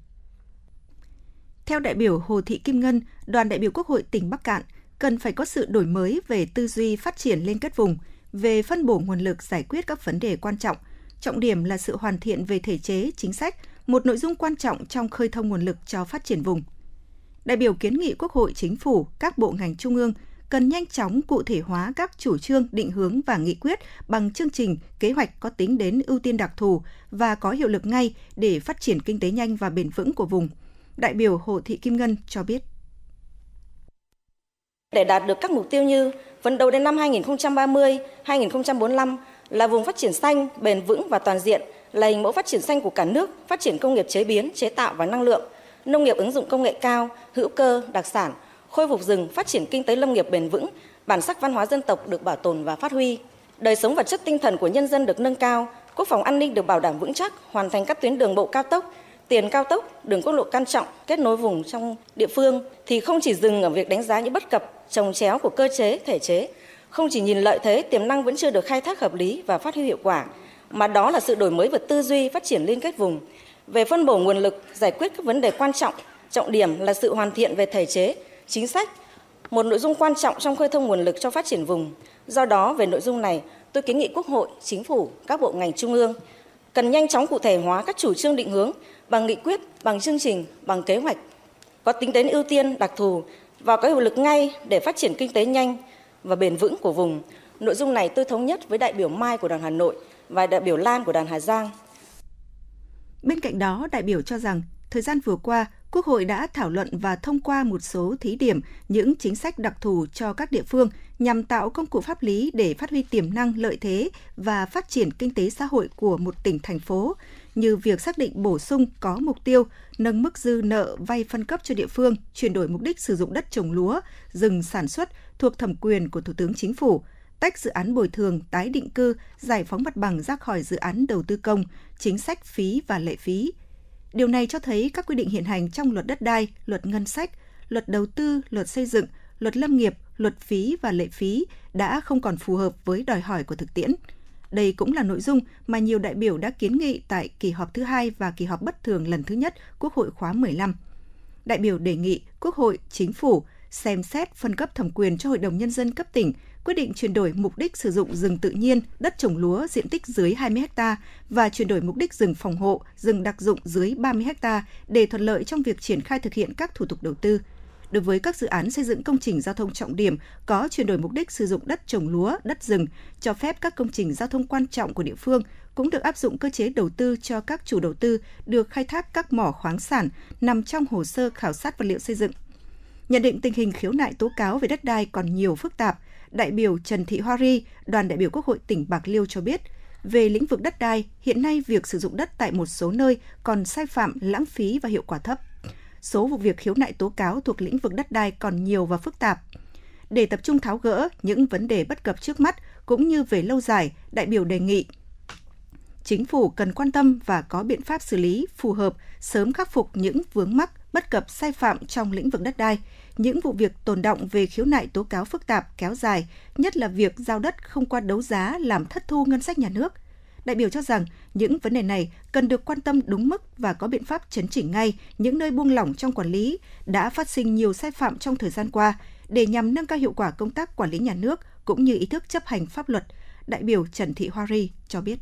Theo đại biểu Hồ Thị Kim Ngân, đoàn đại biểu Quốc hội tỉnh Bắc Cạn, cần phải có sự đổi mới về tư duy phát triển lên kết vùng, về phân bổ nguồn lực giải quyết các vấn đề quan trọng. Trọng điểm là sự hoàn thiện về thể chế, chính sách, một nội dung quan trọng trong khơi thông nguồn lực cho phát triển vùng. Đại biểu kiến nghị Quốc hội, Chính phủ, các bộ ngành trung ương cần nhanh chóng cụ thể hóa các chủ trương, định hướng và nghị quyết bằng chương trình, kế hoạch có tính đến ưu tiên đặc thù và có hiệu lực ngay để phát triển kinh tế nhanh và bền vững của vùng. Đại biểu Hồ Thị Kim Ngân cho biết. Để đạt được các mục tiêu như phấn đấu đến năm 2030, 2045 là vùng phát triển xanh, bền vững và toàn diện, là hình mẫu phát triển xanh của cả nước, phát triển công nghiệp chế biến, chế tạo và năng lượng, nông nghiệp ứng dụng công nghệ cao, hữu cơ, đặc sản, khôi phục rừng, phát triển kinh tế lâm nghiệp bền vững, bản sắc văn hóa dân tộc được bảo tồn và phát huy. Đời sống vật chất tinh thần của nhân dân được nâng cao, quốc phòng an ninh được bảo đảm vững chắc, hoàn thành các tuyến đường bộ cao tốc, tiền cao tốc, đường quốc lộ quan trọng kết nối vùng trong địa phương thì không chỉ dừng ở việc đánh giá những bất cập, trồng chéo của cơ chế, thể chế, không chỉ nhìn lợi thế, tiềm năng vẫn chưa được khai thác hợp lý và phát huy hiệu quả, mà đó là sự đổi mới về tư duy, phát triển liên kết vùng. Về phân bổ nguồn lực, giải quyết các vấn đề quan trọng, trọng điểm là sự hoàn thiện về thể chế, chính sách, một nội dung quan trọng trong khơi thông nguồn lực cho phát triển vùng. Do đó, về nội dung này, tôi kiến nghị Quốc hội, Chính phủ, các bộ ngành trung ương cần nhanh chóng cụ thể hóa các chủ trương định hướng bằng nghị quyết, bằng chương trình, bằng kế hoạch, có tính đến ưu tiên, đặc thù và có hiệu lực ngay để phát triển kinh tế nhanh và bền vững của vùng. Nội dung này tôi thống nhất với đại biểu Mai của đoàn Hà Nội và đại biểu Lan của đoàn Hà Giang. Bên cạnh đó, đại biểu cho rằng thời gian vừa qua, Quốc hội đã thảo luận và thông qua một số thí điểm những chính sách đặc thù cho các địa phương nhằm tạo công cụ pháp lý để phát huy tiềm năng lợi thế và phát triển kinh tế xã hội của một tỉnh thành phố, như việc xác định bổ sung có mục tiêu nâng mức dư nợ vay phân cấp cho địa phương, chuyển đổi mục đích sử dụng đất trồng lúa, rừng sản xuất thuộc thẩm quyền của Thủ tướng Chính phủ, tách dự án bồi thường, tái định cư, giải phóng mặt bằng ra khỏi dự án đầu tư công, chính sách phí và lệ phí. Điều này cho thấy các quy định hiện hành trong luật đất đai, luật ngân sách, luật đầu tư, luật xây dựng, luật lâm nghiệp, luật phí và lệ phí đã không còn phù hợp với đòi hỏi của thực tiễn – đây cũng là nội dung mà nhiều đại biểu đã kiến nghị tại kỳ họp thứ hai và kỳ họp bất thường lần thứ nhất Quốc hội khóa 15. Đại biểu đề nghị Quốc hội, Chính phủ xem xét phân cấp thẩm quyền cho Hội đồng Nhân dân cấp tỉnh quyết định chuyển đổi mục đích sử dụng rừng tự nhiên, đất trồng lúa diện tích dưới 20 ha và chuyển đổi mục đích rừng phòng hộ, rừng đặc dụng dưới 30 ha để thuận lợi trong việc triển khai thực hiện các thủ tục đầu tư – đối với các dự án xây dựng công trình giao thông trọng điểm có chuyển đổi mục đích sử dụng đất trồng lúa, đất rừng, cho phép các công trình giao thông quan trọng của địa phương cũng được áp dụng cơ chế đầu tư cho các chủ đầu tư được khai thác các mỏ khoáng sản nằm trong hồ sơ khảo sát vật liệu xây dựng. Nhận định tình hình khiếu nại tố cáo về đất đai còn nhiều phức tạp, đại biểu Trần Thị Hoa Ri, đoàn đại biểu Quốc hội tỉnh Bạc Liêu cho biết, về lĩnh vực đất đai, hiện nay việc sử dụng đất tại một số nơi còn sai phạm, lãng phí và hiệu quả thấp số vụ việc khiếu nại tố cáo thuộc lĩnh vực đất đai còn nhiều và phức tạp. Để tập trung tháo gỡ những vấn đề bất cập trước mắt cũng như về lâu dài, đại biểu đề nghị chính phủ cần quan tâm và có biện pháp xử lý phù hợp, sớm khắc phục những vướng mắc, bất cập sai phạm trong lĩnh vực đất đai, những vụ việc tồn động về khiếu nại tố cáo phức tạp kéo dài, nhất là việc giao đất không qua đấu giá làm thất thu ngân sách nhà nước – Đại biểu cho rằng những vấn đề này cần được quan tâm đúng mức và có biện pháp chấn chỉnh ngay những nơi buông lỏng trong quản lý đã phát sinh nhiều sai phạm trong thời gian qua để nhằm nâng cao hiệu quả công tác quản lý nhà nước cũng như ý thức chấp hành pháp luật. Đại biểu Trần Thị Hoa Ri cho biết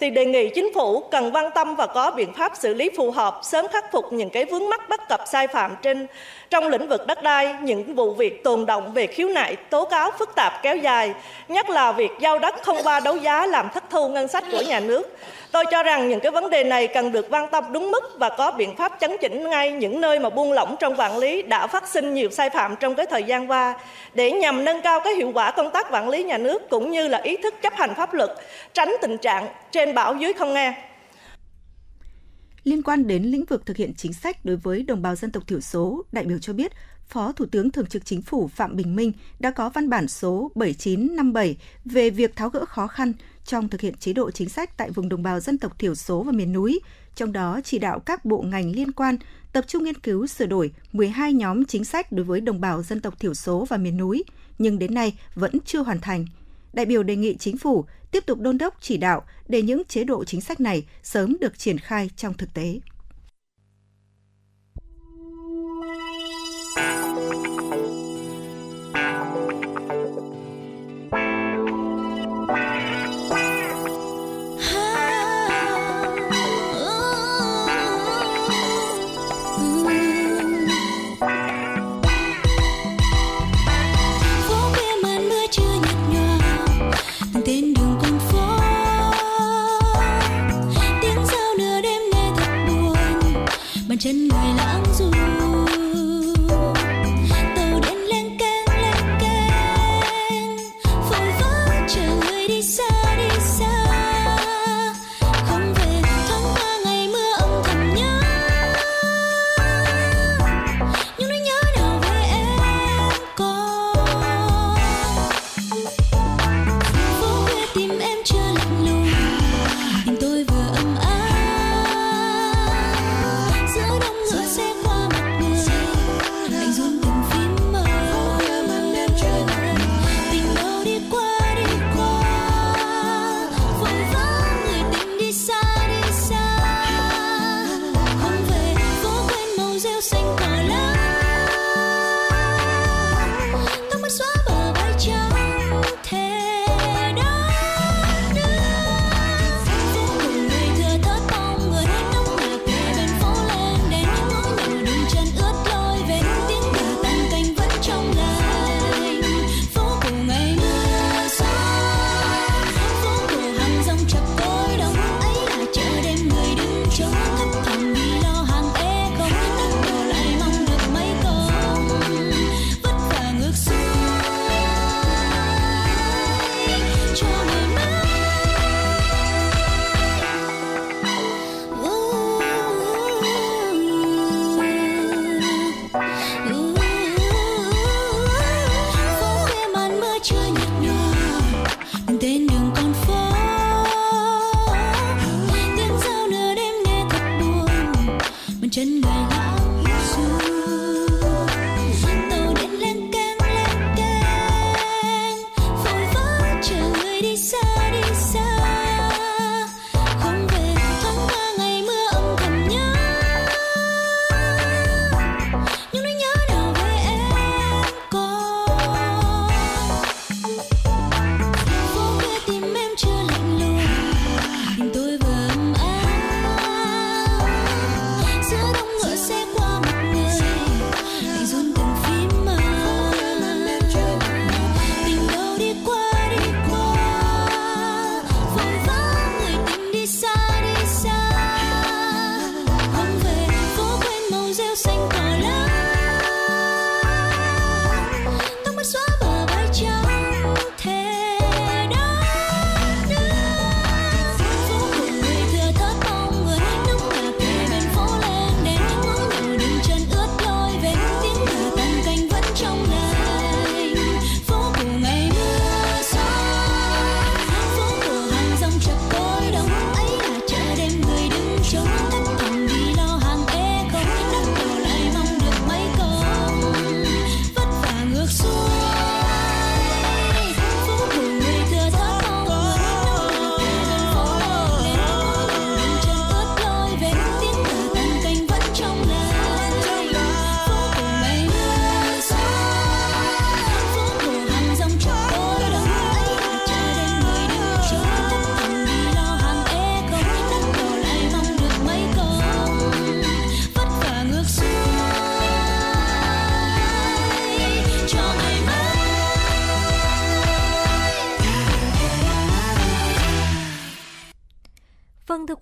thì đề nghị chính phủ cần quan tâm và có biện pháp xử lý phù hợp, sớm khắc phục những cái vướng mắc bất cập sai phạm trên trong lĩnh vực đất đai những vụ việc tồn động về khiếu nại tố cáo phức tạp kéo dài nhất là việc giao đất không qua đấu giá làm thất thu ngân sách của nhà nước Tôi cho rằng những cái vấn đề này cần được quan tâm đúng mức và có biện pháp chấn chỉnh ngay những nơi mà buông lỏng trong quản lý đã phát sinh nhiều sai phạm trong cái thời gian qua để nhằm nâng cao cái hiệu quả công tác quản lý nhà nước cũng như là ý thức chấp hành pháp luật, tránh tình trạng trên bảo dưới không nghe. Liên quan đến lĩnh vực thực hiện chính sách đối với đồng bào dân tộc thiểu số, đại biểu cho biết Phó Thủ tướng Thường trực Chính phủ Phạm Bình Minh đã có văn bản số 7957 về việc tháo gỡ khó khăn trong thực hiện chế độ chính sách tại vùng đồng bào dân tộc thiểu số và miền núi, trong đó chỉ đạo các bộ ngành liên quan tập trung nghiên cứu sửa đổi 12 nhóm chính sách đối với đồng bào dân tộc thiểu số và miền núi, nhưng đến nay vẫn chưa hoàn thành. Đại biểu đề nghị chính phủ tiếp tục đôn đốc chỉ đạo để những chế độ chính sách này sớm được triển khai trong thực tế.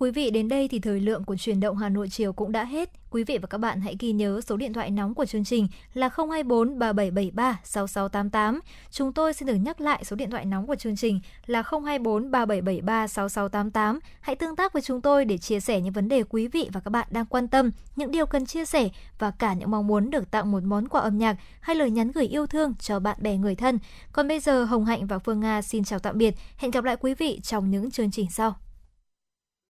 quý vị, đến đây thì thời lượng của truyền động Hà Nội chiều cũng đã hết. Quý vị và các bạn hãy ghi nhớ số điện thoại nóng của chương trình là 024 3773 6688. Chúng tôi xin được nhắc lại số điện thoại nóng của chương trình là 024 3773 6688. Hãy tương tác với chúng tôi để chia sẻ những vấn đề quý vị và các bạn đang quan tâm, những điều cần chia sẻ và cả những mong muốn được tặng một món quà âm nhạc hay lời nhắn gửi yêu thương cho bạn bè người thân. Còn bây giờ Hồng Hạnh và Phương Nga xin chào tạm biệt. Hẹn gặp lại quý vị trong những chương trình sau.